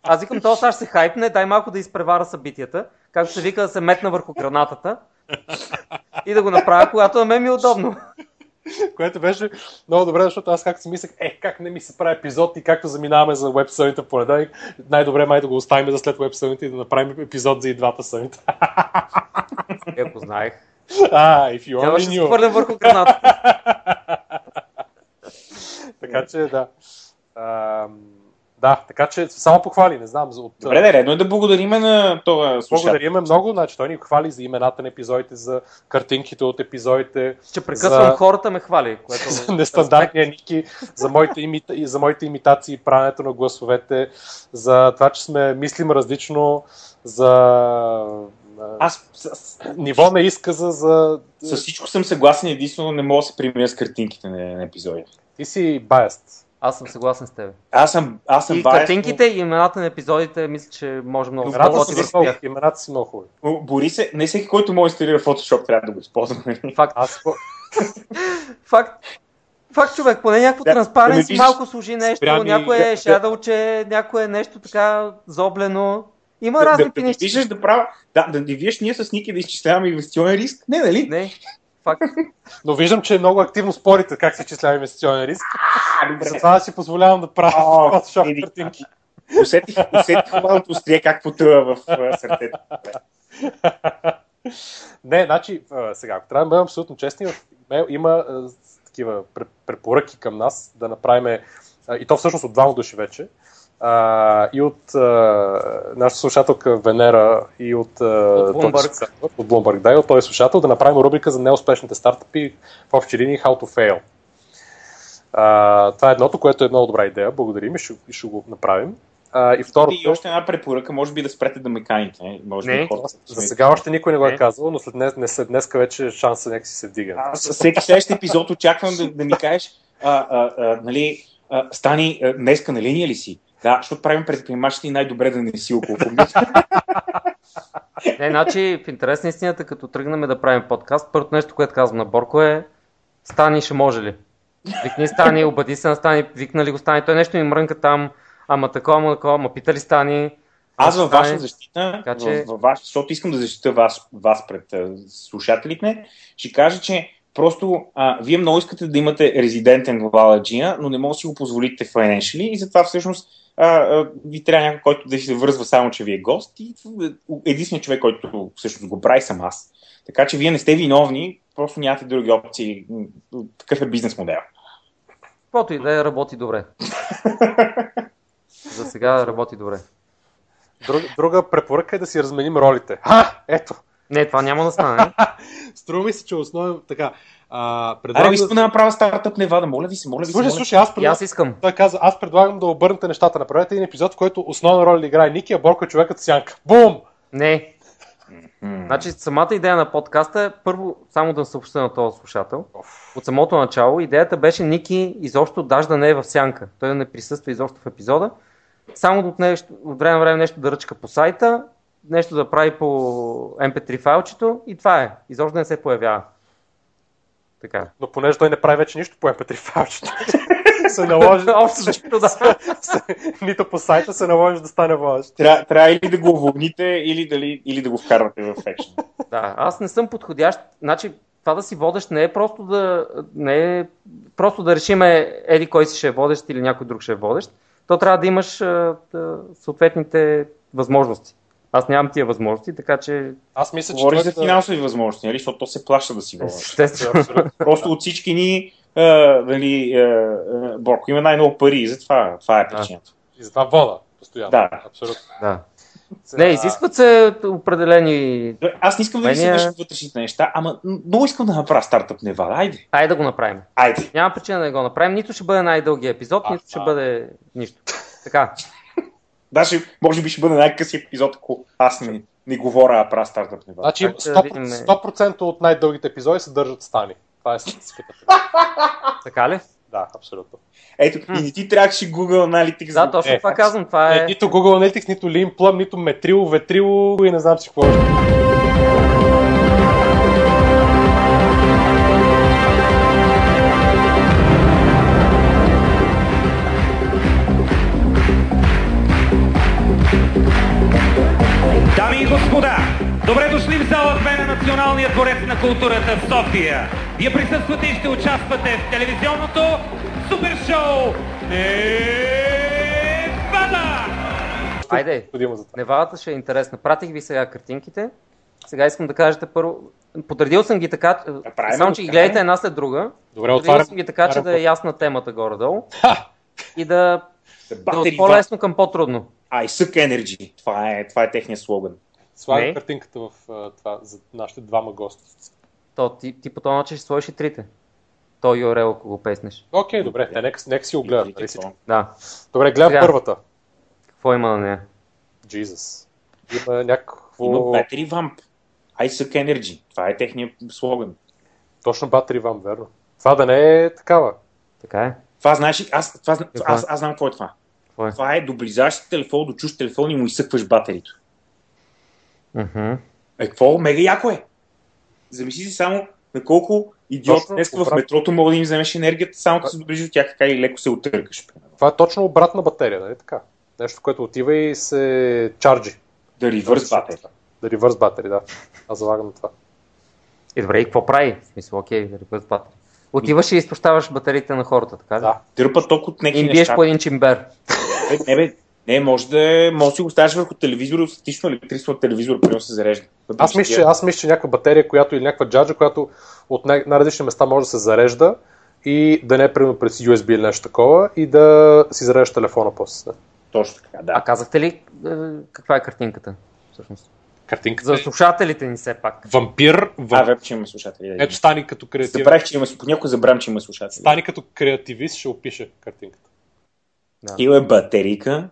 Аз викам, то сега се хайпне, дай малко да изпревара събитията, както се вика да се метна върху гранатата и да го направя, когато на мен ми е удобно. Което беше много добре, защото аз както си мислех, е, как не ми се прави епизод и както заминаваме за веб съните понеделник, най-добре май да го оставим за след веб съните и да направим епизод за и двата съните. Е, ако знаех. А, if you Нямаше only да се knew. хвърлям върху гранатата. Така че, да. Ам, да, така че само похвали, не знам. От, Добре, да, редно е да благодариме на това слушател. Благодариме много, значи той ни хвали за имената на епизодите, за картинките от епизодите, Ще прекъсвам За- хората ме хвали. Което... за нестандартния Ники, за моите, имита, и за моите имитации, правенето на гласовете, за това, че сме мислим различно, за Аз с, ниво на изказа, за... с всичко съм съгласен, единствено не мога да се примиря с картинките на, на епизоди. Ти си баяст. Аз съм съгласен с теб. Аз съм, аз съм И biased, картинките и имената на епизодите, мисля, че може много да работи си върху тях. имената си много хубави. но Бори се, не всеки, който може да инсталира Photoshop, трябва да го използва. Факт, Аз факт, факт човек, поне някакво Да, транспаренс, да малко служи нещо, спрями- някое да, е да. шадълче, някое е нещо така зоблено. Има да, разни да, да, виждаш да правя, да, да не виждаш ние с Ники да изчисляваме инвестиционен риск. Не, нали? Не, факт. Но виждам, че много активно спорите как се изчислява инвестиционен риск. Затова си позволявам да правя иди. картинки. Усетих, усетих хубавото острие как потъва в сърцето. Не, значи, сега, ако трябва да бъдем абсолютно честни, в имейл има такива пре- препоръки към нас да направим, и то всъщност от двама души вече, а, и от а, нашата слушателка Венера, и от, а, От Bloomberg. този слушател, от Bloomberg, да, и от този слушател, да направим рубрика за неуспешните стартъпи в общи линии How to Fail. А, това е едното, което е много добра идея. Благодарим и ще, и ще го направим. А, и второто, И още една препоръка, може би да спрете да ме каните. не? Може би Не. хората за сега още никой не го е казал, но след днес, не след днеска вече шанса някакси се вдига. Аз всеки следващ епизод очаквам да, да ми кажеш, а, а, а, нали, а, Стани, а, днеска на линия ли си? Да, защото правим предприемачите и най-добре да не си около Не, значи в интерес на истината, като тръгнем да правим подкаст, първото нещо, което казвам на Борко е Стани ще може ли? Викни Стани, обади се на Стани, викнали го Стани, той нещо ми мрънка там, ама такова, ама такова, ама питали Стани. Аз във ваша защита, Така че- във, ваш, защото искам да защита вас, вас пред а, слушателите, ще кажа, че просто а, вие много искате да имате резидентен валаджия, но не може да си го позволите financially и затова всъщност а, а, ви трябва някой, който да се връзва само, че ви е гост и единственият човек, който всъщност го прави съм аз. Така че вие не сте виновни, просто нямате други опции. Такъв е бизнес модел. Каквото и да е, работи добре. За сега работи добре. Друг, друга препоръка е да си разменим ролите. Ха! Ето! Не, това няма да стане. Струва ми се, че основен така. А, Аре, предлагам искам да направя стартъп Невада, моля ви се, моля ви се. Слушай, моля. слушай, аз предлагам... аз искам. Той каза, аз предлагам да обърнете нещата. Направете един епизод, в който основна роля играе Ники, а Борко е човекът сянка. Бум! Не. Значи самата идея на подкаста е първо само да съобща на този слушател. От самото начало идеята беше Ники изобщо даже да не е в сянка. Той да не присъства изобщо в епизода. Само от, нещо, от време на време нещо да ръчка по сайта, нещо да прави по MP3 файлчето и това е. Изобщо да не се появява. Така. Но понеже той не прави вече нищо по MP3 файлчето, се наложи... Общо да. Нито по сайта се наложи да стане водещ. Трябва, трябва или да го уволните, или, дали, или да го вкарвате в екшен. Да, аз не съм подходящ. Значи, това да си водещ не е просто да, не е просто да решиме еди кой си ще е водещ или някой друг ще е водещ. То трябва да имаш а, да, съответните възможности. Аз нямам тия възможности, така че Аз мисля, че Говори той за финансови възможности, нали? защото то се плаща да си. Абсолютно. Просто от всички ни, а, нали, а, Борко има най-много пари и затова това е Да. причината. И затова вода. Постоянно. Да. Абсолютно. Да. Не, изискват се определени... Аз не искам да ви се Мения- вършат вътрешните неща, ама много искам да направя стартъп Невада. Айде, Айде да го направим. айде. Няма причина да не го направим. Нито ще бъде най-дългия епизод, А, нито ще а. бъде нищо. Така. Даже, може би ще бъде най-къси епизод, ако аз не, не говоря, а правя стартъп Невада. Значи Как да 100%, видим? 100% от най-дългите епизоди се държат стани. Това е статистиката. Така ли? Да, абсолютно. Ето, и не ти трябваше Google Analytics. Да, точно Е, това казвам. Това Е, е... нито Google Analytics, нито Lean Plum, нито Метрило, Ветрило и не знам си какво. още. Националния дворец на културата в София. Вие присъствате и ще участвате в телевизионното супер шоу Невада! Айде. Невадата ще е интересна. Пратих ви сега картинките. Сега искам да кажете първо. Подредил съм ги така, правим само че ги гледайте една след друга. Добре, Подредил отварям. съм ги така, че да е ясна темата горе-долу. Ха! И да, да е от по-лесно към по-трудно. I suck energy. Това е, това е техния слоган. Слагам Не. картинката в а, това за нашите двама гости. То, ти, ти по този начин ще сложиш и трите. То URL, ако го песнеш. Окей, добре, те нека, нека си го гледат. нали? Да. Добре, гледам Сега. първата. Какво има на нея? Jesus. Има някакво... Има Battery Vamp. I suck energy. Това е техния слоган. Точно батери вам, верно. Това да не е такава. Така е. Това знаеш аз, това, Какво? аз, аз знам какво е това. Какво е? Това е доближаваш телефон до чуж телефон и му изсъкваш батерито. Мгм. Е, какво? Мега яко е. Замисли си само на колко идиот Точно, днес в метрото мога да им вземеш енергията, само като се доближиш до тях така и леко се отъркаш. Това е точно обратна батерия, нали така? Нещо, което отива и се чарджи. Да ревърс батери. Да ревърс батери, да. Аз залагам на това. И добре, и какво прави? В смисъл, окей, да репът батери. Отиваш и изтощаваш батериите на хората, така ли? Да. Дърпа ток от И някакви им биеш неща. по един чимбер. Е, не, бе, не, може да, е- може да си го ставаш върху телевизора, статично електричество от телевизора, примерно се зарежда. Аз мисля, че, аз мисля, че някаква батерия, която или някаква джаджа, която от най- на различни места може да се зарежда и да не е примерно през USB или нещо такова и да си зареждаш телефона после. Точно така, да. А казахте ли е, каква е картинката? Всъщност. Картинката За слушателите ни все пак. вампир. А, Въм... веб, че имаме слушатели. Да, Ето стани като креатив. Забравих, че има, понякога забравям, че има слушатели. Стани като креативист, ще опише картинката. Да. Има е батерийка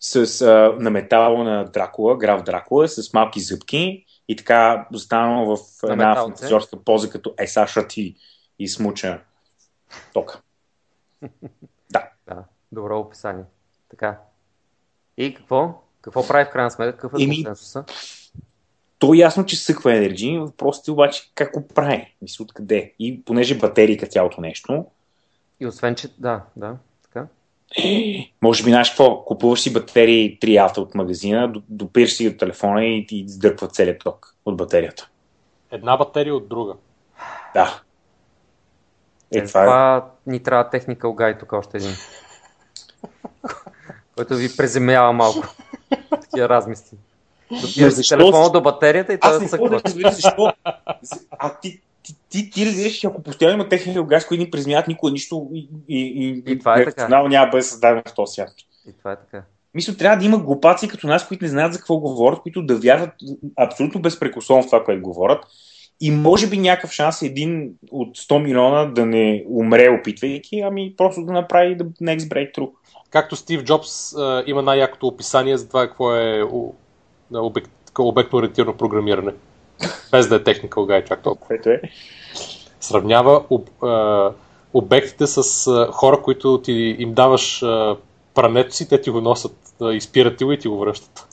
с, а, на метал на Дракула, граф Дракула, с малки зъбки и така останало в На една металце. фантазиорска поза, като еса ти и смуча тока. Да, добро описание. Така. И какво? Какво прави в крайна сметка? Какъв е Еми? То е ясно, че съква енергии, въпросът е обаче как го прави, мисля откъде. И понеже батерийка цялото нещо, И освен, че... Да, да. Може би знаеш какво, купуваш си батерии 3 авто от магазина, допираш си до телефона и ти издърпва целият ток от батерията. Една батерия от друга. Да. Е, Е, това е. това ни трябва technical guide тук още един. който ви преземява малко. Такива размисли. Допираш си телефона до батерията и той се да разбера защо. А ти, ти, ти, ти разбираш, че ако постоянно има техника газ, които ни призмяват никога нищо и, и, и, И това е така. няма да бъде създаден в този свят. И това е така. Мисля, трябва да има глупаци като нас, които не знаят за какво говорят, които да вярват абсолютно безпрекословно в това, което говорят. И може би някакъв шанс един от 100 милиона да не умре опитвайки, ами просто да направи the next breakthrough. Както Стив Джобс а, има най-якото описание за това какво е обект, обектно ориентирано програмиране. Без да е technical guide чак толкова. Което е. Сравнява об, а, обектите с а, хора, които ти им даваш а, прането си, те ти го носят, а, изпират ти го и ти го връщат.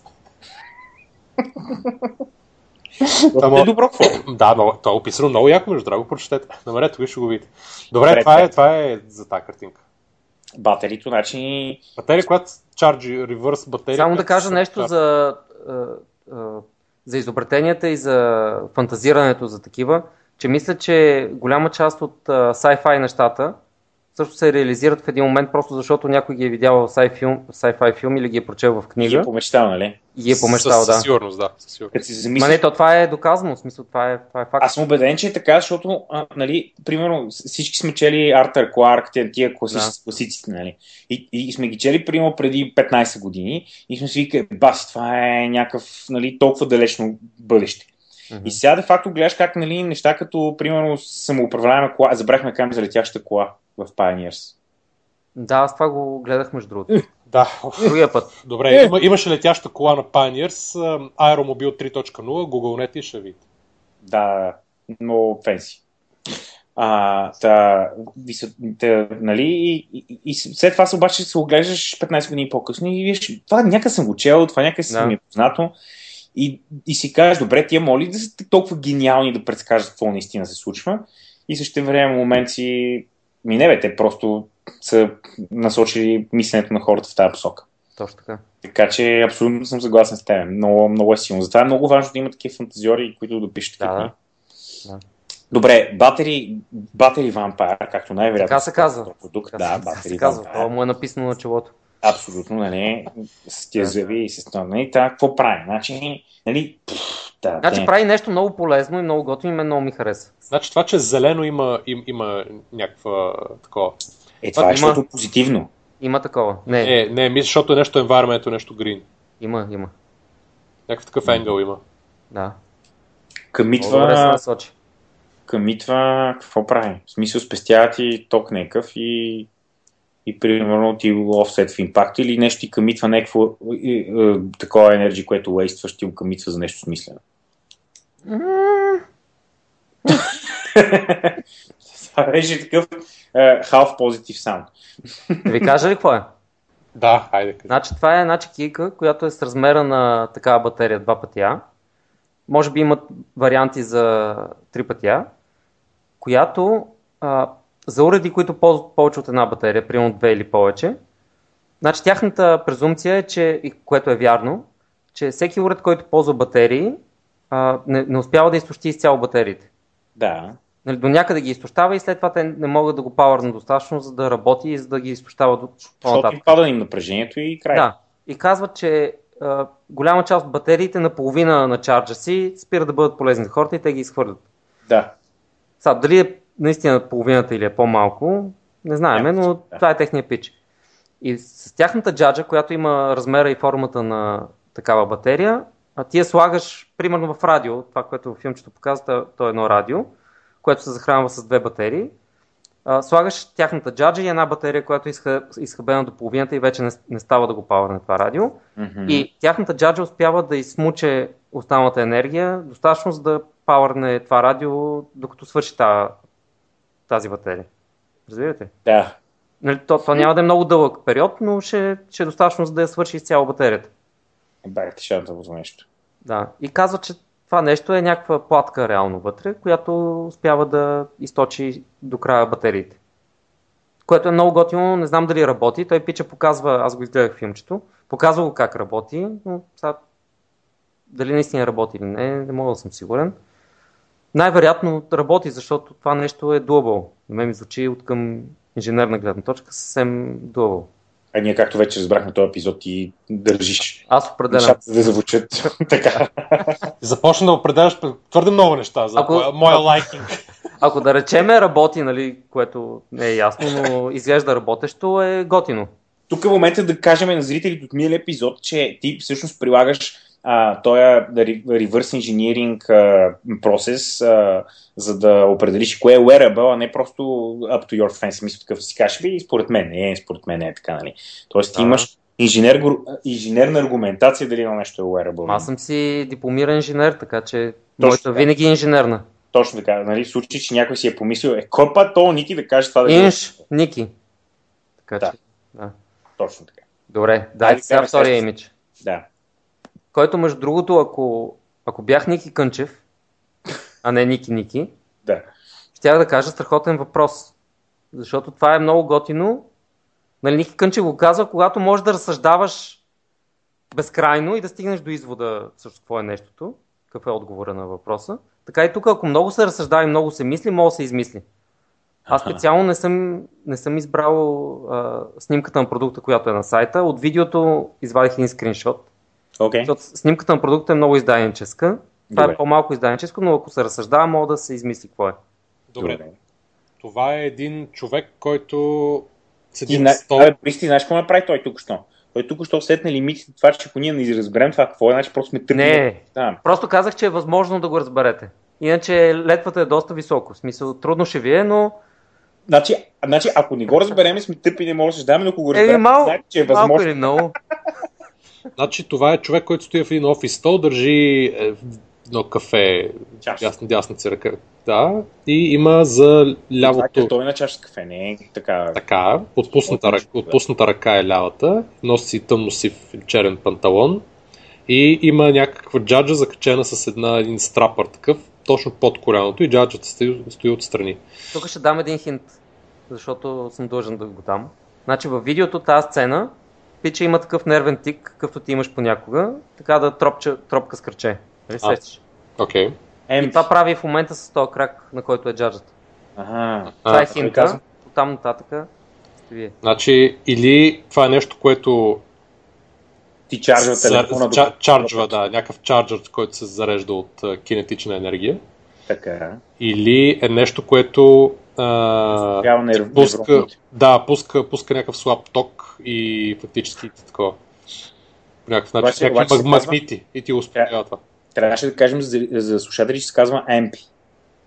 Това е добро. какво? Да, но, това е описано много яко, между драго, прочетете. Намерете, виж ще го видите. Добре, Добре, това, е, това е за тази картинка. Батерито, значи... Батерия, която чарджи, ревърс батерия. Само да кажа нещо чарджи. за, за изобретенията и за фантазирането за такива, че мисля, че голяма част от sci-fi нещата също се реализират в един момент, просто защото някой ги е видял в sci-fi филм, sci-fi филм или ги е прочел в книга е помечтал, нали? и е помещал, със, да. Със сигурност, да. Със сигурност. Като си Ма замислиш, не, то това е доказано, в смисъл, това е, това е факт. Аз съм убеден, че е така, защото, а, нали, примерно, всички сме чели Артър Кларк, тия, тия класици, класиците, нали? И, и, сме ги чели, примерно, преди 15 години и сме си викали, баси, това е някакъв, нали, толкова далечно бъдеще. Мгм. И сега, де факто, гледаш как, нали, неща като, примерно, самоуправляема кола, забрахме да кажем за летяща кола в Pioneers. Да, аз това го гледах между другото. Да. Другия път. Добре, има, имаше летяща кола на Pioneers, а, Aeromobile 3.0, гугълнете и ще видите. Да, много фенси. А, та, висо, та, нали, и, и, и, след това се обаче се оглеждаш 15 години по-късно и виж, това някъде съм го чел, това някъде си Да. ми е познато. И, и си кажеш, добре, тия моли да са толкова гениални да предскажат какво наистина се случва. И също време моменти, ми не бе, те просто са насочили мисленето на хората в тази посока. Точно така. Така че абсолютно съм съгласен с теб. Много, много е силно. Затова е много важно да има такива фантазиори, които да пишат. Да, да. Да. Добре, батери, батери вампир, както най-вероятно. Така се казва. Продукт, Така да, се- батери се казва. Това му е написано на челото. Абсолютно, нали, с тия Да. зъби и с това, нали, така, какво прави? Значи, нали, да, Значи прави нещо много полезно и много готино и мен много ми хареса. Значи това, че зелено има, им, има някаква такова. е, това е, има- защото е позитивно. Има такова. Не, Не, не, мисля, защото е нещо environment, нещо green. има, има. Някакъв такъв енгъл има. Да. Къмитва, къмитва, какво прави? В смисъл, спестява ти ток някакъв и, и примерно ти го офсет в импакт или нещо ти къмитва някакво е, е, такова енергия, което уействаш, ти го къмитва за нещо смислено. Това беше такъв е, half positive sound. Да ви кажа ли какво е? Да, хайде. Значи това е една чекийка, която е с размера на такава батерия два пъти А. Може би имат варианти за три пъти А, която а, за уреди, които ползват повече от една батерия, примерно две или повече, значи тяхната презумпция е, че, което е вярно, че всеки уред, който ползва батерии, а, не, не успява да изтощи изцяло батериите. Да. Нали, до някъде ги изтощава и след това те не могат да го пауърнат достатъчно, за да работи и за да ги изтощава до Защото им пада им напрежението и край. Да. И казват, че а, голяма част от батериите на половина на чарджа си спират да бъдат полезни за хората и те ги изхвърлят. да. Сега, дали е наистина половината или е по-малко, не знаем, Няма но това е техния пич. И с тяхната джаджа, която има размера и формата на такава батерия, а ти я слагаш примерно в радио, това, което в филмчето показва, то- то е едно радио, което се захранва с две батерии. А, слагаш тяхната джаджа и една батерия, която е изха, изхабена до половината и вече не, не става да го пауърне това радио. Мгм. И тяхната джаджа успява да измуче останалата енергия, достатъчно за да пауърне това радио, докато свърши тази, тази батерия. Разбирате? Да. Нали, то, то няма да е много дълъг период, но ще, ще е достатъчно за да я свърши изцяло батерията. Бах ти шантовото нещо. Да. И казва, че това нещо е някаква платка реално вътре, която успява да източи до края батериите. Което е много готино, не знам дали работи. Той пича показва, аз го изгледах филмчето, показва го как работи, но сега дали наистина работи или не, не мога да съм сигурен. Най-вероятно работи, защото това нещо е doable. На мен ми звучи от към инженерна гледна точка съвсем doable. А ние, както вече разбрахме този епизод, ти държиш Аз определям. нещата да звучат така. Започна да определяш твърде много неща за Ако- моя, моя лайкинг. Ако да речеме работи, нали, което не е ясно, но изглежда работещо, е готино. Тук е момента да кажем на зрителите от миналия епизод, че ти всъщност прилагаш а, този reverse engineering а, процес, а, за да определиш кое е wearable, а не просто up to your fancy. Смисъл такъв си кажеш, би, според мен е, според мен е така, нали? Тоест ти имаш инженер, инженерна аргументация дали едно нещо е wearable. Аз съм си дипломиран инженер, така че моята така. винаги е инженерна. Точно така, нали? В случай, че някой си е помислил, е, кой път то Ники да каже това да е Инж, Ники. Така Да. че, да. Точно така. Добре, дайте сега втория имидж. Да. Който, между другото, ако, ако бях Ники Кънчев, а не Ники Ники, Да. щях да кажа страхотен въпрос. Защото това е много готино. Нали, Ники Кънчев го казва, когато можеш да разсъждаваш безкрайно и да стигнеш до извода също какво е нещото, какъв е отговора на въпроса. Така и тук, ако много се разсъждава и много се мисли, може да се измисли. Аз специално не съм, не съм избрал а, снимката на продукта, която е на сайта. От видеото извадих един скриншот. Окей. Защото снимката на продукта е много изданическа. Това Добре. е по-малко изданическо, но ако се разсъждава, мога да се измисли какво е. Добре, това е един човек, който седи на стол. Абе, Борис, ти знаеш какво направи той тук що? Той тук що сетне лимитите, това, че ако ние не разберем това какво е, значи просто сме тъпи. Не, Да. просто казах, че е възможно да го разберете. Иначе летвата е доста високо. В смисъл, трудно ще ви е, но Значи, значи, ако не го разберем, сме тъпи, не можем да ждаме, но ако го разберем, мал, значи, че е малко възможно. или много. Значи това е човек, който стои в един офис стол, държи е, едно кафе, Чаша. дясна, дясната ръка. Да, и има за лявото той е на чаша с кафе, не е така. така, отпусната, ръка, отпусната ръка е лявата, носи си тъмно сив черен панталон и има някаква джаджа закачена с една, един страпър такъв, точно под коляното и джаджата стои, стои отстрани. Тук ще дам един хинт, защото съм длъжен да го дам. Значи във видеото тази сцена, пича има такъв нервен тик, какъвто ти имаш понякога, така да тропча, тропка с кръче. Нали сещаш? Окей. Ем, И това прави в момента с този крак, на който е джаджата. Ага. Това е казва. Оттам нататък сте вие. Значи, или това е нещо, което Ти чаржва за- телефона. ча- докато- чарджва, да, някакъв чарджер, който се зарежда от кинетична енергия. Така. Или е нещо, което а, нерв- пуска, да, пуска, пуска някакъв слаб ток и фактически ти такова. По някакъв начин, Обаче- някакви обаче магнити и ти успокоява това. Трябваше да кажем за, за слушатели, че се казва AMP.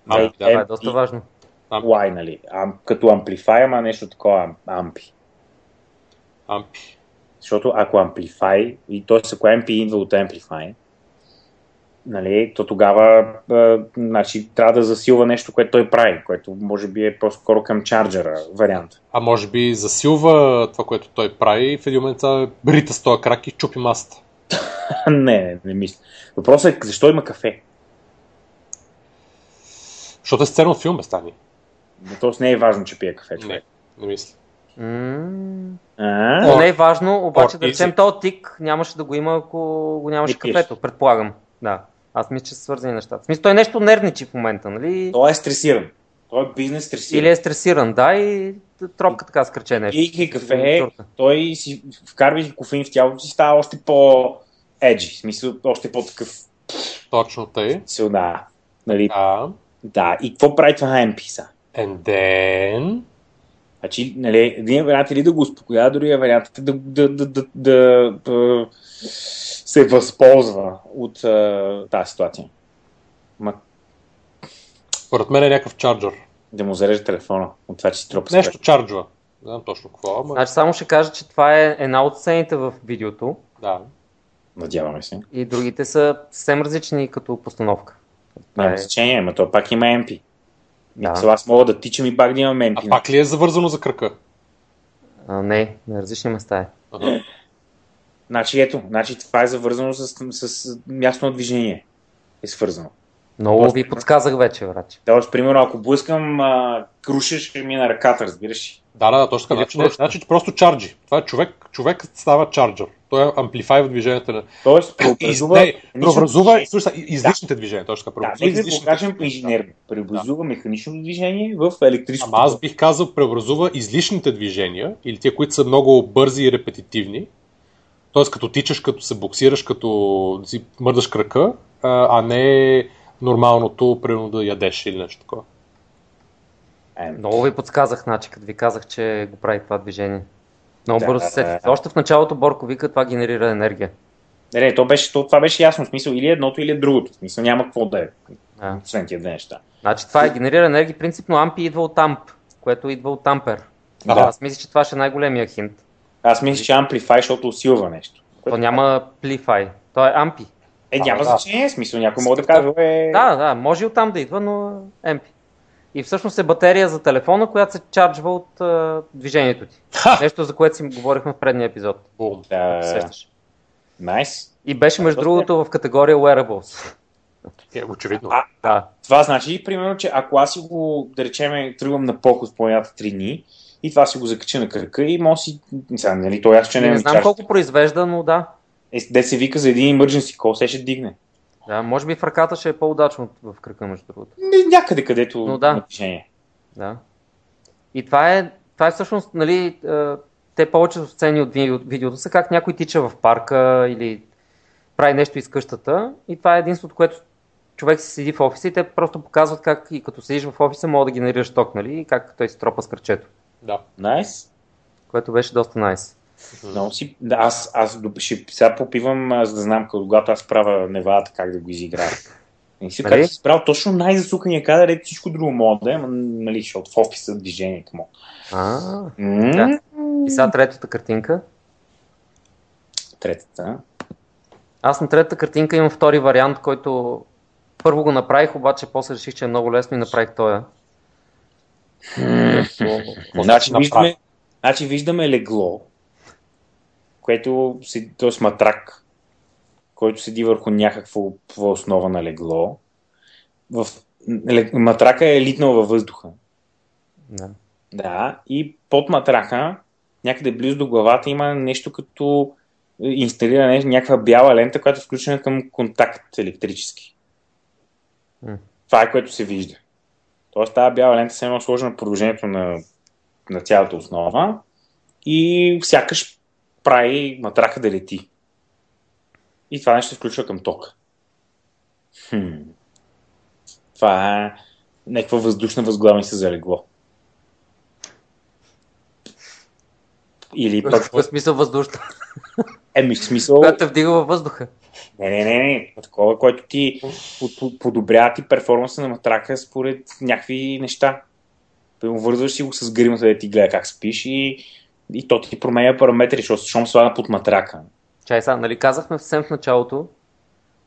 А, да. Това е доста важно. Y, нали? Ам, като Amplify, ама нещо такова AMP. Ампи. Защото ако Amplify, и т.е. ако MP идва от Amplify, нали, то тогава а, значи, трябва да засилва нещо, което той прави, което може би е по-скоро към чарджера вариант. А може би засилва това, което той прави и в един момент това рита с този крак и чупи масата. не, не, не мисля. Въпросът е защо има кафе? Защото е сцена от филм, стани. Тоест не е важно, че пие кафе. Не, човек. не мисля. М, А? Но не е важно, обаче да речем този тик нямаше да го има, ако го нямаше Не кафето, предполагам. Да. Аз мисля, че са свързани нещата. В смисъл, той нещо нервничи в момента, нали? Той е стресиран. Той е бизнес стресиран. Или е стресиран, да, и тропка така скръче нещо. Пийки кафе, той си вкарвайки кофеин в тялото си става още по еджи, в смисъл още по-такъв Точно тъй. сил, да. Нали, Да. да. И какво прави това MP са? And then... Значи, нали, един вариант е ли да го успокоява, другия вариант е да, да, да, да, да, да се възползва от а, тази ситуация. Ма, Според мен е някакъв чарджер. да му зарежда телефона от това, че си тропа Нещо чарджва. Не знам точно какво, ама... Значи само ще кажа, че това е една от сцените в видеото Да. Надяваме се. и другите са съвсем различни като постановка. Няма е... значение, но то пак има MP. Да. Да. аз мога да тичам и пак да имам MP. А пак ли е завързано за кръка? А, не, на различни места е. Ага. Значи ето, значи това е завързано с, с място на движение. Е свързано. Много Тоест, ви подсказах вече, врачи. Тоест, примерно, ако блъскам а, круша, ще ми е на ръката, разбираш ли? Да, да, да, точно така. Значи, значи просто чарджи. Това е човек, човек става чарджер. Той е амплифайва движенията на... Тоест, Из, преобразува... не, преобразува слушай, излишните движения, точно така. Да, преобразува го кажем инженерно. Преобразува механично движение в електрическо. Ама аз бих казал, преобразува излишните движения, или тия, които са много бързи и репетитивни, т.е. като тичаш, като се боксираш, като си мърдаш крака, а а не нормалното, примерно да ядеш или нещо такова. Е, Много ви подсказах, значи, като ви казах, че го прави това движение. Много Да, бързо да, се сетих. да. Още в началото Борко вика, това генерира енергия. Не, не, то беше, то, това беше ясно. В смисъл или едното, или другото. В смисъл няма какво да е. Да. Освен тия две неща. Значи това е генерира енергия, принципно ампи идва от амп, което идва от ампер. Да. Аз мисля, че това ще е най-големия хинт. Аз мисля, че Amplify, защото усилва нещо. То няма плифай, то е ампи. Е, няма да. значение, в смисъл, някой може да каже, е... Да, да, може и оттам да идва, но емпи. И всъщност е батерия за телефона, която се чарджва от а, движението ти. Ха! Нещо, за което си говорихме в предния епизод. Бум. Да, сещаш. Найс. И беше между Доста другото в категория wearables. Е, очевидно. А, Да. Това значи, примерно, че ако аз си го, да речем, тръгвам на поход в планината 3 дни и това си го закача на кръка и може си, сега, нали, то аз, че не, Не, ми знам чаш- колко произвежда, но да. Е, де се вика за един emergency call, се ще дигне. Да, може би в ръката ще е по-удачно в кръка, между другото. Някъде, където Но да. има движение. Да. И това е, това е всъщност, нали, е, те повечето сцени от видео- видеото са как някой тича в парка или прави нещо из къщата и това е единството, което човек си седи в офиса и те просто показват как и като седиш в офиса мога да генерираш ток, нали, и как той си тропа с кръчето, Да. Найс. което беше доста найс. Много си, да, аз, аз ще, сега попивам, за да знам когато аз правя невадата как да го изиграя. И си Нали? си справил точно най-засукания кадър, ето всичко друго мога да е, нали, защото в офиса движението му. А, Да. и сега третата картинка. Третата. Аз на третата картинка имам втори вариант, който първо го направих, обаче после реших, че е много лесно и направих тоя. Значи виждаме, значи виждаме легло, което седи, т.е. матрак, който седи върху някаква основа на легло. В, матрака е литнал във въздуха. Да. Да, и под матрака, някъде близо до главата, има нещо като инсталиране, някаква бяла лента, която е включена към контакт електрически. М. Това е което се вижда. Тоест тази бяла лента се е сложена на продължението на, на цялата основа и сякаш прави матрака да лети. И това нещо се включва към тока. Хм. Това е някаква въздушна възглавница за легло. Или В пък, какъв смисъл въздушно? еми, в смисъл, Която те вдига във въздуха. не, не, не, не, такова, което ти по- по- подобрява ти перформанса на матрака според някакви неща. Вързваш си го с гримата да ти гледа как спиш и, и то ти променя параметри, защото щом слага под матрака. Чай сега, нали казахме съвсем в началото,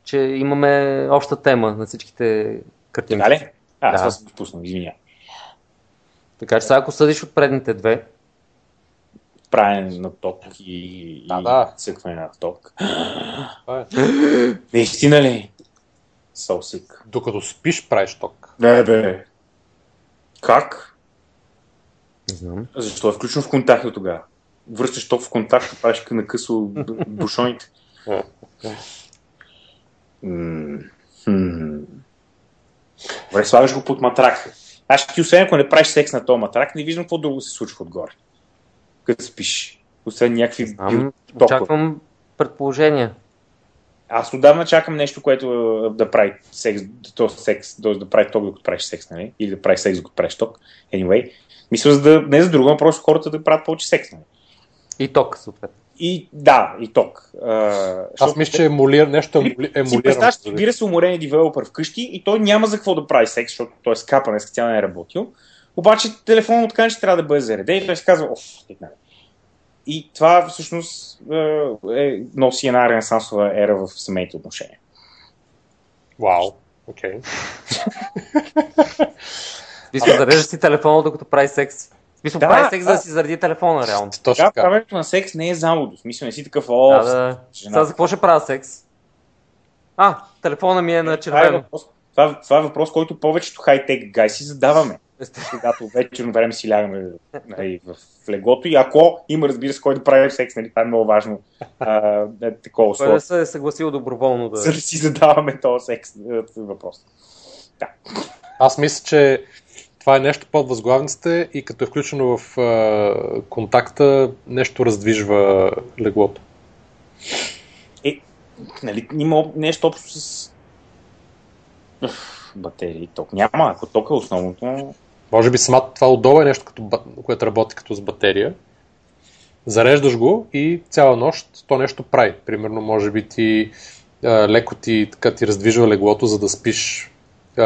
че имаме обща тема на всичките картинки. Така ли? А, Да. това съм допуснал, извиня. Така че сега, ако съдиш от предните две, Правене на ток и, Да, и да. цъкване на ток. Е. Наистина ли? Сосик. Докато спиш, правиш ток. Не, бе. Как? Не знам. Защо е включено в контакта тогава? Връщаш ток в контакта, правиш на късо бушоните. Добре, слагаш го под матрак. Аз ти освен ако не правиш секс на този матрак, не виждам какво друго се случва отгоре. Като спиш. Освен някакви Знам, очаквам предположения. Аз отдавна чакам нещо, което е, да прави секс, то секс, т.е. да прави ток, докато правиш секс, нали? Или да прави секс, докато правиш ток. Anyway. Мисля, за да, не за друго, а просто хората да правят повече секс, нали? И ток, съответно. И да, и ток. А, Аз мисля, че емулир, нещо емули- си емулирано. представяш, вира се уморен девелопър вкъщи и той няма за какво да прави секс, защото той е скапан, днес цял не е работил. Обаче телефонът му така че трябва да бъде зареден и той си казва, оф, стигна. И това всъщност е, е, носи една ренесансова ера в семейните отношения. Вау. Окей. Виж, зареждаш си телефона, докато прави секс. смисъл, Да, прави секс да. да си заради телефона, реално. Точно така. правенето на секс не е залудо. В смисъл не си такъв, о, Да, да. Сега за какво ще правя секс? А, телефона ми е на Това е, червено. въпрос, това, това е въпрос, който повечето хай-тек гай си задаваме. Когато вечерно време си лягаме нали, в леглото и ако има, разбира се, кой да прави секс, нали, това е много важно. А, е, такова условие. да се е съгласил доброволно да... За да си задаваме този секс е, въпрос. Аз мисля, че това е нещо под възглавниците и като е включено в а, контакта, нещо раздвижва леглото. Е, нали, има нещо общо с батерии. Ток няма, ако ток е основното. Може би самото това отдолу е нещо, като, което работи като с батерия. Зареждаш го и цяла нощ то нещо прави. Примерно, може би ти а, леко ти, така, ти раздвижва леглото, за да спиш, а,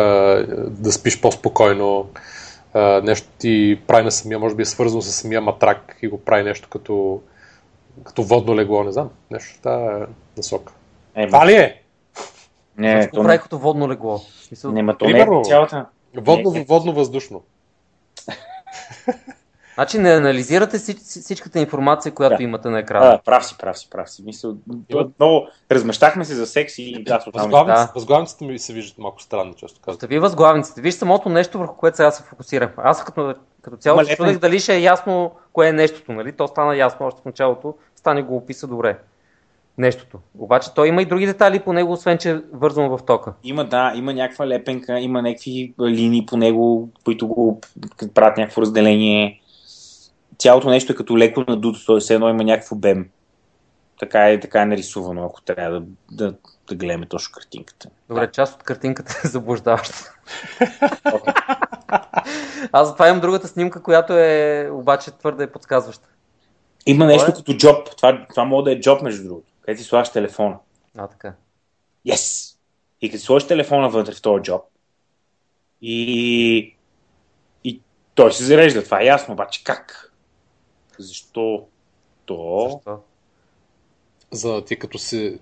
да спиш по-спокойно. А, нещо ти прави на самия, може би е свързано с самия матрак и го прави нещо като, като водно легло, не знам. Нещо в тази насока. Е, Това ли е? не, Защо то, прави като водно легло? В Смисъл, не, ма, то не е цялата. Водно, Не, не. водно-въздушно. Значи не анализирате всич- всичката информация, която Да. имате на екрана. А, прав си, прав си, прав си. Мисля, много размещахме се за секс и да. Възглавниците, Да. възглавниците ми се виждат малко странно, често казвам. Остави възглавниците. Виж самото нещо, върху което сега се фокусирам. Аз като, като цяло Ма, се чудех дали ще е ясно кое е нещото, нали? То стана ясно още в началото. Стане го описа добре. Нещото. Обаче той има и други детайли по него, освен че е вързано в тока. Има, да, има някаква лепенка, има някакви линии по него, които го правят някакво разделение. Цялото нещо е като леко надуто, т.е. все едно има някакъв обем. Така е, така е нарисувано, ако трябва да, да, да гледаме точно картинката. Добре, част от картинката е заблуждаваща. Аз затова имам другата снимка, която е обаче твърде подсказваща. Има нещо е? като джоб. Това, това може да е джоб, между другото. Където си слагаш телефона. А, така. Yes! И като сложиш телефона вътре в този джоб и, и той се зарежда. Това е ясно, обаче как? Защо? То... Защо? За ти като си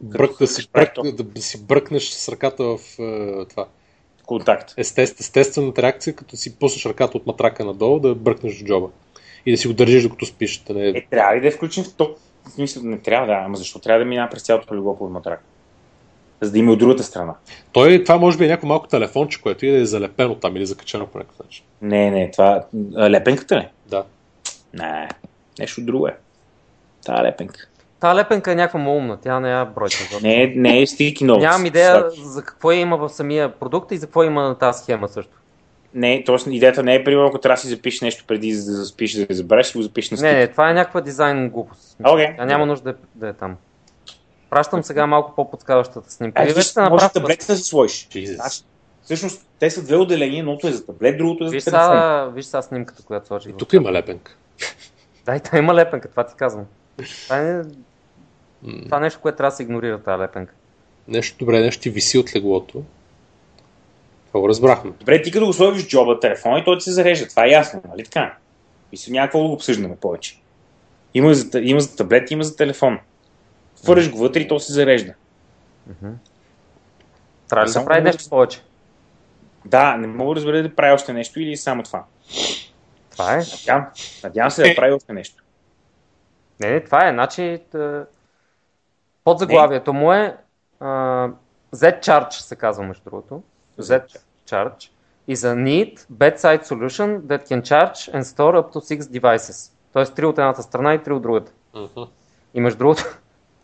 брък, да, си брък, да, да си бръкнеш с ръката в е, това. Контакт. Естест, естествената реакция, като си пуснеш ръката от матрака надолу, да бръкнеш в джоба. И да си го държиш докато спиш. Да не... Е, трябва ли да е включен в то? В смисъл, не трябва да, ама защо трябва да мина през цялото легло под матрак? За да има от другата страна. Той, това може би е някакво малко телефонче, което и да е залепено там или закачено по някакъв начин. Не, не, това... А, лепенката ли? Да. Не, нещо друго е. Та лепенка. Та лепенка е някаква умна, тя не е бройка. Не, е- не е стики notes. Нямам идея за какво има в самия продукт и за какво има на тази схема също. Не, т.е. идеята не е, примерно, ако трябва да си запишеш нещо преди да заспиш, да я забравиш, го запишеш на Не, стик. не, това е някаква дизайн глупост. Окей. Тя няма нужда да е, да е там. Пращам сега малко по-подсказващата снимка. Е, виж, може направили. таблета да си сложиш. Jesus. Всъщност, те са две отделения, едното е за таблет, другото е за Виж телефон. сега, виж сега снимката, която сложих. И тук има лепенка. Да, и та има лепенка, това ти казвам. Това е, това е нещо, което трябва да се игнорира, тази лепенка. Нещо добре, нещо ти виси от леглото. Го разбрахме. Добре, ти като го сложиш в джоба телефона и той ти се зарежда. Това е ясно, нали така? Мисля, няма какво да го обсъждаме повече. Има за, има за таблет, има за телефон. Хвърляш го вътре и то се зарежда. Трябва ли да Само прави нещо повече? Да, не мога да разбера да прави още нещо или само това. Това е. Надявам, надявам се да прави още нещо. Не, не, това е. Значи, тъ... подзаглавието му е а, Z-Charge се казва между другото. Z-Charge is a neat bedside solution that can charge and store up to 6 devices. Тоест три от едната страна и три от другата. Мгм. И между другото,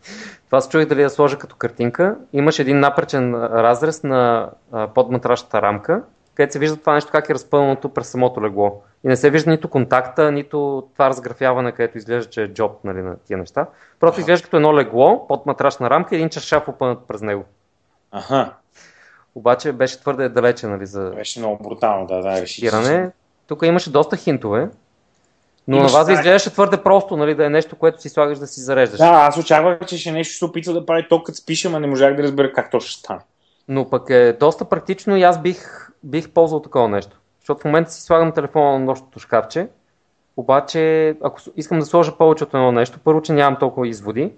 това се чуих дали да сложа като картинка. Имаш един напречен разрез на подматрашната рамка, където се вижда това нещо как е разпълнато през самото легло. И не се вижда нито контакта, нито това разграфяване, където изглежда, че е джоб нали, на тия неща. Просто изглежда като едно легло, под матрашна рамка и един чаршаф опънат през него. Аха, Обаче беше твърде далече нали, за беше много брутално, да, да, реши. Тук имаше доста хинтове. Но Имаше на вас ви изглеждаше твърде просто, нали, да е нещо, което си слагаш да си зареждаш. Да, аз очаквах, че ще нещо се опита да прави то, като спиша, ама не можах да разбера как то ще стане. Но пък е доста практично и аз бих, бих ползвал такова нещо. Защото в момента си слагам телефона на нощното шкафче, обаче ако искам да сложа повече от едно нещо, първо, че нямам толкова изводи,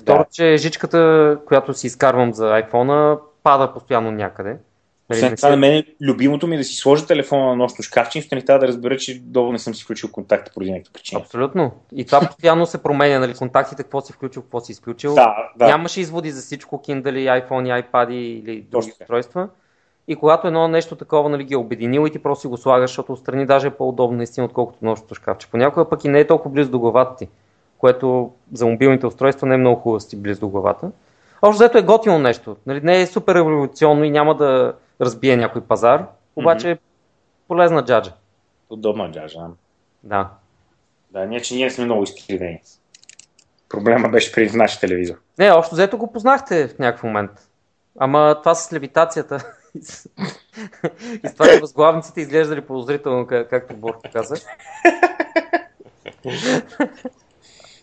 второ, Да. че жичката, която си изкарвам за iPhone, пада постоянно някъде. Нали, Освен това, на мен любимото ми е да си сложа телефона на нощно шкафче и трябва да разбера, че долу не съм си включил контакт поради някаква причина. Абсолютно. И това постоянно се променя, нали, контактите, какво си включил, какво си изключил. Да, да. Нямаше изводи за всичко, Kindle, iPhone, iPad или други Точно устройства. И когато едно нещо такова нали, ги е обединило и ти просто си го слагаш, защото отстрани даже е по-удобно наистина, отколкото нощното шкафче. Понякога пък и не е толкова близо до главата ти, което за мобилните устройства не е много хубаво да си близо до главата. Общо взето е готино нещо. Нали, не е супер революционно и няма да разбие някой пазар, обаче е полезна джаджа. Удобна джажа. да. Да. Ние, че ние сме много изкривени. Проблема беше преди нашия телевизор. Не, общо взето го познахте в някакъв момент. Ама това с левитацията и с и с това, че възглавниците изглеждали подозрително, как- както Борко каза.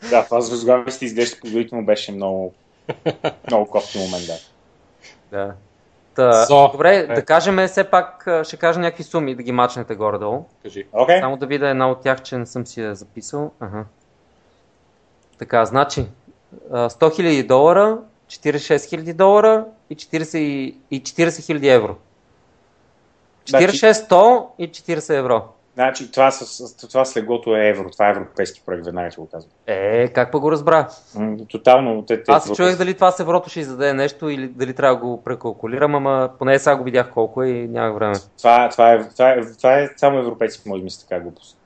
Да, това с възглавниците изглежда подозрително беше много, много кофти момент, да. Да. Та, Зо. добре, Е. да кажем все пак, ще кажа някакви суми да ги мачнете горе-долу. Кажи. Окей? Само да видя една от тях, че не съм си я записал. Ага. Така, значи, а, 100 000 долара, 46 000 долара и 40 и- и 40 000 евро. Значи- 46, 100 и 40 евро. Значи, това с, това с легото е евро. Това е европейски проект, веднага ще го казвам. Е, как па го разбра? М, Тотално. Те, те, Аз се въпрос- чуех дали това с еврото ще издаде нещо или дали трябва да го прекалкулирам, ама поне сега го видях колко е и нямах време. Това, това, е, това, е, това е само европейски, може да мисли така глупост.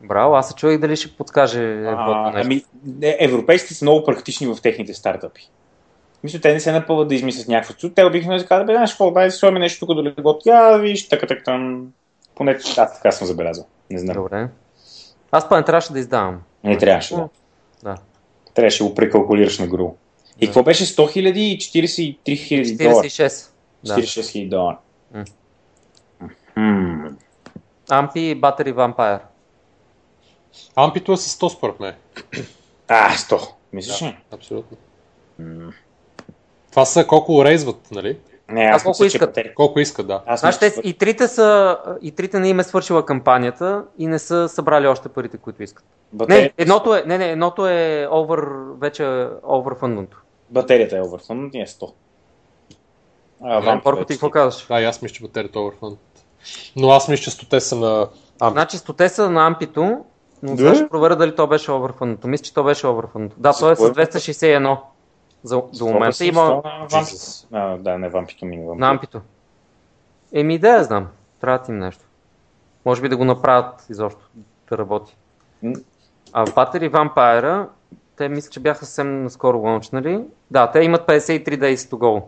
Браво, аз се чуех дали ще подскаже А, ами, европейците са много практични в техните стартъпи. Мисля, те не се напълват да измислят някакво. Те обикновено казват, бе, знаеш какво, да сложим нещо тук до легото. Я, виж, така, така, там. Поне аз така съм забелязал. Не знам. Добре. Аз па не трябваше да издавам. Не трябваше, да. Да. Трябваше да го прекалкулираш на гру. И какво беше 100 000 и 43 000 долара? 46. Да. 46 000 долара. М. М. Ампи и Battery Vampire. Ампито е с 100 според мен. А, 100. Мислиш ли? Абсолютно. Това са колко рейзват, нали? Не, аз А колко мисля, че искат? батерия. Колко искат, да. Аз мисля, те, и трите са, и трите не им е свършила кампанията и не са събрали още парите, които искат. батерия- Не, едното е, не, не, едното е over, вече overfundното. Батерията е overfund, ние е 100. А, Порко е ти какво 40. казваш? Да, аз мисля, че батерията е overfund. Но аз мисля, че 100 са на Ампи. Значи стоте са на ампито, но Да? сега ще проверя дали то беше overfundното. Мисля, че то беше overfundното. Да, то е с кое? 261 за, до момента. Има на вампито. А, да, не вампито ми, вампито. на ампито. Еми да я знам. Трябва им нещо. Може би да го направят изобщо да работи. А в Battery Vampire, те мисля, че бяха съвсем наскоро лаунчнали. Да, те имат 53 days to go.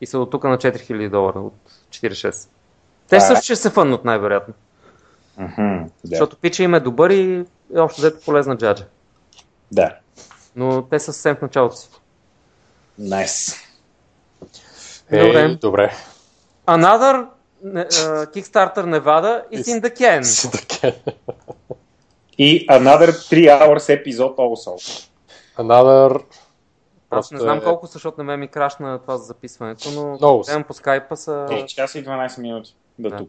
И са от тук на 4000 долара от 46. Те Да. също ще се фъннат най-вероятно. Мгм, Да. Защото пича им е добър и е общо взето полезна джаджа. Да. Но те са съвсем в началото си. Найс. Е, Добре. добре. Another uh, Kickstarter Nevada is in the can. Си така. И another 3 hours episode also. Another... Аз Просто не знам е- колко, защото на мен ми крашна това за записването, но са. гледам по скайпа са... Е, час и 12 минути. Да, Да. тук.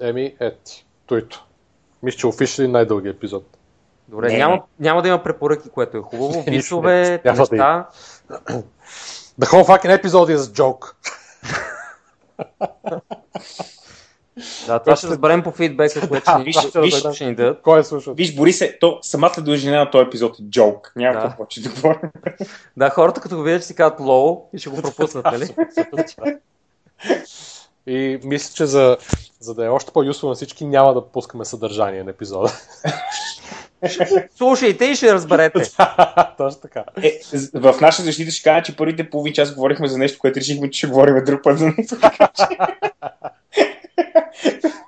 Еми, ети. Тойто. Мисля, че офишли най-дълги епизод. Добре, Не, няма, не. няма да има препоръки, което е хубаво. Висове, да неща. The whole fucking episode is a joke. Да, това ще разберем по фидбека, което Да, ще, виж, ще, виж. ще ни дадат. Кой е слушал? Виж, Борисе, то самата дължина на този епизод е джок. Няма Да. какво повече да говорим. Да, хората като го видят, ще си казват лоу и ще го пропуснат, нали? И мисля, че за, за да е още по-юсфул на всички, няма да пускаме съдържание на епизода. Слушайте и ще разберете. Точно така. Е, в наша защита ще кажа, че първите половин час говорихме за нещо, което решихме, че ще говорим друг път.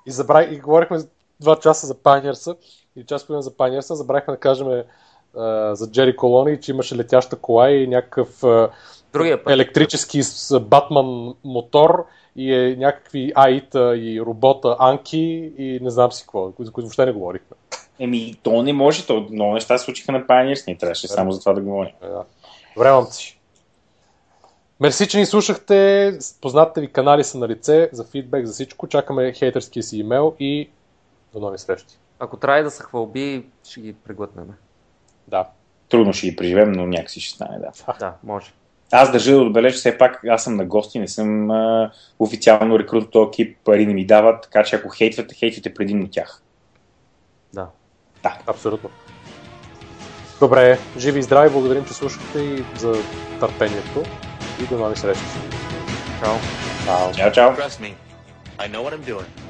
И, забрах, и говорихме два часа за Pioneers и час половина за Pioneers. Забрахме да кажем а, за Джери Колони, че имаше летяща кола и някакъв Другия път. електрически с Батман мотор и е някакви аита и робота Анки и не знам си какво, за които въобще не говорихме. Еми, то не може, то много неща се случиха на Pioneers, не трябваше само за това да говорим. Да. Мамци. Мерси, че ни слушахте. Познатите ви канали са на лице за фидбек, за всичко. Чакаме хейтърския си имейл и до нови срещи. Ако трябва да са хвалби, ще ги преглътнем. Да. Трудно ще ги преживем, но някакси ще стане, да. Да, може. аз държа да отбележа, все пак аз съм на гости, не съм а, официално рекрут от този екип, пари не ми дават, така че ако хейтвате, хейтвате предимно тях. Да. Да. Абсолютно. Добре, живи и здрави, благодарим, че слушахте и за търпението и до нови срещи. Чао. Чао. Чао, чао. Trust me, I know what I'm doing.